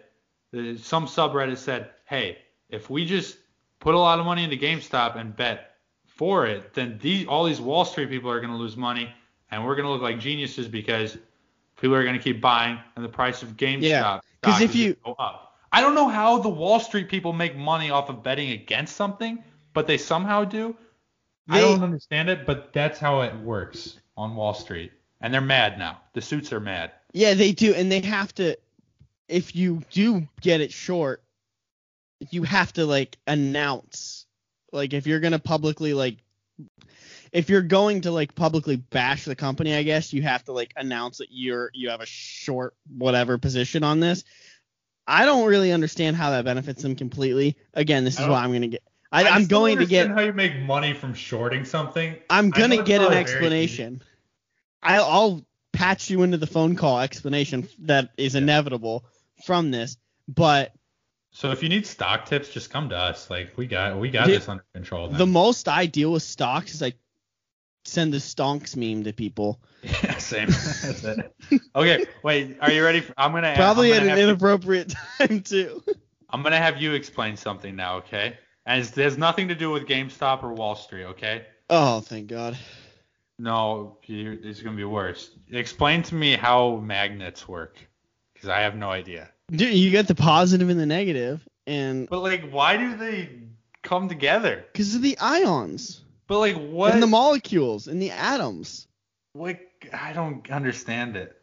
Speaker 2: uh, some subreddit said, hey, if we just put a lot of money into GameStop and bet for it, then these all these Wall Street people are going to lose money, and we're going to look like geniuses because people are going to keep buying, and the price of GameStop
Speaker 1: Yeah, 'cause
Speaker 2: stock
Speaker 1: if you-
Speaker 2: go up. I don't know how the Wall Street people make money off of betting against something, but they somehow do. I
Speaker 1: They-
Speaker 2: don't understand it, but that's how it works on Wall Street. And they're mad now. The suits are mad.
Speaker 1: Yeah, they do, and they have to. If you do get it short, you have to like announce, like if you're gonna publicly like, if you're going to like publicly bash the company, I guess you have to like announce that you're you have a short whatever position on this. I don't really understand how that benefits them completely. Again, this
Speaker 2: I
Speaker 1: is why I'm gonna get. I, I'm going to get.
Speaker 2: how you make money from shorting something.
Speaker 1: I'm gonna get an explanation. I'll, I'll patch you into the phone call explanation that is inevitable from this, but
Speaker 2: So if you need stock tips, just come to us. Like we got we got this under control.
Speaker 1: the most I deal with stocks is I send the stonks meme to people.
Speaker 2: yeah, same. Okay, wait. Are you ready? For, I'm gonna
Speaker 1: Probably
Speaker 2: I'm
Speaker 1: at
Speaker 2: gonna
Speaker 1: an
Speaker 2: have you-
Speaker 1: inappropriate time too.
Speaker 2: I'm gonna have you explain something now, okay? And it's, there's nothing to do with GameStop or Wall Street, okay?
Speaker 1: Oh, thank God.
Speaker 2: No, it's gonna be worse. Explain to me how magnets work, because I have no idea.
Speaker 1: Dude, you get the positive and the negative, and
Speaker 2: But like, why do they come together?
Speaker 1: because of the ions
Speaker 2: But like, what?
Speaker 1: and the molecules and the atoms.
Speaker 2: Like, I don't understand it.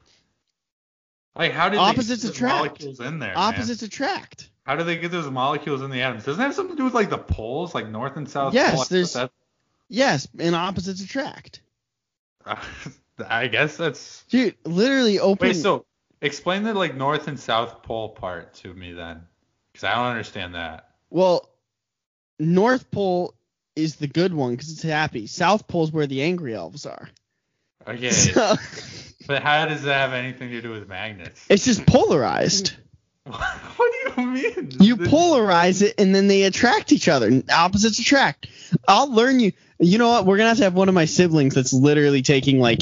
Speaker 2: Like, how did
Speaker 1: Opposites attract.
Speaker 2: molecules in there? man?
Speaker 1: Opposites attract.
Speaker 2: How do they get those molecules in the atoms? Doesn't it have something to do with like the poles, like north and south?
Speaker 1: Yes,
Speaker 2: pole?
Speaker 1: There's- Yes, and opposites attract.
Speaker 2: I guess that's.
Speaker 1: Dude, literally open.
Speaker 2: Wait, so explain the like north and south pole part to me then, because I don't understand that.
Speaker 1: Well, North Pole is the good one because it's happy. South Pole is where the angry elves are.
Speaker 2: Okay,
Speaker 1: So,
Speaker 2: but how does that have anything to do with magnets?
Speaker 1: it's just polarized.
Speaker 2: what do you mean?
Speaker 1: You polarize it and then they attract each other. Opposites attract. I'll learn you. You know what? We're gonna have to have one of my siblings that's literally taking like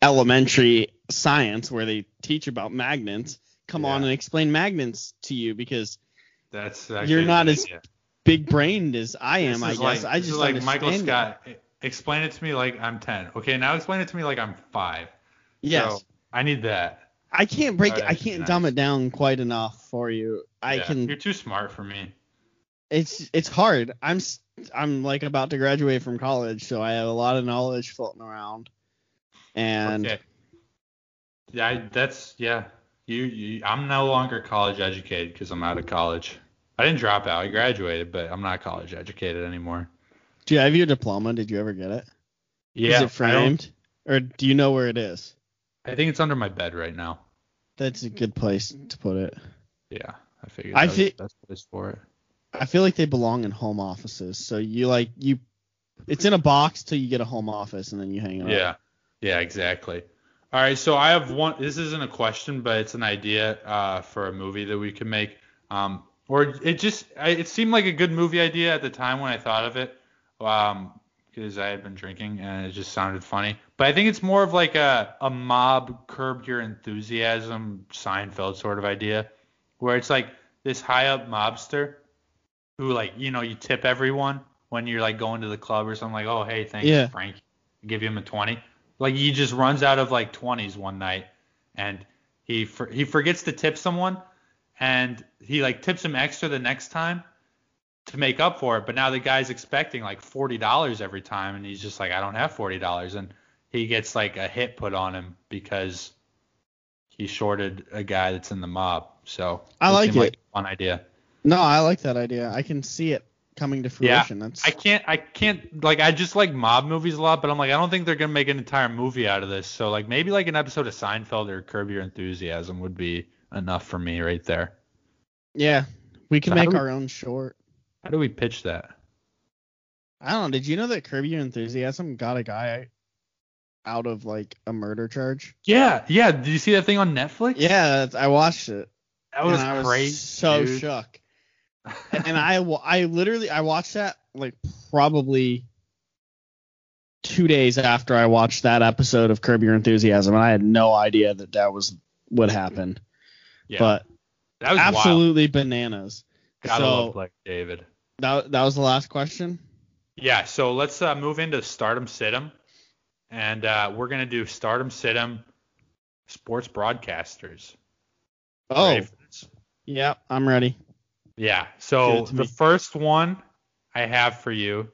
Speaker 1: elementary science where they teach about magnets. Come on and explain magnets to you because
Speaker 2: That's
Speaker 1: You're not as big brained as I am. I guess
Speaker 2: like,
Speaker 1: I just
Speaker 2: like Michael
Speaker 1: it.
Speaker 2: Scott. e- Explain it to me like I'm 10. Okay, now explain it to me like I'm five.
Speaker 1: Yes.
Speaker 2: So, I need that.
Speaker 1: I can't break it. I can't
Speaker 2: nice.
Speaker 1: dumb it down quite enough for you. I
Speaker 2: Yeah,
Speaker 1: can.
Speaker 2: You're too smart for me.
Speaker 1: It's it's hard. I'm I'm like about to graduate from college, so I have a lot of knowledge floating around. And
Speaker 2: okay. Yeah, I, that's yeah. You, you, I'm no longer college educated because I'm out of college. I didn't drop out. I graduated, but I'm not college educated anymore.
Speaker 1: do you have your diploma? Did you ever get it?
Speaker 2: Yeah.
Speaker 1: Is it framed? Or do you know where it is?
Speaker 2: I think it's under my bed right now.
Speaker 1: That's a good place to put it.
Speaker 2: Yeah, I figured
Speaker 1: I
Speaker 2: that was the best place for it.
Speaker 1: I feel like they belong in home offices. So you like you, it's in a box till you get a home office, and then you hang it up.
Speaker 2: Yeah. Yeah, exactly. All right, so I have one. This isn't a question, but it's an idea uh, for a movie that we could make. Um, or it just I, it seemed like a good movie idea at the time when I thought of it, um, because I had been drinking and it just sounded funny. But I think it's more of like a a mob curb your enthusiasm Seinfeld sort of idea, where it's like this high up mobster who like you know you tip everyone when you're like going to the club or something like oh hey thanks
Speaker 1: Yeah.
Speaker 2: Frank give him a 20 like he just runs out of like 20s one night and he for, he forgets to tip someone and he like tips him extra the next time to make up for it but now the guy's expecting like $40 every time and he's just like I don't have $40 and he gets like a hit put on him because he shorted a guy that's in the mob so
Speaker 1: I like it.
Speaker 2: a fun idea
Speaker 1: No, I like that idea. I can see it coming to
Speaker 2: Yeah,
Speaker 1: fruition. That's
Speaker 2: I can't I can't like I just like mob movies a lot, but I'm like I don't think they're gonna make an entire movie out of this. So like maybe like an episode of Seinfeld or Curb Your Enthusiasm would be enough for me right there.
Speaker 1: yeah. We can
Speaker 2: So
Speaker 1: make our own short.
Speaker 2: How do we pitch that?
Speaker 1: I don't know. Did you know that Curb Your Enthusiasm got a guy out of like a murder charge?
Speaker 2: Yeah, yeah. Did you see that thing on Netflix?
Speaker 1: Yeah, I watched it.
Speaker 2: that was
Speaker 1: and I
Speaker 2: crazy.
Speaker 1: so
Speaker 2: dude.
Speaker 1: shook. and I I literally I watched that like probably two days after I watched that episode of Curb Your Enthusiasm, and I had no idea that that was what happened.
Speaker 2: yeah,
Speaker 1: But
Speaker 2: that was wild.
Speaker 1: absolutely bananas.
Speaker 2: Gotta
Speaker 1: so
Speaker 2: love Blake David.
Speaker 1: That that was the last question.
Speaker 2: Yeah, so let's uh, move into Stardom Situm, and uh, we're gonna do Stardom Situm sports broadcasters.
Speaker 1: Oh,
Speaker 2: Ready for this?
Speaker 1: yeah, I'm ready.
Speaker 2: Yeah. So the
Speaker 1: me.
Speaker 2: first one I have for you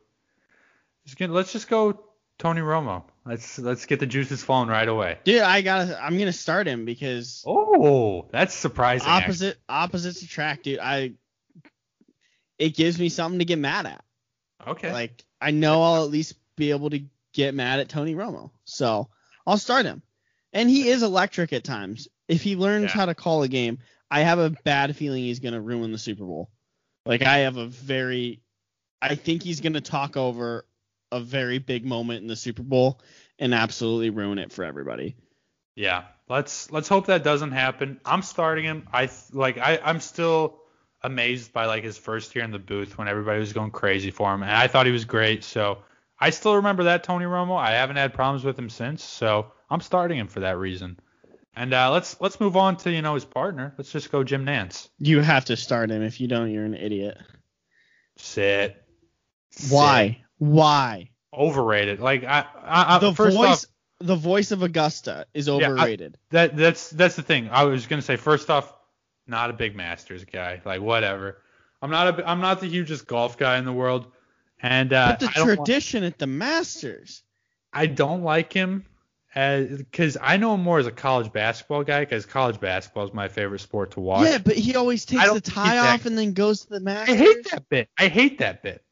Speaker 2: is gonna let's just go Tony Romo. Let's let's get the juices flowing right away.
Speaker 1: Dude, I gotta I'm gonna start him because
Speaker 2: Oh, that's surprising. actually.
Speaker 1: opposite opposites attract, dude. I it gives me something to get mad at.
Speaker 2: Okay.
Speaker 1: Like I know I'll at least be able to get mad at Tony Romo. So I'll start him. And he is electric at times. If he learns
Speaker 2: Yeah.
Speaker 1: how to call a game, I have a bad feeling he's gonna ruin the Super Bowl. Like I have a very I think he's gonna talk over a very big moment in the Super Bowl and absolutely ruin it for everybody.
Speaker 2: Yeah, let's let's hope that doesn't happen. I'm starting him. I like I I'm still amazed by like his first year in the booth when everybody was going crazy for him, and I thought he was great. So I still remember that Tony Romo. I haven't had problems with him since, so I'm starting him for that reason. And uh, let's let's move on to you know his partner. Let's just go Jim Nantz.
Speaker 1: You have to start him. If you don't, you're an idiot.
Speaker 2: Sit.
Speaker 1: Why? Why?
Speaker 2: Overrated. Like I, I, I
Speaker 1: the voice
Speaker 2: off,
Speaker 1: the voice of Augusta is
Speaker 2: I-
Speaker 1: overrated.
Speaker 2: That that's that's the thing. I was gonna say first off, not a big Masters guy. Like whatever. I'm not a I'm not the hugest golf guy in the world, and uh,
Speaker 1: but the tradition at the Masters.
Speaker 2: I don't like him because I know him more as a college basketball guy because college basketball is my favorite sport to watch.
Speaker 1: Yeah, but he always takes the tie
Speaker 2: he's that-
Speaker 1: off and then goes to the Masters.
Speaker 2: I hate that bit. I hate that bit.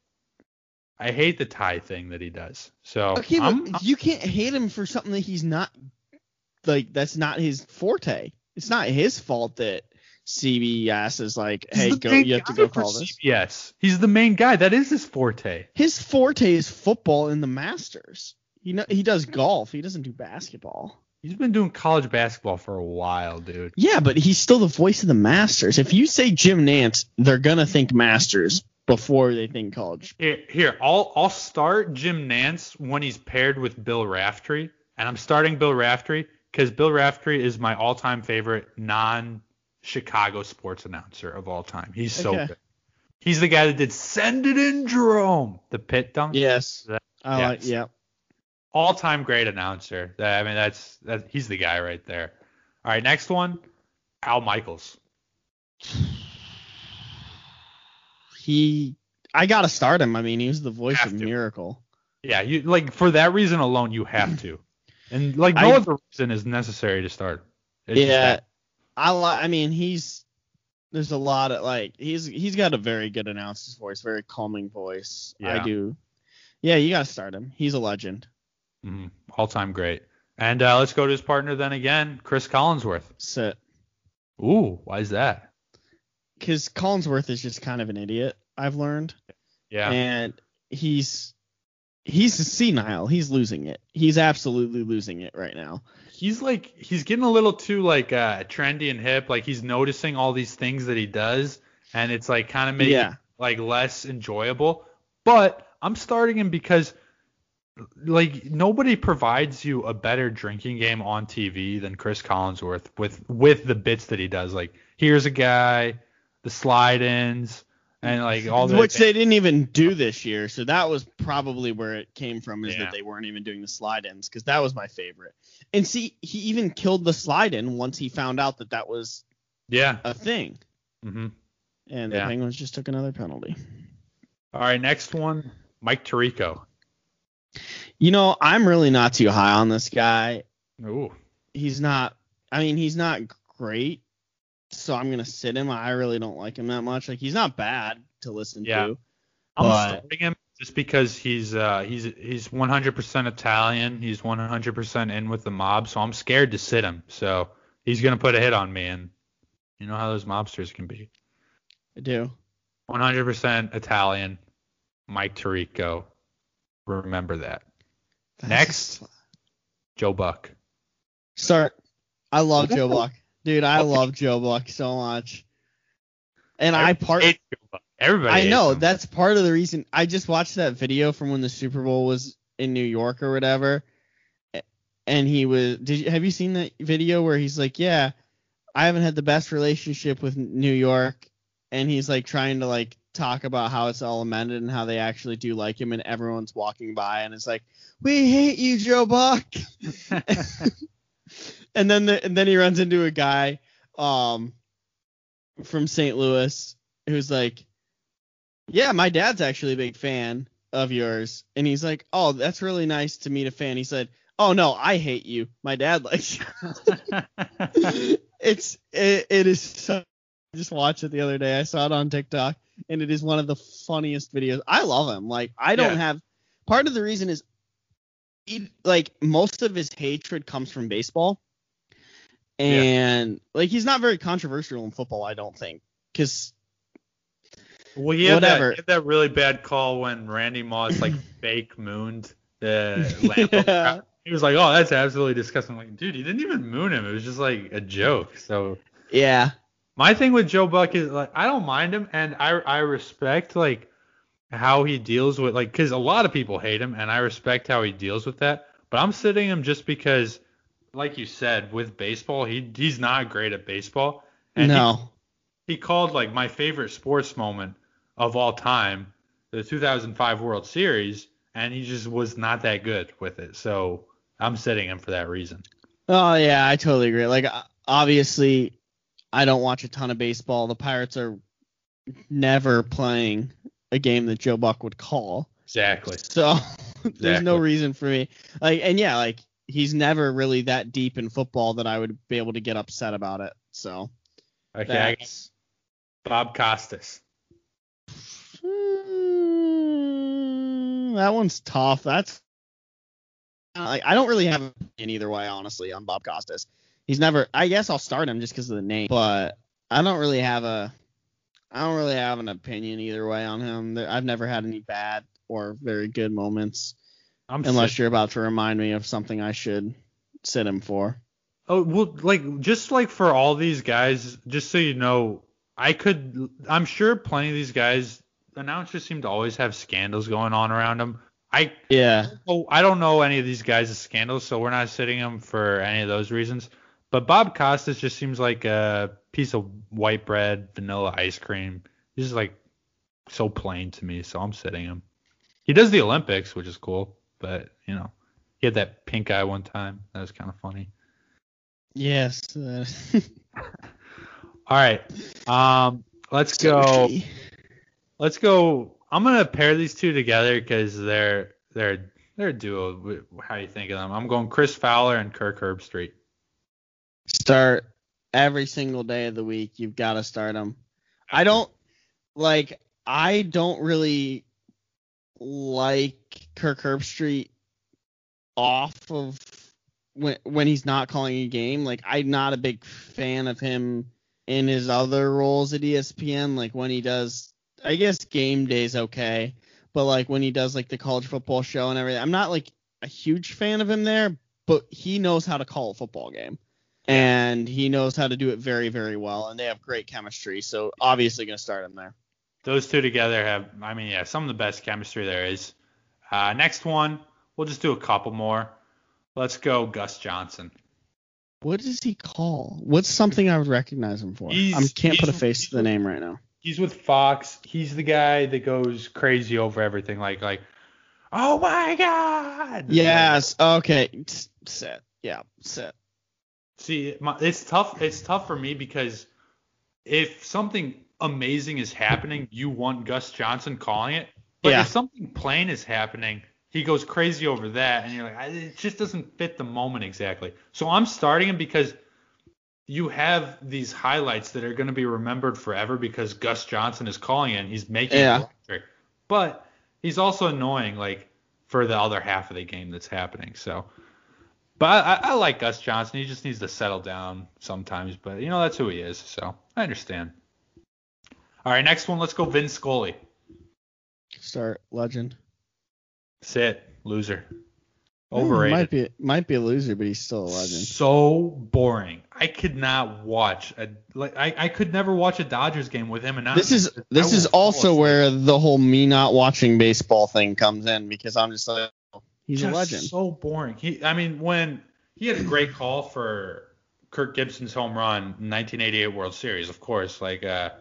Speaker 2: I hate the tie thing that he does. So
Speaker 1: Okay, but
Speaker 2: I'm,
Speaker 1: you can't hate him for something that he's not like that's not his forte. It's not his fault that CBS is like, hey, go, you have to go
Speaker 2: for
Speaker 1: call this.
Speaker 2: CBS. He's the main guy. That is his forte.
Speaker 1: His forte is football in the Masters. You know, he does golf. He doesn't do basketball.
Speaker 2: He's been doing college basketball for a while, dude.
Speaker 1: Yeah, but he's still the voice of the Masters. If you say Jim Nantz, they're gonna think Masters before they think college.
Speaker 2: Here, here, I'll I'll start Jim Nantz when he's paired with Bill Raftery, and I'm starting Bill Raftery because Bill Raftery is my all-time favorite non-Chicago sports announcer of all time. He's so
Speaker 1: Okay.
Speaker 2: good. He's the guy that did "Send It In, Jerome," the Pitt dunk.
Speaker 1: Yes,
Speaker 2: That-
Speaker 1: I like. Yeah.
Speaker 2: All-time great announcer. That, I mean, that's that. He's the guy right there. All right, next one, Al Michaels.
Speaker 1: He, I gotta start him. I mean, he was the voice of
Speaker 2: to.
Speaker 1: Miracle.
Speaker 2: Yeah, you like for that reason alone, you have to, and like no
Speaker 1: I-
Speaker 2: other reason is necessary to start. It's
Speaker 1: yeah,
Speaker 2: that.
Speaker 1: I like. I mean, he's there's a lot of like he's he's got a very good announcer's voice, very calming voice. I do. Yeah, you gotta start him. He's a legend.
Speaker 2: Mhm. All time great. And uh, let's go to his partner then again, Cris Collinsworth.
Speaker 1: Sit.
Speaker 2: Ooh, why is that?
Speaker 1: Because Collinsworth is just kind of an idiot. I've learned,
Speaker 2: Yeah.
Speaker 1: and he's he's senile. He's losing it. He's absolutely losing it right now.
Speaker 2: he's like he's getting a little too like uh, trendy and hip. Like he's noticing all these things that he does, and it's like kind of making
Speaker 1: Yeah.
Speaker 2: like less enjoyable. But I'm starting him because like nobody provides you a better drinking game on TV than Cris Collinsworth with with the bits that he does. Like here's a guy, the slide ins, and like all the
Speaker 1: Which they didn't even do this year, so that was probably where it came from, is
Speaker 2: Yeah.
Speaker 1: that they weren't even doing the slide ins, because that was my favorite. And see, he even killed the slide in once he found out that that was
Speaker 2: yeah.
Speaker 1: a thing,
Speaker 2: hmm
Speaker 1: and
Speaker 2: Yeah.
Speaker 1: the Penguins just took another penalty.
Speaker 2: All right, next one, Mike Tirico.
Speaker 1: You know, I'm really not too high on this guy.
Speaker 2: Ooh.
Speaker 1: He's not. I mean, he's not great, so I'm gonna sit him. I really don't like him that much. Like, he's not bad to listen
Speaker 2: Yeah.
Speaker 1: to,
Speaker 2: I'm
Speaker 1: But-
Speaker 2: starting him just because he's uh he's he's 100% Italian. He's 100% in with the mob, so I'm scared to sit him. So he's gonna put a hit on me, and you know how those mobsters can be.
Speaker 1: I do.
Speaker 2: 100% Italian. Mike Tirico. Remember that. Next. Joe Buck.
Speaker 1: Start. I love Joe Buck. Dude, I love Joe Buck so much. And I part
Speaker 2: Hate Joe Buck. Everybody.
Speaker 1: I know that's part of the reason I just watched that video from when the Super Bowl was in New York or whatever. And he was did you have you seen that video where he's like, "Yeah, I haven't had the best relationship with New York." And he's like trying to like talk about how it's all amended and how they actually do like him and everyone's walking by and it's like, "We hate you, Joe Buck." and then the, and then he runs into a guy um from St. Louis who's like, "Yeah, my dad's actually a big fan of yours." And he's like, "Oh, that's really nice to meet a fan." He said, "Oh no, I hate you. My dad likes you." it's it, it is so I just watched it the other day. I saw it on TikTok and it is one of the funniest videos. I love him. Like I don't
Speaker 2: Yeah.
Speaker 1: have part of the reason is he, like most of his hatred comes from baseball. And like he's not very controversial in football, I don't think. Cuz
Speaker 2: well, he had, that, he had that really bad call when Randy Moss like fake mooned the Lambeau
Speaker 1: Yeah.
Speaker 2: He was like, "Oh, that's absolutely disgusting." I'm like, dude, he didn't even moon him. It was just like a joke. So
Speaker 1: yeah.
Speaker 2: My thing with Joe Buck is like I don't mind him and I I respect like how he deals with like cuz a lot of people hate him and I respect how he deals with that. But I'm sitting him just because like you said with baseball, he he's not great at baseball. And he-
Speaker 1: no.
Speaker 2: he, called like my favorite sports moment of all time, the 2005 World Series, and he just was not that good with it. So I'm sitting him for that reason.
Speaker 1: Oh yeah, I totally agree. Like obviously, I don't watch a ton of baseball. The Pirates are never playing a game that Joe Buck would call,
Speaker 2: Exactly.
Speaker 1: so there's no reason for me. Like, and yeah, like he's never really that deep in football that I would be able to get upset about it. So
Speaker 2: Okay, I got
Speaker 1: that's.
Speaker 2: Bob Costas.
Speaker 1: Mm, that one's tough. That's like I don't really have an opinion either way, honestly, on Bob Costas. He's never. I guess I'll start him just because of the name, but I don't really have a. I don't really have an opinion either way on him. I've never had any bad or very good moments,
Speaker 2: I'm
Speaker 1: unless
Speaker 2: sick.
Speaker 1: you're about to remind me of something I should sit him for.
Speaker 2: Oh well, like just like for all these guys, just so you know, I could. I'm sure plenty of these guys, the announcers seem to always have scandals going on around them. I
Speaker 1: Yeah.
Speaker 2: oh, I don't know any of these guys' scandals, so we're not sitting them for any of those reasons. But Bob Costas just seems like a piece of white bread, vanilla ice cream. He's just like so plain to me, so I'm sitting him. He does the Olympics, which is cool, but you know, he had that pink eye one time. That was kind of funny.
Speaker 1: Yes. uh,
Speaker 2: All right. Um, let's go. Let's go. I'm gonna pair these two together because they're they're they're a duo. How you think of them? I'm going Chris Fowler and Kirk Herbstreit.
Speaker 1: Start every single day of the week. You've got to start them. I don't like. I don't really like Kirk Herbstreit off of when when he's not calling a game. Like I'm not a big fan of him in his other roles at ESPN. Like when he does, I guess game day's okay, but like when he does like the college football show and everything, I'm not like a huge fan of him there. But he knows how to call a football game and he knows how to do it very, very well, and they have great chemistry. So obviously gonna start him there.
Speaker 2: Those two together have, I mean, yeah, some of the best chemistry there is. Uh, next one, we'll just do a couple more. Let's go, Gus Johnson.
Speaker 1: What does he call? What's something I would recognize him for? I can't put a face to the name right now.
Speaker 2: He's with Fox. He's the guy that goes crazy over everything, like like, oh my god.
Speaker 1: Yes. Okay. Sit. Yeah. Sit.
Speaker 2: See, my, it's tough. It's tough for me because if something amazing is happening, you want Gus Johnson calling it. But
Speaker 1: Yeah.
Speaker 2: if something plain is happening, he goes crazy over that, and you're like, I- it just doesn't fit the moment exactly. So I'm starting him because you have these highlights that are going to be remembered forever because Gus Johnson is calling it and he's making
Speaker 1: Yeah.
Speaker 2: it electric. but he's also annoying like for the other half of the game that's happening. So, but I, I like Gus Johnson. He just needs to settle down sometimes. But you know that's who he is. So I understand. All right, next one. Let's go. Vin Scully.
Speaker 1: Start legend.
Speaker 2: Sit loser.
Speaker 1: Eh,
Speaker 2: Overrated.
Speaker 1: Might be might be a loser, but he's still a legend.
Speaker 2: So boring. I could not watch a like I, I could never watch a Dodgers game with him and
Speaker 1: This is this is also where the whole me not watching baseball thing comes in because I'm just like he's
Speaker 2: just
Speaker 1: a legend.
Speaker 2: So boring. He I mean when he had a great call for Kirk Gibson's home run 1988 World Series, of course, like uh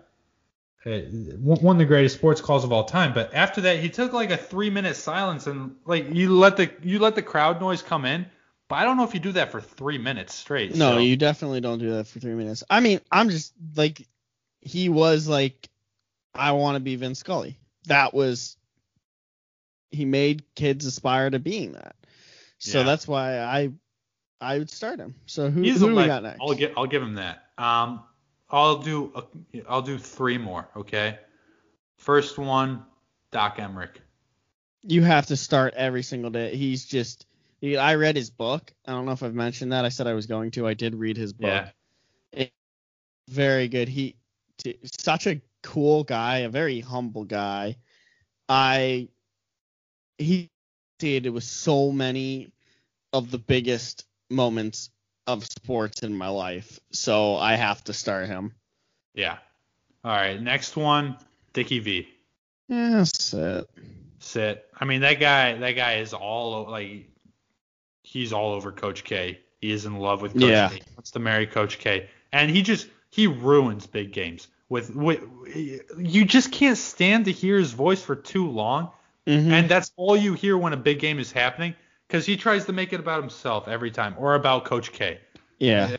Speaker 2: uh, one of the greatest sports calls of all time. But after that, he took like a three minute silence and like you let the you let the crowd noise come in. But I don't know if you do that for three minutes straight.
Speaker 1: No,
Speaker 2: so-
Speaker 1: you definitely don't do that for three minutes. I mean, I'm just like he was like I want to be Vince Scully. That was he made kids aspire to being that. So
Speaker 2: Yeah.
Speaker 1: that's why I I would start him. So who,
Speaker 2: He's
Speaker 1: who we got next?
Speaker 2: I'll give I'll give him that. Um, I'll do a, I'll do three more. Okay. First one, Doc Emrick.
Speaker 1: you have to start every single day. He's just he, I read his book. I don't know if I've mentioned that. I said I was going to. I did read his book.
Speaker 2: Yeah.
Speaker 1: It- very good. He t- such a cool guy, a very humble guy. I he did it with so many of the biggest moments of sports in my life. So I have to start him.
Speaker 2: Yeah. All right. Next one, Dickie V.
Speaker 1: Yeah, that's it.
Speaker 2: Sit. I mean that guy. That guy is all like he's all over Coach K. He is in love with Coach
Speaker 1: Yeah.
Speaker 2: K. He wants to marry Coach K. And he just he ruins big games with, with you just can't stand to hear his voice for too long.
Speaker 1: Mhm.
Speaker 2: And that's all you hear when a big game is happening because he tries to make it about himself every time or about Coach K.
Speaker 1: yeah.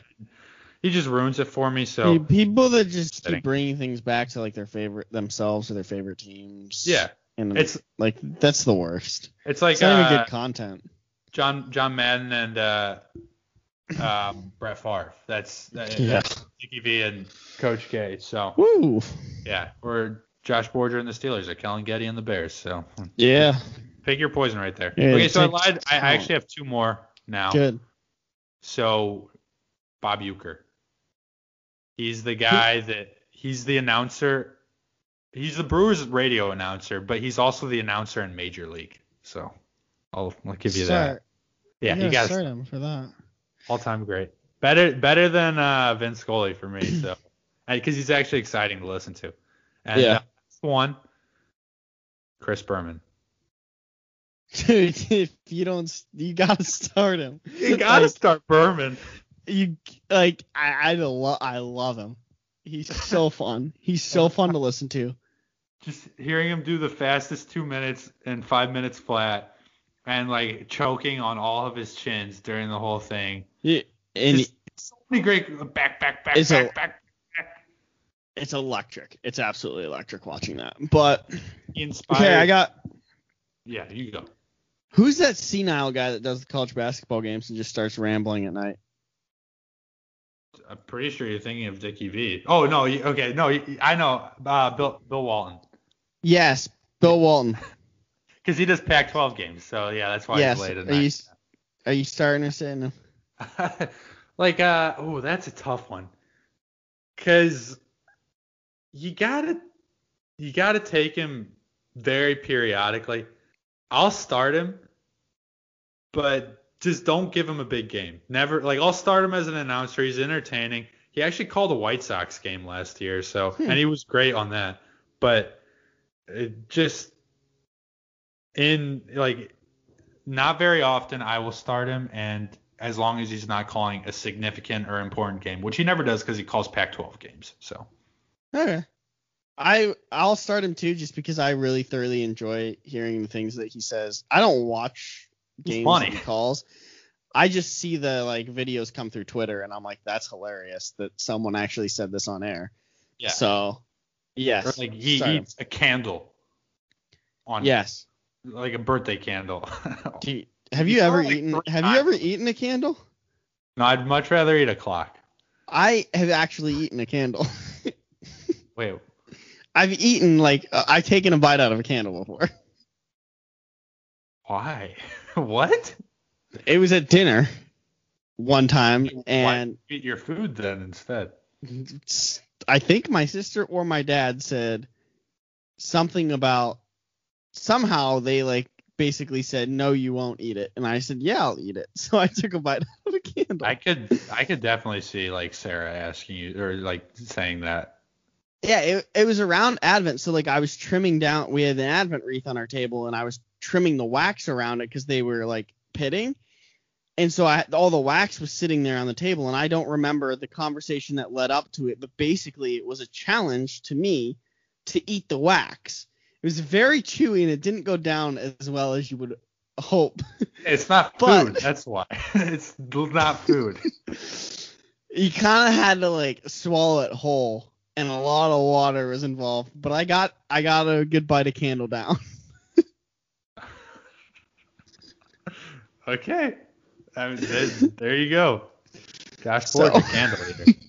Speaker 2: He just ruins it for me. So
Speaker 1: Pe- people that just keep bringing things back to like their favorite themselves or their favorite teams.
Speaker 2: yeah,
Speaker 1: and
Speaker 2: it's
Speaker 1: like that's the worst.
Speaker 2: it's like
Speaker 1: It's not even
Speaker 2: uh,
Speaker 1: good content.
Speaker 2: John John Madden and uh, um, Brett Favre. That's, that,
Speaker 1: Yeah.
Speaker 2: that's Dickie V and Coach K. So
Speaker 1: Woo.
Speaker 2: yeah, or Josh Borger and the Steelers, or Kellen Getty and the Bears. So
Speaker 1: Yeah.
Speaker 2: pick your poison right there.
Speaker 1: Yeah,
Speaker 2: okay, so I lied. I, I actually have two more now.
Speaker 1: Good.
Speaker 2: So Bob Uecker. He's the guy that he's the announcer. He's the Brewers radio announcer, but he's also the announcer in Major League. So I'll, I'll give you that. Yeah,
Speaker 1: you gotta start him for that.
Speaker 2: all time great. Better better than uh, Vince Scully for me. So because he's actually exciting to listen to. And
Speaker 1: Yeah.
Speaker 2: uh, one, Chris Berman.
Speaker 1: Dude, if you don't, you gotta start him.
Speaker 2: You gotta
Speaker 1: Like,
Speaker 2: start Berman.
Speaker 1: you like I I love I love him. He's so fun. He's so fun to listen to.
Speaker 2: just hearing him do the fastest two minutes and five minutes flat and like choking on all of his chins during the whole thing.
Speaker 1: Yeah, and
Speaker 2: Just so many great back, back, back, back,
Speaker 1: a-
Speaker 2: back.
Speaker 1: It's electric. It's absolutely electric watching that. But
Speaker 2: inspired.
Speaker 1: okay, I got
Speaker 2: Yeah, you go.
Speaker 1: who's that senile guy that does the college basketball games and just starts rambling at night?
Speaker 2: I'm pretty sure you're thinking of Dickie V. Oh no, you, okay, no, you- I know. Uh, Bill Bill Walton,
Speaker 1: Yes, Bill Walton.
Speaker 2: because he does Pac-12 games. So yeah, that's why
Speaker 1: yes.
Speaker 2: he's late at
Speaker 1: Are you are you starting sitting him?
Speaker 2: like uh oh that's a tough one because you gotta you gotta take him very periodically. I'll start him but just don't give him a big game. Never like i'll start him as an announcer. He's entertaining. He actually called a white sox game last year so
Speaker 1: Hmm.
Speaker 2: and he was great on that. But it just in like not very often I will start him, and as long as he's not calling a significant or important game, which he never does because he calls Pac-12 games. So
Speaker 1: Okay. I I'll start him too, just because I really thoroughly enjoy hearing the things that he says. I don't watch games that he calls. I just see the like videos come through Twitter, and I'm like, that's hilarious that someone actually said this on air.
Speaker 2: yeah,
Speaker 1: So, yes.
Speaker 2: or like he
Speaker 1: start him.
Speaker 2: eats a candle on
Speaker 1: Yes.
Speaker 2: like a birthday candle.
Speaker 1: You- have you ever
Speaker 2: like,
Speaker 1: eaten? Have you ever eaten a candle?
Speaker 2: no, I'd much rather eat a clock.
Speaker 1: I have actually eaten a candle.
Speaker 2: Wait,
Speaker 1: I've eaten like uh, I've taken a bite out of a candle before.
Speaker 2: Why? what?
Speaker 1: It was at dinner one time, and
Speaker 2: Why eat your food then instead?
Speaker 1: I think my sister or my dad said something about somehow they like basically said no you won't eat it and I said yeah I'll eat it so I took a bite out of a candle.
Speaker 2: I could I could definitely see like Sarah asking you or like saying that.
Speaker 1: Yeah, it, it was around Advent so like I was trimming down we had an Advent wreath on our table and I was trimming the wax around it cuz they were like pitting. And so I all the wax was sitting there on the table and I don't remember the conversation that led up to it but basically it was a challenge to me to eat the wax. It was very chewy and it didn't go down as well as you would hope.
Speaker 2: It's not
Speaker 1: But-
Speaker 2: food. That's why. it's not food.
Speaker 1: you kind of had to like swallow it whole and a lot of water was involved, but I got I got a good bite of candle down.
Speaker 2: Okay. I mean, there, there you go. Josh
Speaker 1: So-
Speaker 2: Ford, the candle eater.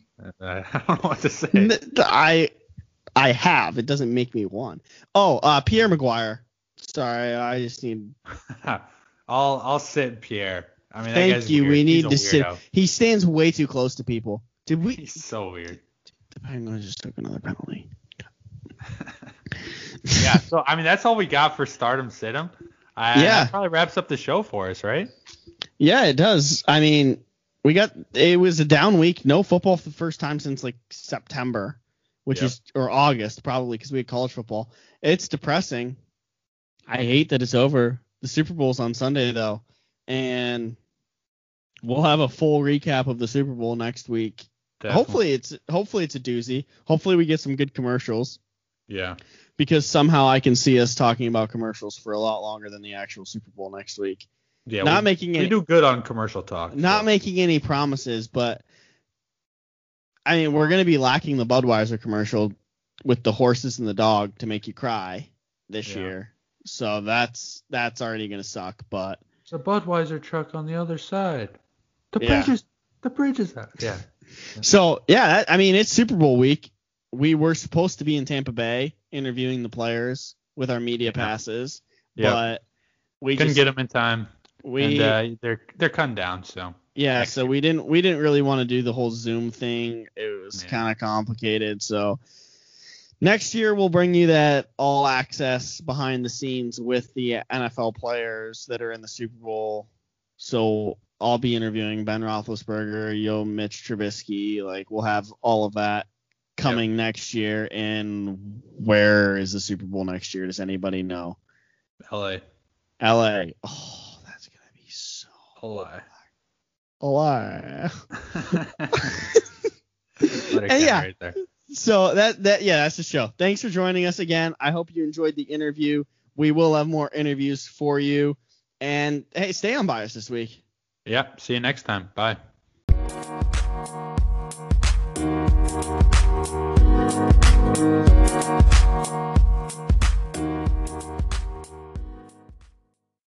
Speaker 2: Uh, I don't know what to say.
Speaker 1: I I have. It doesn't make me one. Oh, uh Pierre McGuire. Sorry, I just need
Speaker 2: I'll I'll sit Pierre. I mean,
Speaker 1: Thank you.
Speaker 2: weird.
Speaker 1: We need to sit. He stands way too close to people. Did we
Speaker 2: He's so weird.
Speaker 1: The Penguins just took another penalty.
Speaker 2: Yeah. So I mean, that's all we got for Stardom Situm. Uh,
Speaker 1: Yeah.
Speaker 2: Probably wraps up the show for us, right?
Speaker 1: Yeah, it does. I mean, we got it was a down week. No football for the first time since like September, which
Speaker 2: Yep.
Speaker 1: is or August probably because we had college football. It's depressing. I hate that it's over. The Super Bowl's on Sunday though, and we'll have a full recap of the Super Bowl next week.
Speaker 2: Definitely.
Speaker 1: Hopefully it's hopefully it's a doozy. Hopefully we get some good commercials
Speaker 2: Yeah.
Speaker 1: because somehow I can see us talking about commercials for a lot longer than the actual Super Bowl next week.
Speaker 2: Yeah.
Speaker 1: Not
Speaker 2: we,
Speaker 1: making
Speaker 2: we
Speaker 1: any
Speaker 2: do good on commercial talk.
Speaker 1: not
Speaker 2: so.
Speaker 1: making any promises, but I mean, we're gonna be lacking the Budweiser commercial with the horses and the dog to make you cry this
Speaker 2: Yeah.
Speaker 1: year. So that's that's already gonna suck. But
Speaker 2: It's a Budweiser truck on the other side. The
Speaker 1: Yeah.
Speaker 2: bridge is the bridge is out. Yeah.
Speaker 1: so yeah, that, I mean, it's Super Bowl week. We were supposed to be in Tampa Bay interviewing the players with our media
Speaker 2: Yeah.
Speaker 1: passes,
Speaker 2: Yeah.
Speaker 1: but we
Speaker 2: Couldn't
Speaker 1: just,
Speaker 2: get them in time,
Speaker 1: we
Speaker 2: and uh, they're they're cutting down. So
Speaker 1: Yeah,
Speaker 2: next
Speaker 1: so we didn't we didn't really want to do the whole Zoom thing. It was
Speaker 2: Yeah.
Speaker 1: kind of complicated. So next year we'll bring you that all access behind the scenes with the NFL players that are in the Super Bowl. So I'll be interviewing Ben Roethlisberger, Yo Mitch Trubisky. Like we'll have all of that coming next year. And where is the Super Bowl next year? Does anybody know?
Speaker 2: L.A.
Speaker 1: L.A. Oh, that's gonna be so.
Speaker 2: L.A.
Speaker 1: And yeah.
Speaker 2: right there.
Speaker 1: So that that yeah, that's the show. Thanks for joining us again. I hope you enjoyed the interview. We will have more interviews for you. And hey, stay on bias this week.
Speaker 2: Yep. See you next time. Bye.